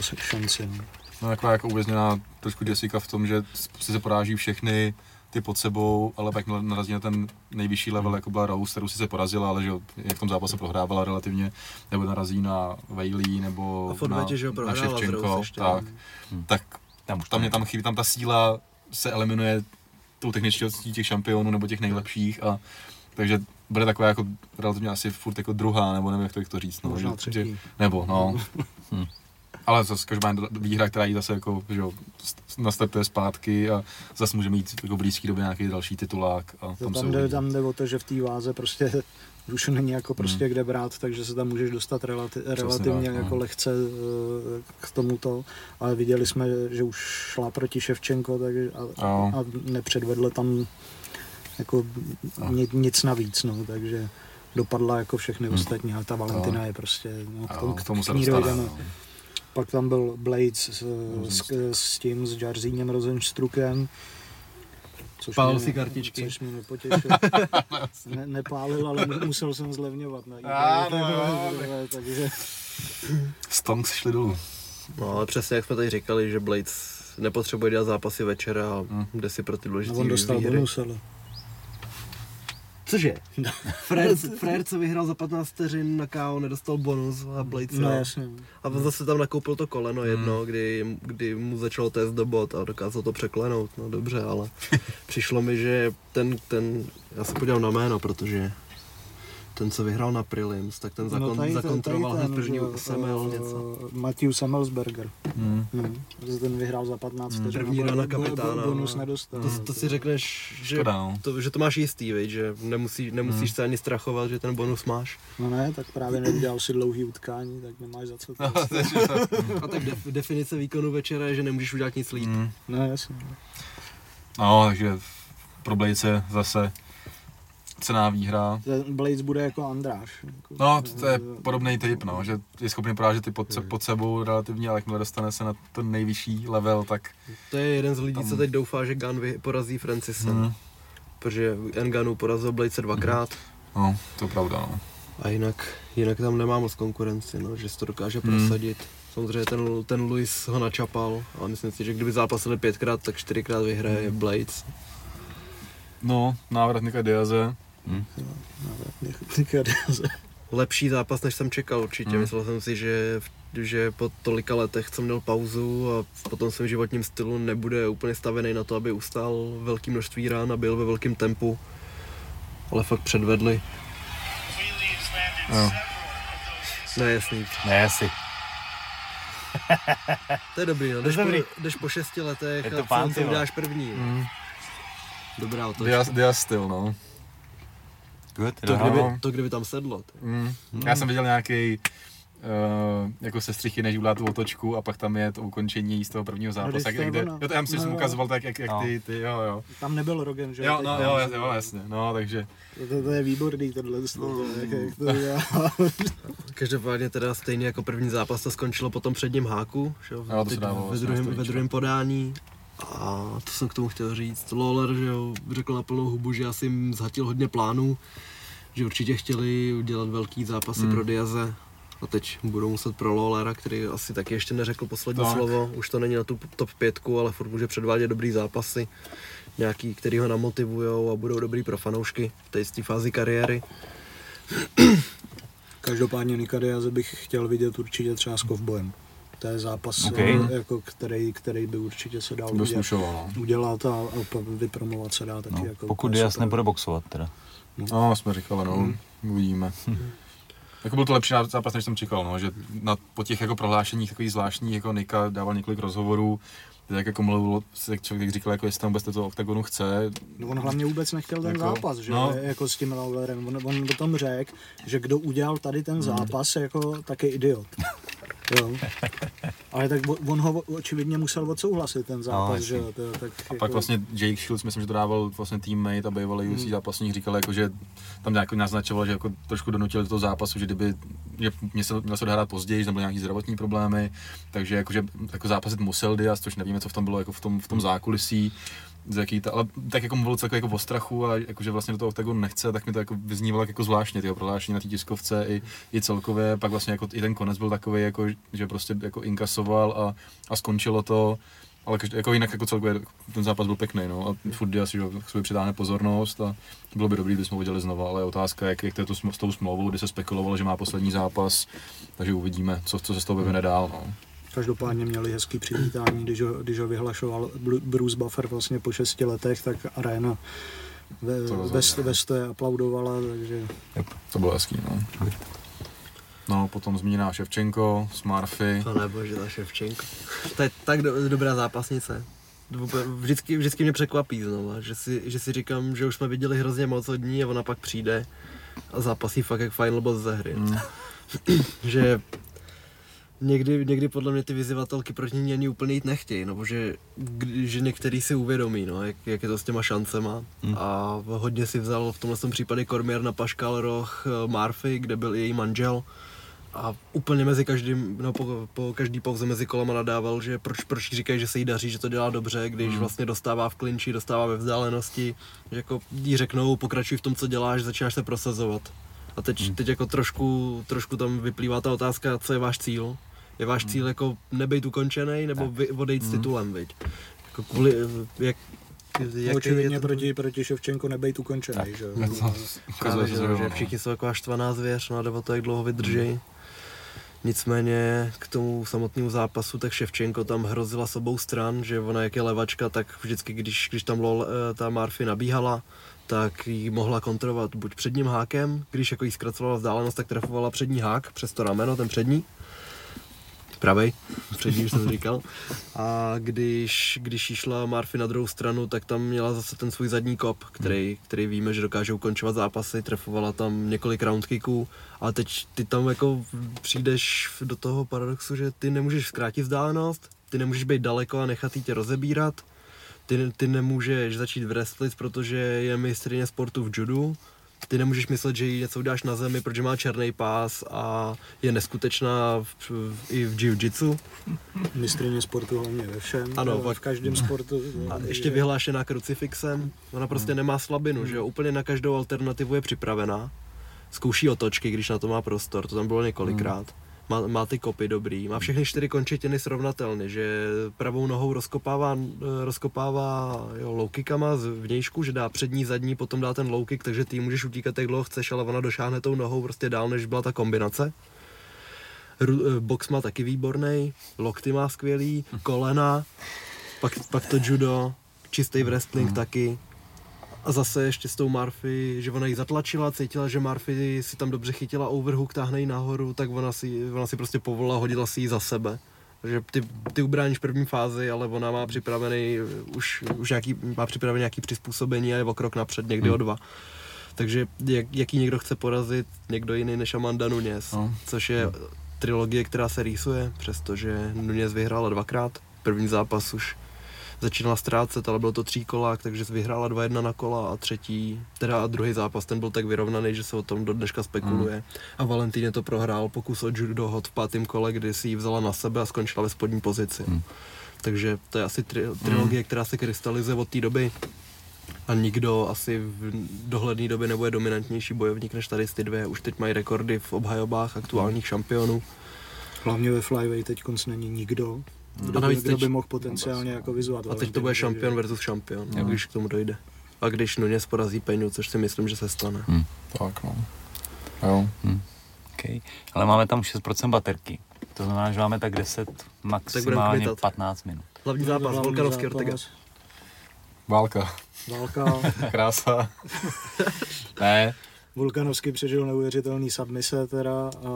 se šanci. no. No taková jako uvězněná trošku Jessica v tom, že se poráží všechny ty pod sebou, ale pak narazí na ten nejvyšší level, jako byla Rose, kterou si se porazila, ale že jo, jak v tom zápase prohrávala relativně, nebo narazí na Bailey, nebo A na, odvetě, že na Ševčenko, tak, Hmm. tak Tam už tam, mě tam chybí, tam ta síla se eliminuje tou techničností těch šampionů nebo těch nejlepších a takže bude taková jako relativně asi furt jako druhá, nebo nevím, jak to, jak to říct. No, Možná že- třetí. Že, nebo, no. Ale zase každopádně výhra, která jí zase jako, že jo, st- nastartuje zpátky a zase může mít jako v blízké době nějaký další titulák a tam, se tam, jde, tam jde o to, že v té váze prostě už není jako Hmm. prostě kde brát, takže se tam můžeš dostat relati- relativně tak, no. jako lehce eh, k tomuto, ale viděli jsme, že už šla proti Ševčenko takže a, Jo. a nepředvedle tam jako No. ni, nic navíc, no, takže dopadla jako všechny Hmm. ostatní, ale ta Valentina je prostě, no, k tomu, k tomu se ní dostane. dojdeme. no. Pak tam byl Blades s, s, s tím, s Jarzíněm Rosenstrukem. Což Pálil mě- si kartičky. Což mě nepotěšil. ne, nepálil, ale mu- musel jsem zlevňovat na eBay. jo, Takže Stonks šli dolů. No ale přesně jak jsme tady říkali, že Blades nepotřebuje dělat zápasy večer a Hmm. jde si pro ty důležité no, on dostal výhry. bonus, ale Cože? Frér, Frér, co vyhrál za 15 vteřin na KO, nedostal bonus a Blades no jasně. A on zase tam nakoupil to koleno jedno, Hmm. kdy, kdy mu začalo test do bot a dokázal to překlenout. No dobře, ale přišlo mi, že ten, ten, já se podívám na jméno, protože ten, co vyhrál na Prilims, tak ten zakon, no, tady, zakontroval tady hned ten, první Semel eh, něco. Matthew Samuelsberger. Hmm. Hmm. Ten vyhrál za 15 Hmm. První rána bo- kapitána, Bonus no. nedostal. To, to si řekneš, že no. to, že to máš jistý, viď? že nemusí, nemusíš Hmm. se ani strachovat, že ten bonus máš. No ne, tak právě neudělal si dlouhý utkání, tak nemáš za co. No, A tak def, definice výkonu večera je, že nemůžeš udělat nic líp. Hmm. No jasně. No, takže pro Blejce zase cená výhra. Ten Blades bude jako Andráš. Jako, No, to, to je podobný typ, no, že je schopný porážet ty pod, se, pod sebou relativně, ale jakmile dostane se na ten nejvyšší level, tak To je jeden z lidí, Tam- co teď doufá, že Gun porazí Francisa. hmm, Protože Nganu porazil Blade dvakrát. no, to je pravda, no. A jinak, jinak tam nemá moc konkurenci, no, že se to dokáže Hmm. prosadit. Samozřejmě ten, ten Luis ho načapal, ale myslím si, že kdyby zápasili pětkrát, tak čtyřikrát vyhraje Blades. No, návrat Nika Diaze, Lepší zápas, než jsem čekal určitě. Hmm. Myslel jsem si, že, že po tolika letech, co měl pauzu a po tom svém životním stylu nebude úplně stavený na to, aby ustál velké množství rán a byl ve velkém tempu. Ale fakt předvedli. jo. Ne, jasný. Ne, asi. To je dobrý, no. Jdeš, dobrý. po, jdeš po šesti letech Je to a pán, co uděláš první. Hmm. Dobrá otočka. Diaz, Diaz styl, no. Good, To kdyby, no. to kdyby tam sedlo. ty. Mm. Já jsem viděl nějaký Uh, jako sestřichy, než udělá tu otočku a pak tam je to ukončení z toho prvního zápasu. jde, ono. jo, to já myslím, že jsem No. ukazoval tak, jak, jak No. ty, ty, jo, jo. Tam nebyl Rogan, že? Jo, no, jo, jasně, jo, jasně, no, takže, To, to, to je výborný to, to, jak, jak to dělá. Každopádně teda stejně jako první zápas to skončilo po tom předním háku, že jo, Jo, to se dávalo ve, druhém, ve druhém podání. A to jsem k tomu chtěl říct. Lawler, že jo, řekl na plnou hubu, že asi jim zhatil hodně plánů, že určitě chtěli udělat velký zápasy Hmm. pro Diaze. A teď budou muset pro Lawlera, který asi taky ještě neřekl poslední Tak. slovo. Už to není na tu top pětku, ale furt může předvádět dobrý zápasy. Nějaký, který ho namotivujou a budou dobrý pro fanoušky v té jisté fázi kariéry. Každopádně Nika Diaze bych chtěl vidět určitě třeba s Kovbojem. To je zápas, OK. eh, jako, který, který by určitě se dal to udělat, slušoval, no. udělat a, a vypromovat se dá taky. No, jako, pokud Diaz nebude boxovat teda. No, jsme říkali, no, uvidíme. Jako byl to lepší zápas, než jsem čekal, no, že na, po těch jako prohlášeních takových zvláštních, jako Nika dával několik rozhovorů, tak jako mluvil, jak člověk říkal, jako jestli tam vůbec do toho oktagonu chce, No on hlavně vůbec nechtěl ten Jako, zápas, že no. no. jako s tím Lawlerem. On, on o tom řekl, že kdo udělal tady ten zápas, jako tak je idiot. Jo. Ale tak on ho očividně musel odsouhlasit ten zápas, jasně. že jo. to- Tak A pak vlastně Jake Shields, myslím, že to dával vlastně teammate a bývalý UFC zápasník, říkal, jako, že tam nějak naznačoval, že jako trošku donutil do toho zápasu, že kdyby že mě se, měl se dohrát později, že tam byly nějaký zdravotní problémy, takže jako, že, jako zápasit musel Diaz, což nevíme, co v tom bylo jako v tom, v tom zákulisí, z jaký ta, ale tak jako mluvil celkově jako o strachu a jako, že vlastně do toho oktagonu nechce, tak mi to jako vyznívalo jako zvláštně, ty jeho prohlášení na té tiskovce i, i celkově, pak vlastně jako i ten konec byl takový, jako, že prostě jako inkasoval a, a skončilo to, ale každý, jako jinak jako celkově ten zápas byl pěkný, no, a furt Diaz že sobě přitáhne pozornost a bylo by dobrý, kdybychom ho viděli znova, ale je otázka, jak, jak to je to s, s tou smlouvou, kdy se spekulovalo, že má poslední zápas, takže uvidíme, co, co se z toho vyvine dál, no. Každopádně měli hezký přivítání, když ho, když ho vyhlašoval Bru- Bruce Buffer vlastně po šesti letech, tak arena ve, To ve, ve stoje aplaudovala, takže To bylo hezký, no. No, potom zmíněná Ševčenko s Marfy. Pane bože, ta Ševčenko. To je tak do, dobrá zápasnice. Vždycky, vždycky mě překvapí znova, že si, že si říkám, že už jsme viděli hrozně moc od ní a ona pak přijde a zápasí fakt jak final boss ze hry. Mm. že někdy, někdy podle mě ty vyzývatelky proti ní ani úplně jít nechtějí, no, že, že některý si uvědomí, no, jak, jak je to s těma šancema. Hmm. A hodně si vzal v tomhle tom případě Kormier na Paškal roh eh, Marfy, kde byl její manžel. A úplně mezi každým, no po, po každý pauze mezi kolama nadával, že proč, proč jí říkají, že se jí daří, že to dělá dobře, když Hmm. vlastně dostává v klinči, dostává ve vzdálenosti, že jako jí řeknou, pokračuj v tom, co děláš, začínáš se prosazovat. A teď, teď jako trošku, trošku tam vyplývá ta otázka, co je váš cíl. Je váš cíl jako nebejt ukončený, nebo vy, odejít s titulem, viď? Jako kvůli, jak, jak očividně je to- proti, proti Ševčenko nebejt ukončený, že jo. Ukazuje Právě, se, že, že všichni jsou jako štvaná zvěř, no a jde o to, jak dlouho vydrží. Nicméně k tomu samotnému zápasu, tak Ševčenko tam hrozila s obou stran, že ona jak je levačka, tak vždycky, když, když tam lol, eh, ta Marfy nabíhala, tak ji mohla kontrolovat buď předním hákem, když jako jí zkracovala vzdálenost, tak trefovala přední hák přes to rameno, ten přední. Pravej, přední už jsem říkal. A když, když jí šla Marfy na druhou stranu, tak tam měla zase ten svůj zadní kop, který, který víme, že dokáže ukončovat zápasy, trefovala tam několik round kicků, ale teď ty tam jako přijdeš do toho paradoxu, že ty nemůžeš zkrátit vzdálenost, ty nemůžeš být daleko a nechat jí tě rozebírat, ty, ty nemůžeš začít wrestlit, protože je mistrně sportu v judu, ty nemůžeš myslet, že jí něco uděláš na zemi, protože má černý pás a je neskutečná v, v, i v jiu-jitsu. Mistrině sportu hlavně ve všem, Ano, pak- v každém sportu. A ještě vyhlášená krucifixem, ona prostě nemá slabinu, že jo, úplně na každou alternativu je připravená. Zkouší otočky, když na to má prostor, to tam bylo několikrát. Má, má ty kopy dobrý, má všechny čtyři končetiny srovnatelně, že pravou nohou rozkopává, rozkopává jo, low kickama z vnějšku, že dá přední, zadní, potom dá ten low kick, takže ty můžeš utíkat jak dlouho chceš, ale ona došáhne tou nohou prostě dál, než byla ta kombinace. Eh, box má taky výborný, lokty má skvělý, kolena, pak, pak to judo, čistý wrestling taky. A zase ještě s tou Marfy, že ona ji zatlačila, cítila, že Marfy si tam dobře chytila overhook, táhne ji nahoru, tak ona si, ona si prostě povolila, hodila si ji za sebe. Takže ty, ty ubráníš první fázi, ale ona má připravený, už, už nějaký, má připravený nějaký přizpůsobení a je o krok napřed, někdy o dva. Takže jak, jaký někdo chce porazit, někdo jiný než Amanda Nunes, No. což je trilogie, která se rýsuje, přestože Nunes vyhrála dvakrát. První zápas už začínala ztrácet, ale bylo to tříkolák, takže vyhrála 2-1 na kola a třetí, teda a druhý zápas, ten byl tak vyrovnaný, že se o tom do dneška spekuluje. A Valentíně to prohrál pokus o judo hod v pátém kole, kdy si ji vzala na sebe a skončila ve spodní pozici. Takže to je asi tri, trilogie, která se krystalizuje od té doby. A nikdo asi v dohledné době nebude dominantnější bojovník než tady ty dvě. Už teď mají rekordy v obhajobách aktuálních šampionů. Hlavně ve flyweight teď není nikdo, kdo, A by, navíc kdo teď- by mohl potenciálně jako vyzvat. A teď to bude šampion versus šampion, no. když k tomu dojde. A když Nunes porazí Peňu, což si myslím, že se stane. Tak no. Jo. Okay. Ale máme tam 6% baterky. To znamená, že máme tak 10, maximálně kmitat. 15 minut. Hlavní zápas, Volkanovský Ortega. Válka. Válka. Krása. ne, Volkanovský přežil neuvěřitelný submise teda a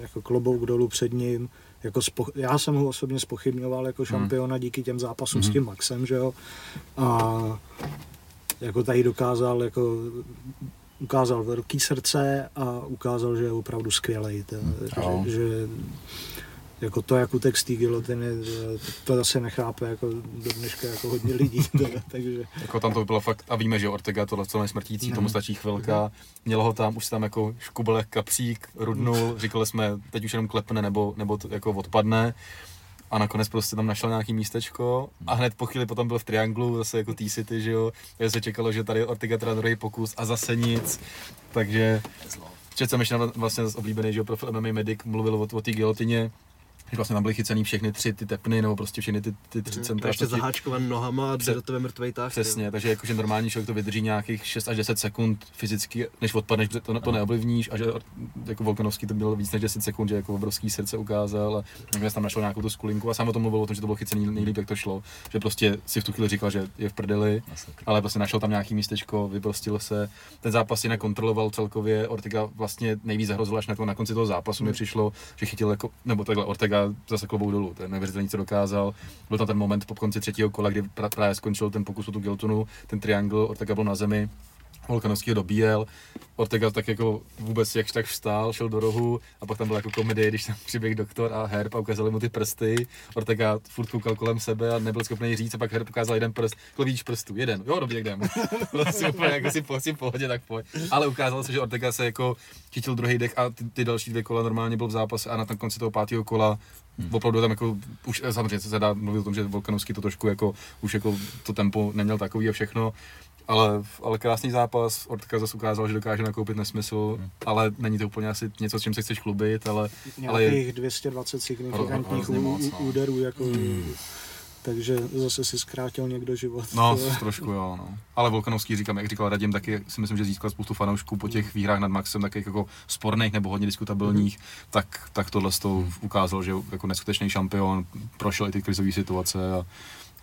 jako klobouk dolů před ním. Jako spo, já jsem ho osobně spochybňoval jako šampiona díky těm zápasům s tím Maxem, že jo. A jako tady dokázal jako ukázal velký srdce a ukázal, že je opravdu skvělý. Jo. Že, že, jako to, jak utek z té gilotiny, to zase nechápe jako do dneška jako hodně lidí. Teda, takže Jako tam to bylo fakt, a víme, že Ortega tohle celé smrtící, tomu stačí chvilka. Mělo ho tam, už se tam jako škubel jak kapřík, rudnul, říkali jsme, teď už jenom klepne nebo, nebo to jako odpadne. A nakonec prostě tam našel nějaký místečko a hned po chvíli potom byl v trianglu, zase jako T-City, že jo. Takže se čekalo, že tady Ortega teda druhý pokus a zase nic. Takže Četl jsem ještě na- vlastně oblíbený, že jo, profil MMA Medic mluvil o, o té gilotině, že vlastně tam byly chycený všechny tři ty tepny, nebo prostě všechny ty, ty tři A centra. ještě proti- zaháčkovan nohama a do tebe mrtvej tah. Přesně, takže jakože normální člověk to vydrží nějakých 6 až 10 sekund fyzicky, než odpadneš, to, to neovlivníš a že jako Volkanovský to bylo víc než 10 sekund, že jako obrovský srdce ukázal a nakonec tam našel nějakou tu skulinku a sám o tom mluvil o tom, že to bylo chycený nejlíp, jak to šlo, že prostě si v tu chvíli říkal, že je v prdeli, ale prostě našel tam nějaký místečko, vyprostil se, ten zápas jinak kontroloval celkově, Ortega vlastně nejvíc zahrozil až na, kon- na konci toho zápasu mi přišlo, že chytil jako, nebo takhle Ortega zase klobouk dolů, je neuvěřitelný, co dokázal. Byl tam ten moment po konci třetího kola, kdy právě skončil ten pokus o tu Giltonu, ten triangle, Ortega byl na zemi, Volkanovský ho dobíjel, Ortega tak jako vůbec jakž tak vstál, šel do rohu a pak tam byla jako komedie, když tam přiběh doktor a Herb a ukázali mu ty prsty. Ortega furt koukal kolem sebe a nebyl schopný říct a pak Herb ukázal jeden prst, vidíš prstů, jeden, jo dobře, jdem. Prostě úplně jako si po, si pohodě, tak pojď. Ale ukázalo se, že Ortega se jako chytil druhý dech a ty, ty další dvě kola normálně byl v zápase a na tom konci toho pátého kola opravdu tam jako, už samozřejmě se dá mluvit o tom, že Volkanovský to trošku jako, už jako to tempo neměl takový a všechno, ale, ale krásný zápas, Ortega zase ukázal, že dokáže nakoupit nesmysl, ale není to úplně asi něco, s čím se chceš chlubit, ale, ale je, nějakých 220 signifikantních no. úderů, jako, takže zase si zkrátil někdo život. no trošku jo, no. Ale Volkanovský říkám, jak říkal Radim, taky si myslím, že získal spoustu fanoušků po těch výhrách nad Maxem, takových jako sporných nebo hodně diskutabilních, tak, tak tohle z toho ukázal, že jako neskutečný šampion, prošel i ty krizové situace a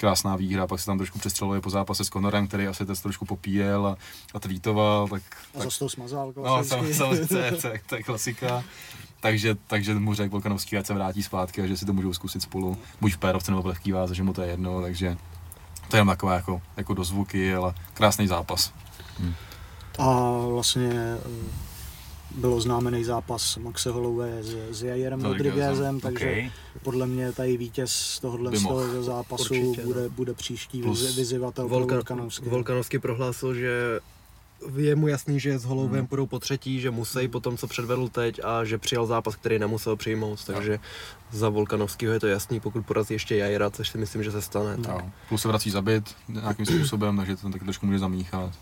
krásná výhra, pak se tam trošku přestřeluje po zápase s Conorem, který asi teď trošku popíjel a, a tweetoval, tak, A tak zase to smazal No, klasicky. samozřejmě, to, je- to, je- to je klasika. Takže, takže mu řekl Volkanovský, ať se vrátí zpátky a že si to můžou zkusit spolu. Buď v pérovce nebo v lehký váze, že mu to je jedno, takže to je jenom takové jako, jako dozvuky, ale krásný zápas. A vlastně eh, byl oznámený zápas Maxe Holloway s, s Jairem Rodriguezem, takže Okay. podle mě tady vítěz tohohle z mohl. toho zápasu Určitě, bude, bude příští Plus vyzývatel Volka, Volkanovský. Volkanovský prohlásil, že je mu jasný, že s Holovem Hmm. půjdou po třetí, že musí po tom, co předvedl teď a že přijal zápas, který nemusel přijmout, takže za Volkanovského je to jasný, pokud porazí ještě Jajra, což si myslím, že se stane. tak Jo. Plus se vrací zabit nějakým způsobem, takže to taky trošku může zamíchat.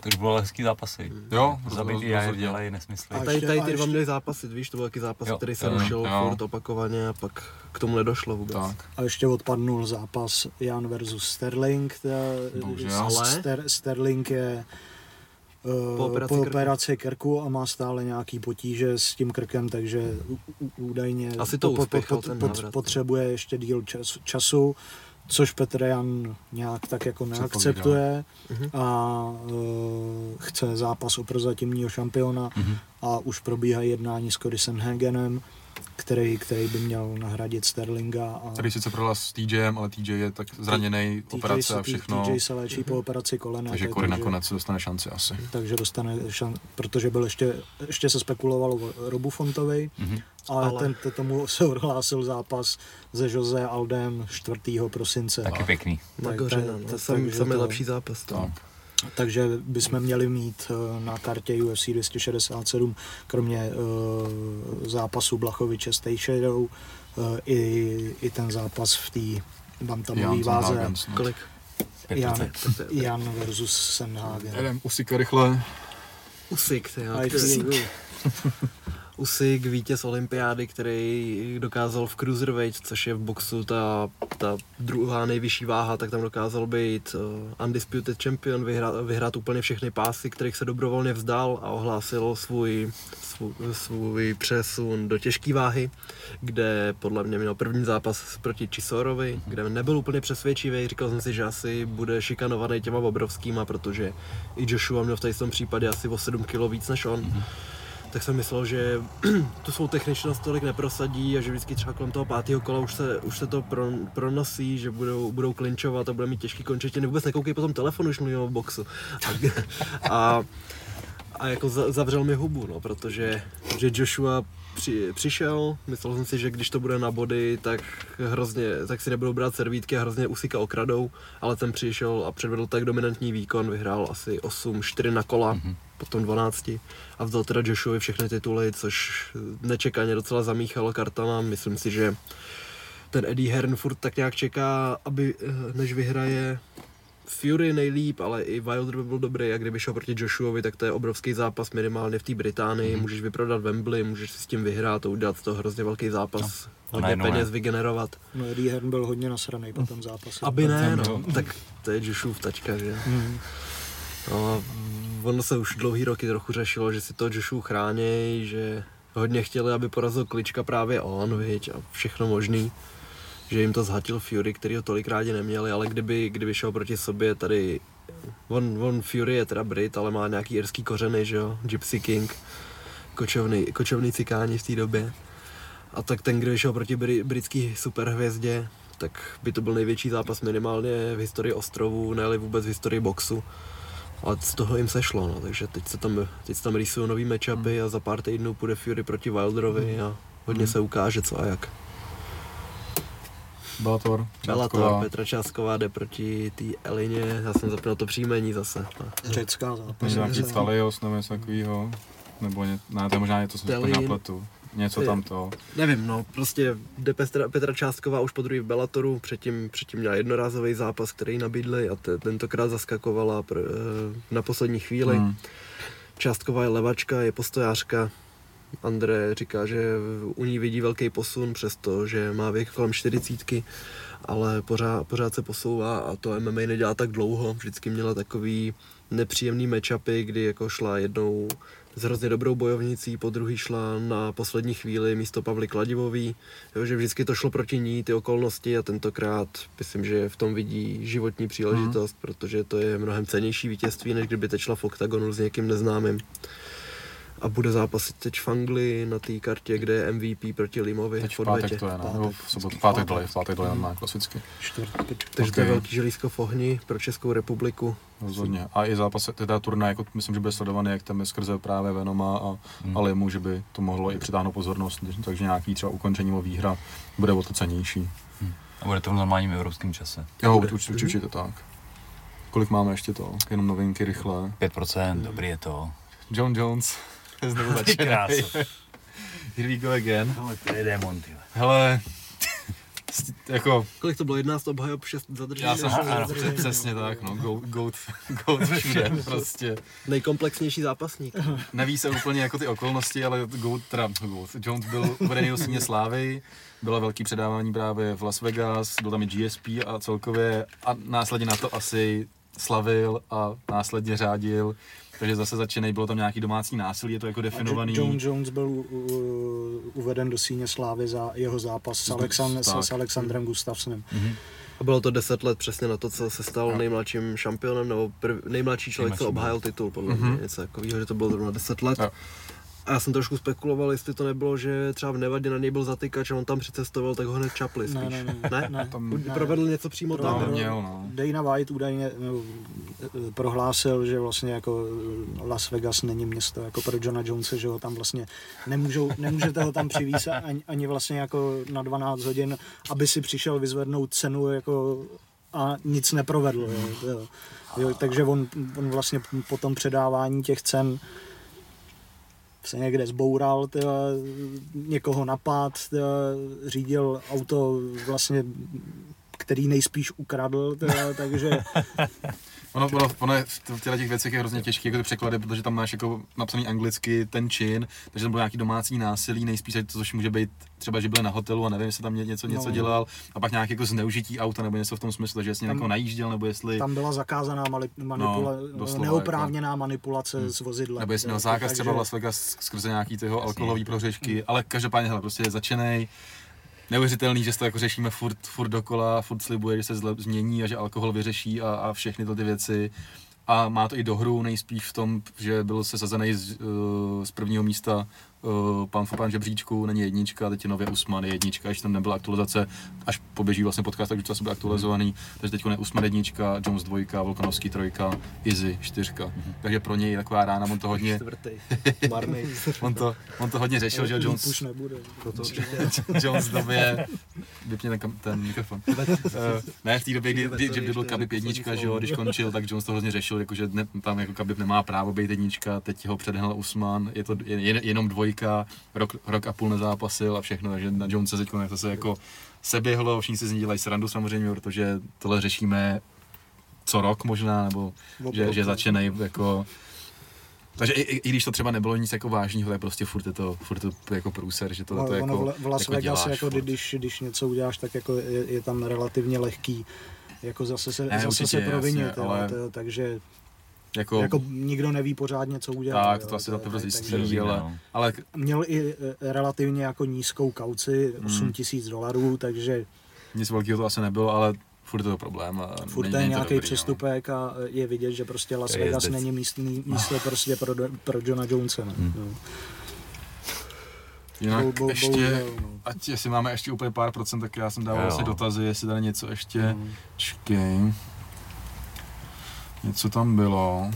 To už bylo hezký zápasy. Jo, Zabitý rozhodně. dělají nesmysly. A Tady, tady ty dva měli zápasy, víš, to byl taky zápas, Jo, který se rušil furt opakovaně a pak k tomu nedošlo vůbec. Tak. A ještě odpadnul zápas Jan versus Sterling. Bohužel. Ster, Sterling je eh, Po operaci po krku. operaci krku a má stále nějaký potíže s tím krkem, takže údajně Asi to po- po- po- po- potřebuje ještě díl čas, času, což Petr Jan nějak tak jako neakceptuje Mhm. a eh, chce zápas o prozatímního šampiona Mhm. a už probíhají jednání s Cody Sanhagenem který, který by měl nahradit Sterlinga. A Tady sice prohla s TJem, ale TJ je tak zraněný, TJ operace se- a všechno. TJ se léčí po operaci kolena. Takže Kory nakonec dostane šanci asi. takže dostane šan, protože byl ještě, ještě se spekulovalo o Robu Fontovi, Mhm. ale, Ale- ale... Ten, tomu se odhlásil zápas se Jose Aldem 4. prosince. Taky pěkný. Tak- tak- tak- Sam, takže samý to- lepší zápas. To. Tak. Takže bychom měli mít eh, na kartě UFC 267, kromě uh, zápasu Blachoviče s Tejšerou, uh, i, i ten zápas v té bantamové váze. Hagens. Kolik? Jan, 5%. Jan versus Senhagen. Jdem usika rychle. Usyk, ty, jo, Usyk. vítěz olympiády, který dokázal v cruiserweight, což je v boxu ta, ta druhá nejvyšší váha, tak tam dokázal být uh, undisputed champion, vyhrát, vyhrát úplně všechny pásy, kterých se dobrovolně vzdal a ohlásil svůj, svůj, svůj přesun do těžké váhy, kde podle mě měl první zápas proti Chisorovi, kde nebyl úplně přesvědčivý, říkal jsem si, že asi bude šikanovaný těma obrovskýma, protože i Joshua měl v tady tom případě asi o 7 kg víc než on tak jsem myslel, že tu svou techničnost tolik neprosadí a že vždycky třeba kolem toho pátého kola už se, už se to pro, pronosí, že budou, budou klinčovat a bude mít těžký končetiny. Vůbec nekoukej po tom telefonu, už mluvím o boxu. A, a, a jako za- zavřel mi hubu, no, protože že Joshua při, přišel, myslel jsem si, že když to bude na body, tak hrozně, tak si nebudou brát servítky a hrozně usika okradou, ale ten přišel a předvedl tak dominantní výkon, vyhrál asi 8-4 na kola, mm-hmm. potom 12 a vzal teda Joshuovi všechny tituly, což nečekaně docela zamíchalo kartama. Myslím si, že ten Eddie Hearn furt tak nějak čeká, aby eh, než vyhraje Fury nejlíp, ale i Wilder by byl dobrý a kdyby šel proti Joshuovi, tak to je obrovský zápas minimálně v té Británii, mm-hmm. můžeš vyprodat Wembley, můžeš si s tím vyhrát a udělat toho hrozně velký zápas, no, hodně najednou ne. peněz vygenerovat. No Eddie Hearn byl hodně nasranej po tom zápase. Aby ne, no, tak to je Joshuův tačka, že? Mhm. No a ono se už dlouhý roky trochu řešilo, že si to Joshu chrání, že hodně chtěli, aby porazil Klička právě on, viď, a všechno možný. Že jim to zhatil Fury, který ho tolik rádi neměli, ale kdyby, kdyby šel proti sobě tady, on, on Fury je teda Brit, ale má nějaký irský kořeny, že jo, Gypsy King, kočovný, kočovný cikáni v té době. A tak ten, kdo šel proti bri, britský superhvězdě, tak by to byl největší zápas minimálně v historii ostrovů, ne vůbec v historii boxu. Ale z toho jim sešlo, no, takže teď se tam, teď se tam rýsují nový matchupy a za pár týdnů půjde Fury proti Wilderovi a hodně se ukáže co a jak. Bellator. Bellator, Čásková. Petra Čásková jde proti té Elině, já jsem zapnul to příjmení zase. Řecká zápas. Nějaký Řecká. Stalios nebo něco takového. Nebo ně, ne, to je možná něco, co jsem Stallion. na pletu. Něco tam to. Nevím, no, prostě jde Petra, Petra Částková už po druhý v Bellatoru, předtím, předtím měla jednorázový zápas, který nabídli a te, tentokrát zaskakovala pr, eh, na poslední chvíli. Hmm. Částková je levačka, je postojářka. André říká, že u ní vidí velký posun, přesto, má věk kolem 40, ale pořád, pořád se posouvá a to MMA nedělá tak dlouho. Vždycky měla takový nepříjemný matchupy, kdy jako šla jednou s hrozně dobrou bojovnicí, po druhý šla na poslední chvíli místo Pavly Kladivový, jo, že vždycky to šlo proti ní, ty okolnosti a tentokrát myslím, že v tom vidí životní příležitost, mm. protože to je mnohem cenější vítězství, než kdyby teď šla v oktagonu s někým neznámým. A bude zápasit teď v Anglii na té kartě, kde je MVP proti Limovi Teď v pátek to je, ne? Pátek. Nebo v sobotu, v pátek dole, v pátek dole na klasicky. Čtvrt, Takže to je Ok. velký želízko v ohni pro Českou republiku. Rozhodně. A i zápas, teda turnaj, jako myslím, že bude sledovaný, jak tam je skrze právě Venoma a, Hmm. hmm. a Limu, že by to mohlo i přitáhnout pozornost, takže nějaký třeba ukončení nebo výhra bude o to cenější. A bude to v normálním evropském čase. Jo, Bude. určitě, určitě tak. Kolik máme ještě to? Jenom novinky rychle. 5%, dobrý je to. John Jones znovu začíná. Here we go again. Ale to je démon, ty. Hele, jako, Kolik to bylo? 11 obhajob, 6 zadržení? já jsem Ano, ano. přes- přesně tak, no, goat, goat, goat všude, prostě. Nejkomplexnější zápasník. Neví se úplně jako ty okolnosti, ale Goat, teda Goat, Jones byl uvedený do síně slávy, bylo velký předávání právě v Las Vegas, byl tam i GSP a celkově a následně na to asi slavil a následně řádil, takže zase začínají, bylo tam nějaký domácí násilí, je to jako definovaný. John Jones byl u, u, uveden do síně slávy za jeho zápas s, Alexan, s, s Alexandrem Gustafssonem. A bylo to 10 let přesně na to, co se stal nejmladším šampionem, nebo prv, nejmladší člověk, co Nejmladší, obhájil titul, podle mě, něco takového, že to bylo zrovna 10 let. Jo. A já jsem trošku spekuloval, jestli to nebylo, že třeba v Nevadě na něj byl zatykač a on tam přicestoval, tak ho hned čapli spíš. Ne, ne, ne. ne? ne. Tam On Provedl něco přímo Pro- tam. no, pro- měl, no. Dana White údajně no, prohlásil, že vlastně jako eh, Las Vegas není město jako pro Johna Jonese, že ho tam vlastně nemůžou, nemůžete ho tam přivízt ani, ani vlastně jako na 12 hodin, aby si přišel vyzvednout cenu jako a nic neprovedl. Jo, jo. Jo, takže on, on vlastně po tom předávání těch cen se někde zboural, tyhle, někoho napad, tyhle, řídil auto vlastně, který nejspíš ukradl, tyhle, takže Ono, ono, ono je v těchto těch věcech je hrozně těžké jako ty překlady, protože tam máš jako napsaný anglicky ten čin, takže tam bylo nějaký domácí násilí, nejspíš, to, což může být třeba, že byl na hotelu a nevím, jestli tam ně- něco, něco No. dělal, a pak nějaké jako zneužití auta nebo něco v tom smyslu, že jestli Tam- jako najížděl, nebo jestli, tam byla zakázaná mali- manipula, No, doslova, neoprávněná manipulace s vozidlem. nebo jestli měl zákaz takže- třeba Las Vegas skrze nějaký tyho alkoholový prohřešky, ale každopádně hele, prostě je začenej, neuvěřitelný, že to jako řešíme furt, furt dokola, furt slibuje, že se zle, změní a že alkohol vyřeší a, a všechny ty věci. A má to i dohru nejspíš v tom, že byl sesazený z, uh, z prvního místa uh, pan Fopan žebříčku, není jednička, teď je nově Usman je jednička, ještě tam nebyla aktualizace, až poběží vlastně podcast, takže to asi bude aktualizovaný, takže teď je Usman jednička, Jones dvojka, Volkanovský trojka, Izzy čtyřka, takže pro něj je taková rána, on to hodně, Čtvrtý. Marný. on to, on to hodně řešil, že Jones, už nebude. Proto Jones době, vypně ten, kam- ten mikrofon. Uh, ne, v té době, kdy, kdy, kdy, byl Khabib jednička, že jo, když končil, tak Jones to hrozně řešil, jako, že ne, tam jako Khabib nemá právo být jednička, teď ho předehnal Usman, je to jen- jenom dvojka, rok, rok a půl nezápasil a všechno, takže na Jones se teď to se jako seběhlo, všichni si z ní dělají srandu samozřejmě, protože tohle řešíme co rok možná, nebo že, že začínají jako takže i, i, i, když to třeba nebylo nic jako vážného, tak prostě furt je to, furt je to jako průser, že tohle to No, jako, ono v, Las jako Vegas, jako furt. když, když něco uděláš, tak jako je, je tam relativně lehký jako zase se, Ne, zase určitě, se provinit, jasně, ale- to, takže jako, jako nikdo neví pořádně, co udělal. tak, jo, to asi takže- zjistí, ale, no. ale Měl i eh, relativně jako nízkou kauci, Hmm. 8 tisíc dolarů, takže nic velkého to asi nebylo, ale furt je to problém. A furt není- je nějaký dobrý, no. přestupek a je vidět, že prostě Las Vegas jezdec. není místní, místo prostě pro, pro Johna Jonesa. No. Hmm. No. Jinak Bo- bo- ještě, bohužel, no. ať jestli máme ještě úplně pár procent, tak já jsem dával Jo. asi dotazy, jestli tady něco ještě, No. čkej, něco tam bylo.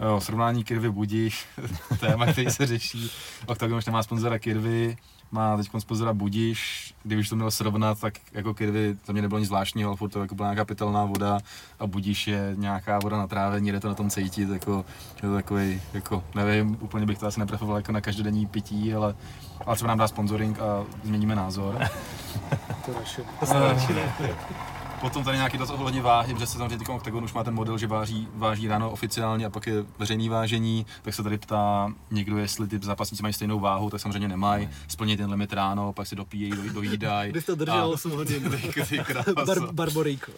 Jo, srovnání Kirvy Budíš, téma, který se řeší. Octagon už nemá sponzora Kirvy, má teď sponzora Budíš, kdybych to měl srovnat, tak jako Kirvy to mě nebylo nic zvláštního, ale furt to jako byla nějaká pitelná voda a Budíš je nějaká voda na trávení, jde to na tom cítit, jako, je to takový, jako, nevím, úplně bych to asi nepreferoval jako na každodenní pití, ale, ale třeba nám dá sponsoring a změníme názor. To radši. Potom tady nějaký dotaz ohledně váhy, protože se tam teď Octagon už má ten model, že váží, váží ráno oficiálně a pak je veřejný vážení, tak se tady ptá někdo, jestli ty zápasníci mají stejnou váhu, tak samozřejmě nemají, splní ten limit ráno, pak si dopíjejí, do, dojídají. Kdybyste to držel A- 8 hodin. Ty, ty kráso. Bar- Barboríko.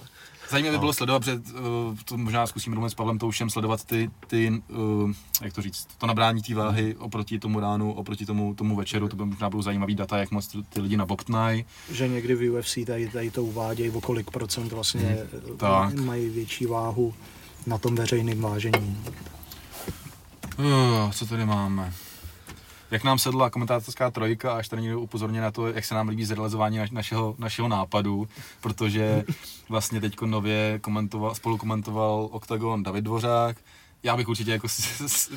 Zajímavé by bylo sledovat, protože uh, to možná zkusím domluvit s Pavlem Toušem, sledovat ty, ty uh, jak to říct, to nabrání té váhy oproti tomu ránu, oproti tomu, tomu večeru, to by možná bylo zajímavý data, jak moc ty lidi nabobtnají. že někdy v UFC tady, tady to uvádějí, o kolik procent vlastně Mhm. Tak. hmm. mají větší váhu na tom veřejném vážení. Uh, co tady máme? Jak nám sedla komentátorská trojka, až tady někdo upozorně na to, jak se nám líbí zrealizování naš, našeho, našeho nápadu, protože vlastně teď nově komentoval, spolu komentoval Octagon David Dvořák. Já bych určitě, jako,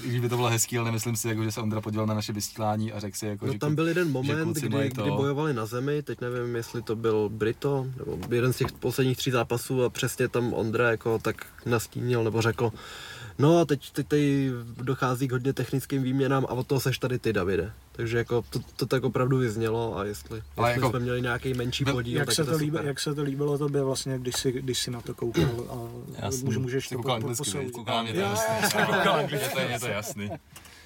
když by to bylo hezký, ale nemyslím si, jako, že se Ondra podíval na naše vysílání a řekl si, jako, No že, tam byl jeden moment, kdy, mají kdy bojovali na zemi, teď nevím, jestli to byl Brito, nebo jeden z těch posledních tří zápasů a přesně tam Ondra jako tak nastínil nebo řekl, no a teď, teď tady dochází k hodně technickým výměnám a od toho seš tady ty, Davide. Takže jako to, to tak opravdu vyznělo a jestli, Ale jestli jako- jsme měli nějaký menší podíl, Jak tak se, to líbi, super. jak se to líbilo tobě vlastně, když jsi, když jsi na to koukal a Jasný. může, můžeš to koukal anglicky? Koukal mě to jasný. Je to, jasný.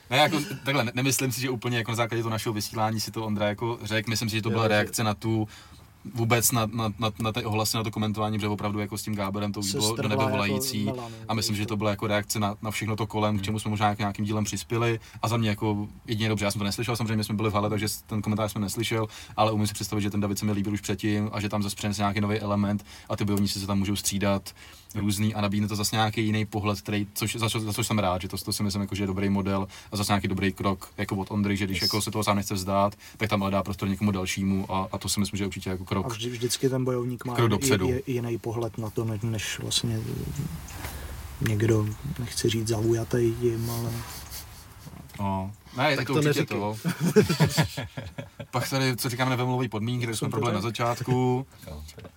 Ne, jako, takhle, ne, nemyslím si, že úplně jako na základě toho našeho vysílání si to Ondra jako řekl, myslím si, že to byla reakce na tu vůbec na, na, na, na ty ohlasy, na to komentování, protože opravdu jako s tím Gáberem to bylo do nebe jako volající. no, a myslím, že to byla jako reakce na, na všechno to kolem, k čemu jsme možná nějakým dílem přispěli. A za mě jako jedině dobře, já jsem to neslyšel, samozřejmě jsme byli v hale, takže ten komentář jsem neslyšel, ale umím si představit, že ten David se mi líbil už předtím a že tam zase přinese nějaký nový element a ty bojovníci se tam můžou střídat různý a nabídne to zase nějaký jiný pohled, který, což, za, co, za což jsem rád, že to, to si myslím, jako, že je dobrý model a zase nějaký dobrý krok jako od Ondry, že když jako se toho sám nechce vzdát, tak tam dá prostor někomu dalšímu a, a to si myslím, že je určitě jako A krok. vždy, vždycky ten bojovník má Krok dopředu. jiný pohled na to, ne- než vlastně někdo, nechci říct zaujatý jim, ale No, ne, tak Tak to, to určitě neříkej. to. Pak tady, co říkáme, nevemluvové podmínky, které jsme probali na začátku.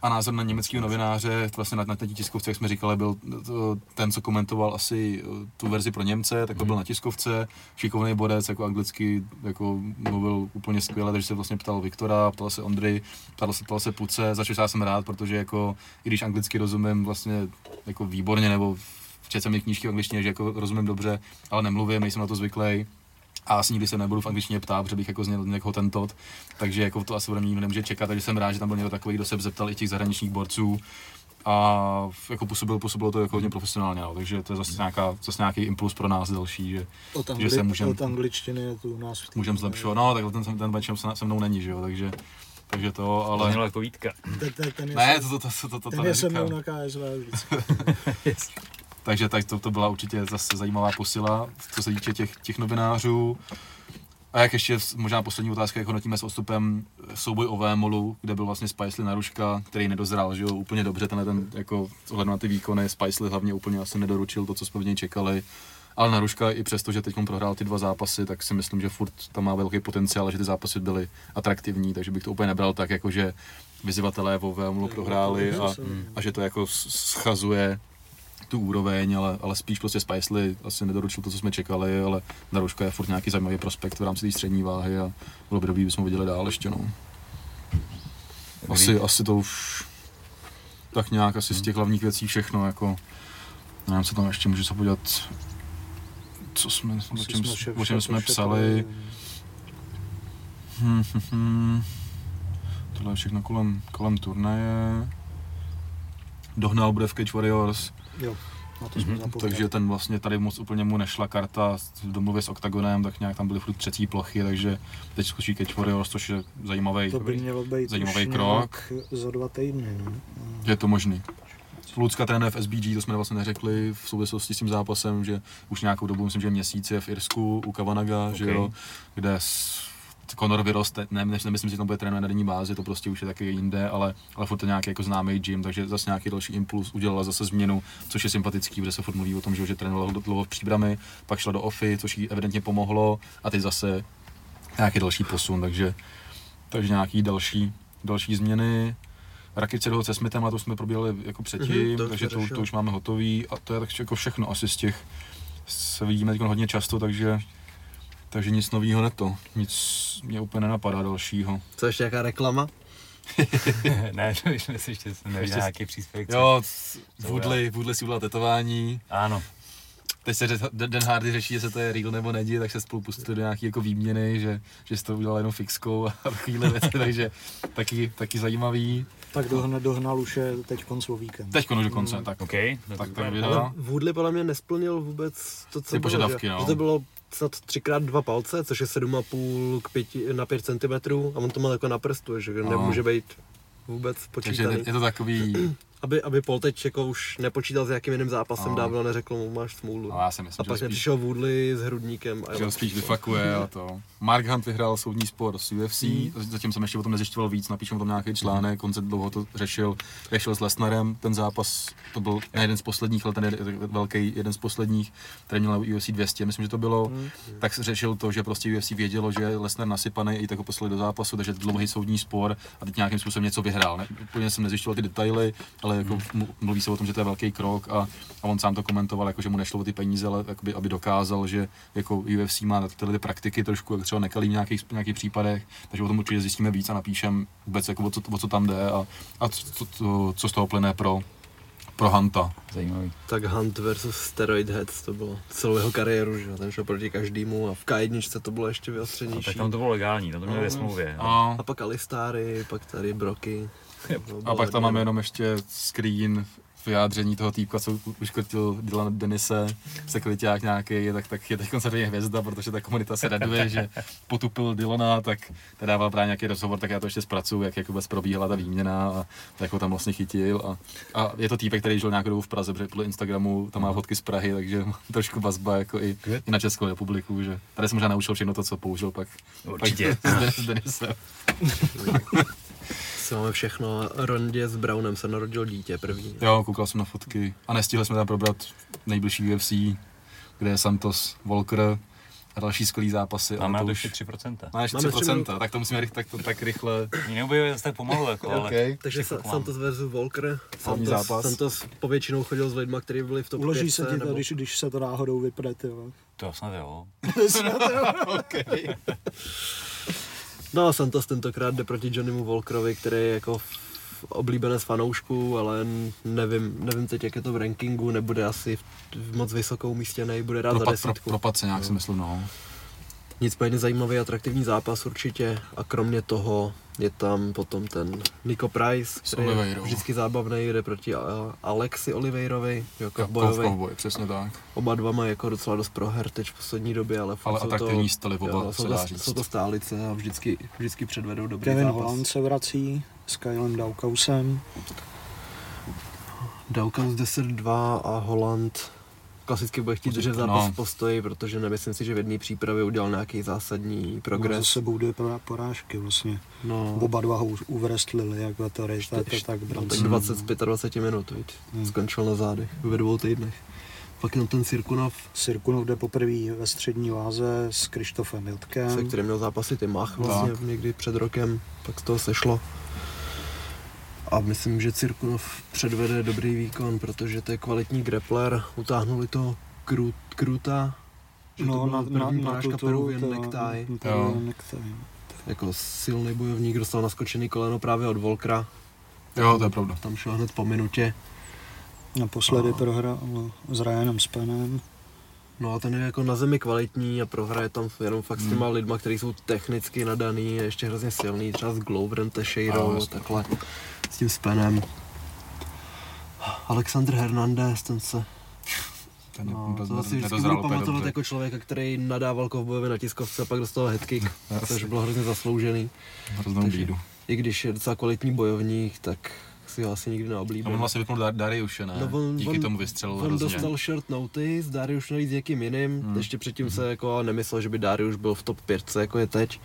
A názor na německého novináře, vlastně na, na té tiskovce, jak jsme říkali, byl to, ten, co komentoval asi eh, tu verzi pro Němce, tak to byl na tiskovce, šikovný bodec, jako anglicky jako mluvil úplně skvěle, takže se vlastně ptal Viktora, ptal se Ondry, ptal se, ptal se Puce, za což já jsem rád, protože jako, i když anglicky rozumím vlastně jako výborně, nebo četl jsem i knížky v angličtině, že jako rozumím dobře, ale nemluvím, nejsem na to zvyklý. A asi nikdy se nebudu v angličtině ptát, protože bych jako zněl jako ten tot. Takže jako to asi ode mě nikdo nemůže čekat, takže jsem rád, že tam byl někdo takový, kdo se zeptal i těch zahraničních borců. A jako působilo, působilo to jako hodně profesionálně, no. takže to je zase, nějaká, zase nějaký impuls pro nás další, že od, Že se můžem- od angličtiny je tu u nás můžeme zlepšovat. No, tak ten, ten bench se, se mnou není, že jo, takže, takže to, To ale... mělo jako Vítka. Ten, ten, ten je, Ne, se, to, to, to, to, to, to, ten to je se mnou na KSV vždycky. Takže tak to, to byla určitě zase zajímavá posila, co se týče těch, těch novinářů. A jak ještě možná poslední otázka, jak hodnotíme s odstupem souboj o Vémolu, kde byl vlastně Spicely Naruška, který nedozrál, že jo, úplně dobře, tenhle ten, jako, ohledem na ty výkony, Spicely hlavně úplně asi nedoručil to, co jsme v něj čekali. Ale Naruška i přesto, že teď prohrál ty dva zápasy, tak si myslím, že furt tam má velký potenciál, že ty zápasy byly atraktivní, takže bych to úplně nebral tak, jako že vyzývatelé o Vémolu prohráli a, a že to jako schazuje tu úroveň, ale, ale spíš prostě Spicely asi nedoručil to, co jsme čekali, ale Naruška je furt nějaký zajímavý prospekt v rámci té střední váhy a bylo by dobrý, bychom ho viděli dál ještě, no. Asi, asi to už tak nějak asi z těch hlavních věcí všechno, jako nevím, co tam ještě můžu se podívat, co jsme, o čem, jsme o čem jsme psali. Hm, hm, hm. Tohle je všechno kolem, kolem turnaje. Dohnal bude v Cage Warriors, Jo, na to jsme Mhm, zapomněli. takže ten vlastně tady moc úplně mu nešla karta v domluvě s Octagonem, tak nějak tam byly furt třetí plochy, takže teď zkusí Cage Warriors, což je zajímavý, to by mělo být zajímavý krok. za dva týdny. No. je to možný. Lucka trénuje v SBG, to jsme vlastně neřekli v souvislosti s tím zápasem, že už nějakou dobu, myslím, že měsíc je v Irsku u Kavanaga, že Ok. jo, kde s, Conor vyroste, ne, ne, nemyslím, že tam bude trénovat na denní bázi, to prostě už je taky jinde, ale, ale furt to nějaký jako známý gym, takže zase nějaký další impuls udělala zase změnu, což je sympatický, protože se furt mluví o tom, že, že trénovala dlouho v příbrami, pak šla do OFI, což jí evidentně pomohlo a teď zase nějaký další posun, takže, takže nějaký další, další změny. Rakice do se Smithem, a to jsme probírali jako předtím, Mhm, to takže to, to, už máme hotový a to je tak jako všechno asi z těch, se vidíme teď hodně často, takže, takže nic nového neto, nic mě úplně nenapadá dalšího. Co ještě jaká reklama? ne, to už si ještě neviděl Ještě- nějaký příspěvek. Jo, Woodley, Woodley si udělal tetování, Ano, teď se Den Hardy řeší, jestli to je real nebo není, tak se spolu pustili do nějaký jako výměny, že, že jsi to udělal jenom fixkou a takovýhle věci, takže taky, taky zajímavý. Tak dohnal, dohnal už je teď víkend. Teď už dokonce, tak, OK. tak, tak Ale videa. Woodley podle mě nesplnil vůbec to, co Ty bylo, požadavky, že, no. že to bylo snad 3x2 palce, což je 7,5 k 5, na 5 cm a on to měl jako na prstu, že No. nemůže být vůbec Takže počítaný. je, je to takový, Aby, aby Paul teď jako už nepočítal s nějakým jiným zápasem, No. dávno neřekl mu, máš smůlu. no já si myslím, a pak spíš, nepřišel Woodley s hrudníkem. A že ho spíš vyfakuje a to. Mark Hunt vyhrál soudní spor s UFC, zatím jsem ještě o tom nezjišťoval víc, napíšu o tom nějaký článek, on se dlouho to řešil, řešil s Lesnarem, ten zápas, to byl ne jeden z posledních, ale ten je velký, jeden z posledních, který měl UFC 200, myslím, že to bylo, tak se řešil to, že prostě UFC vědělo, že Lesnar nasypaný, i tak ho poslali do zápasu, takže dlouhý soudní spor a teď nějakým způsobem něco vyhrál. Ne, úplně jsem nezjišťoval ty detaily, ale jako mu- mluví se o tom, že to je velký krok a, a on sám to komentoval, jako, že mu nešlo o ty peníze, ale jakoby, aby dokázal, že jako UFC má tyhle ty praktiky trošku jak třeba nekalý v nějakých, nějakých případech, takže o tom určitě zjistíme víc a napíšem vůbec, jako, o, co, o co tam jde a, a co, co, co, co z toho plyne pro, pro Hanta. Zajímavý. Tak Hunt versus Steroid Heads, to bylo celou jeho kariéru, že jo, ten šel proti každému a v K1 to bylo ještě vyostřenější. tak tam to bylo legální, tam to měli ve smlouvě. no. A, A pak Alistáry, pak tady Broky. a pak tam máme jenom ještě screen vyjádření toho týpka, co uškrtil Dylan Denise, sekliťák nějaký, tak, tak je teď samozřejmě hvězda, protože ta komunita se raduje, že potupil Dylana, tak to dával právě nějaký rozhovor, tak já to ještě zpracuju, jak, jak vůbec probíhala ta výměna a tak ho tam vlastně chytil. A, a je to týpek, který žil nějakou dobu v Praze, protože podle Instagramu tam má fotky z Prahy, takže trošku vazba jako i, i na Českou republiku, že tady jsem možná naučil všechno to, co použil pak, Určitě. pak s Denisem. Si máme všechno. Rondě s Brownem se narodil dítě první. Jo, koukal jsem na fotky a nestihli jsme tam probrat nejbližší UFC, kde je Santos, Volker a další skvělý zápasy. Máme na už... 3%. Máš Máme 3%, tak to musíme rych- tak, to, tak rychle. Mě neubijuje zase tak pomalu, jako, ale... Okay. Takže Sa-. Santos versus Walker. Hlavní Santos, zápas. Santos povětšinou chodil s lidma, kteří byli v top Uloží 5, se ti to, nebo... když, když se to náhodou ty jo. To snad jo. okay. No a Santos tentokrát jde proti Johnnymu Walkerovi, který je jako oblíbenec fanoušků, ale nevím, nevím teď, jak je to v rankingu, nebude asi v, v moc vysokou umístěný, bude rád za Propad, pro, desítku. propad se nějak si myslím, no. Nicméně zajímavý, atraktivní zápas určitě a kromě toho je tam potom ten Nico Price, který je vždycky zábavný, jde proti A- Alexi Oliveirovi, jako bojový. kovboj, přesně tak. Oba dva mají jako docela dost proher teď v poslední době, ale, fakt Ale jsou atraktivní to, styly oba, jo, se jsou, to, říct. jsou to stálice a vždycky, vždycky předvedou dobrý Kevin zápas. Holland se vrací s Kylem Daukausem. Daukaus 10-2 a Holland klasicky bude chtít držet zápas No. v postoji, protože nemyslím si, že v jedné přípravě udělal nějaký zásadní Má za progres. sebou dvě porá- porážky vlastně. No, Oba dva ho už uvrestlili, jak to to tak no, tak 20 z 25 minut, viď? Hmm. skončil na zádech ve dvou týdnech. Pak jenom ten Sirkunov, Sirkunov jde poprvé ve střední váze s Krištofem se Jotkem. kterým měl zápasit i Mach vlastně Tak. někdy před rokem, pak z toho sešlo. A myslím, že Cirkunov předvede dobrý výkon, protože to je kvalitní grappler, utáhnuli to Krut, Kruta, že to No, byla na, na, první na porážka Peruvian to-. Jo. Peruvian necktie. Jako silný bojovník, dostal naskočený koleno právě od Volkra, Jo, to je pravda. tam šel hned po minutě. Naposledy prohrál s Ryanem Spanem. No a ten je jako na zemi kvalitní a prohraje tam jenom fakt s těma Hmm. lidma, kteří jsou technicky nadaný a ještě hrozně silný, třeba s Gloverem, A, Teixeirou, jasně. takhle, s tím Spanem. Alexander Hernandez, ten se, Ten no, nedoz- to asi vždycky budu pamatovat dobře. jako člověka, který nadával kovbojově na tiskovce a pak dostal headkick, což bylo hrozně zasloužený. Hroznou Takže- bídu. I když je docela kvalitní bojovník, tak si ho asi nikdy A on neoblíbil. vlastně vypnul Dar- Dariuše, ne? No, on- Díky on- tomu vystřelil On hrozně. dostal short notice, Darius navíc někým jiným, Hmm. ještě předtím se jako nemyslel, že by Darius byl v top 5, jako je teď.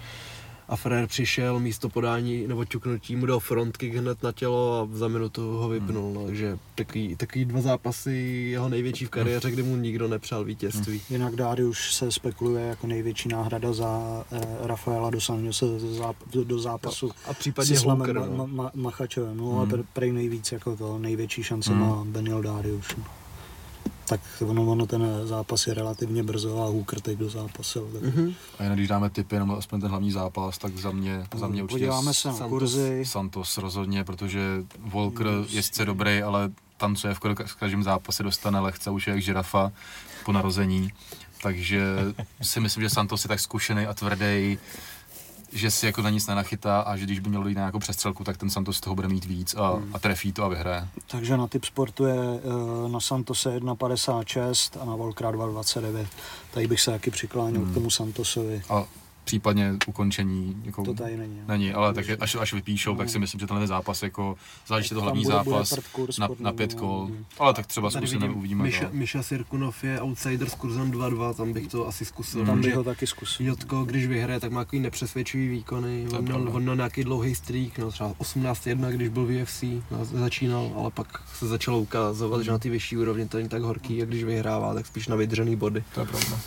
A Frér přišel, místo podání nebo ťuknutí mu dal front kick hned na tělo a za minutu ho vypnul, no, takže takový, takový dva zápasy jeho největší v kariéře, kdy mu nikdo nepřál vítězství. Jinak Darius se spekuluje jako největší náhrada za eh, Rafaela do, záp- do, do zápasu A s případně Islamem Hooker, ma, no. ma, ma, Machačevem. No, Hmm. pr- prej nejvíc jako to největší šance Hmm. má Benil Darius. No. Tak ono, ono ten zápas je relativně brzo a Hooker teď do zápasil. Tak Mhm. A jen když dáme tipy, jenom aspoň ten hlavní zápas, tak za mě, za mě určitě Podíváme se na Santos- kurzy. Santos rozhodně, protože Volker je sice dobrý, ale tancuje v každém zápase, dostane lehce, už je jak žirafa po narození. Takže si myslím, že Santos je tak zkušený a tvrdý, že si jako na nic nenachytá a že když by měl dojít na nějakou přestřelku, tak ten Santos z toho bude mít víc a, a trefí to a vyhraje. Takže na typ sportu je eh, na Santose 1,56 a na Volkra 2,29. Tady bych se taky přikláněl Hmm. k tomu Santosovi. A případně ukončení jako To tady není. no. není, ale tak až, až vypíšou, tak si myslím, že tenhle zápas jako záleží to Tam hlavní bude- zápas kurz na, na mě, pět no. kol, ale tak třeba zkusíme, vidím, uvidíme Miša, to. Miša Sirkunov je outsider s kurzem 2-2, tam bych to asi zkusil. Tam protože bych ho taky zkusil. Jotko, když vyhraje, tak má takový nepřesvědčivý výkony. On měl, on měl nějaký dlouhý streak, no třeba 18-1, když byl v UFC, no, začínal, ale pak se začalo ukazovat, že na ty vyšší úrovni to není tak horký, a když vyhrává, tak spíš na vydřený body. To je pravda.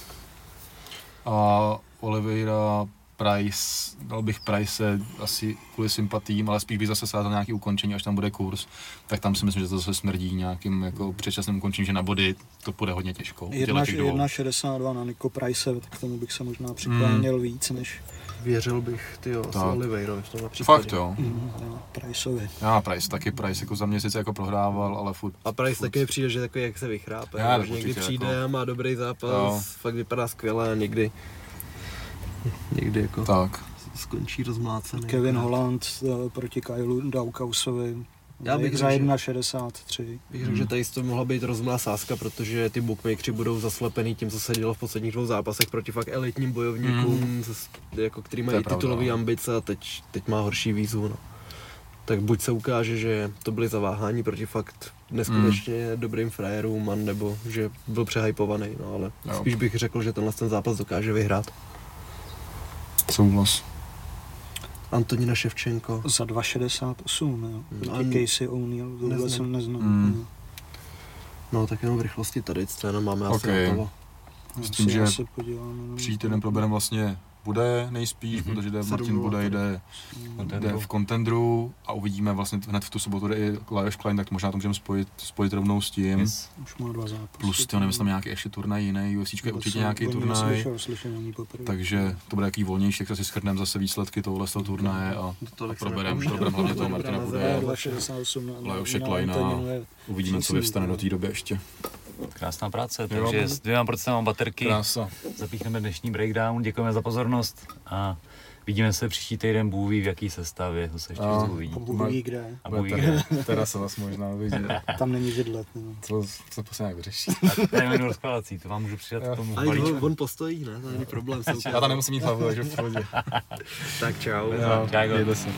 A Oliveira, Price, dal bych Price asi kvůli sympatím, ale spíš bych zase sázal nějaký ukončení, až tam bude kurz, tak tam si myslím, že to zase smrdí nějakým jako předčasným ukončením, že na body to bude hodně těžko. u těchto těch dvou. 1,62 na Nico Price, tak k tomu bych se možná přikláněl víc než Věřil bych, ty jo, asi. Oliveirovi v tomhle případě. Fakt jo. Mm, jo, Priceovi. Já Price, taky Price, jako za mě sice jako prohrával, ale furt. A Price furt- taky mi přijde, že takový, jak se vychrápe. Já, že někdy přijde jako- a má dobrý zápas, Jo. fakt vypadá skvěle a někdy, někdy jako Tak. skončí rozmlácený. Kevin Holland eh, proti Kailu Daukausovi. Já bych za řekl, že- 1,63. Bych řekl, že tady to mohla být rozumná sázka, protože ty bookmakeri budou zaslepený tím, co se dělo v posledních dvou zápasech proti fakt elitním bojovníkům, mm. jako, který mají titulové no. ambice a teď, teď má horší výzvu. No. Tak buď se ukáže, že to byly zaváhání proti fakt neskutečně mm. dobrým frajerům, nebo že byl přehypovaný, no ale jo. spíš bych řekl, že tenhle ten zápas dokáže vyhrát. Souhlas. Antonina Ševčenko. Za 2,68, jo. Hmm. Proti Casey O'Neill, tohle Neznám. jsem neznal. Hmm. No tak jenom v rychlosti tady, scéna máme asi Ok. hotovo. Já S tím, že podívám, no. Příští týden probereme vlastně bude nejspíš, Mhm. protože jde Martin bude jde, jde v contendru a uvidíme vlastně hned v tu sobotu jde i Lajos Klein, tak možná to můžeme spojit, spojit rovnou s tím. Yes. Už má dva zápasy. Plus, ty nevím, jestli tam nějaký ještě turnaj jiný, UFC je určitě nějaký turnaj, takže to bude jaký volnější, tak si shrneme zase výsledky tohle z toho turnaje a, a Tolik se probereme proberem hlavně toho Martina Bude. 2,68 na, na, Lajoše na Kleina. Uvidíme, co vyvstane do té doby ještě. Krásná práce, Jo. takže s dvěma procentama baterky Krása. zapíchneme dnešní breakdown, děkujeme za pozornost a vidíme se příští týden, Bůh ví v jaký sestavě, to se ještě A- uvidí. a Bůh ví kde. A Bůh ví kde. teda, se vás možná uvidí. Tam není vidlet. No. To se to se nějak vyřeší. Tak to je menu rozkladací, to vám můžu přidat k tomu A i balíčku. on, on postojí, ne? To není problém. Já tam nemusím mít hlavu, takže v pohodě. Tak čau. Jo, Čau. mějte se.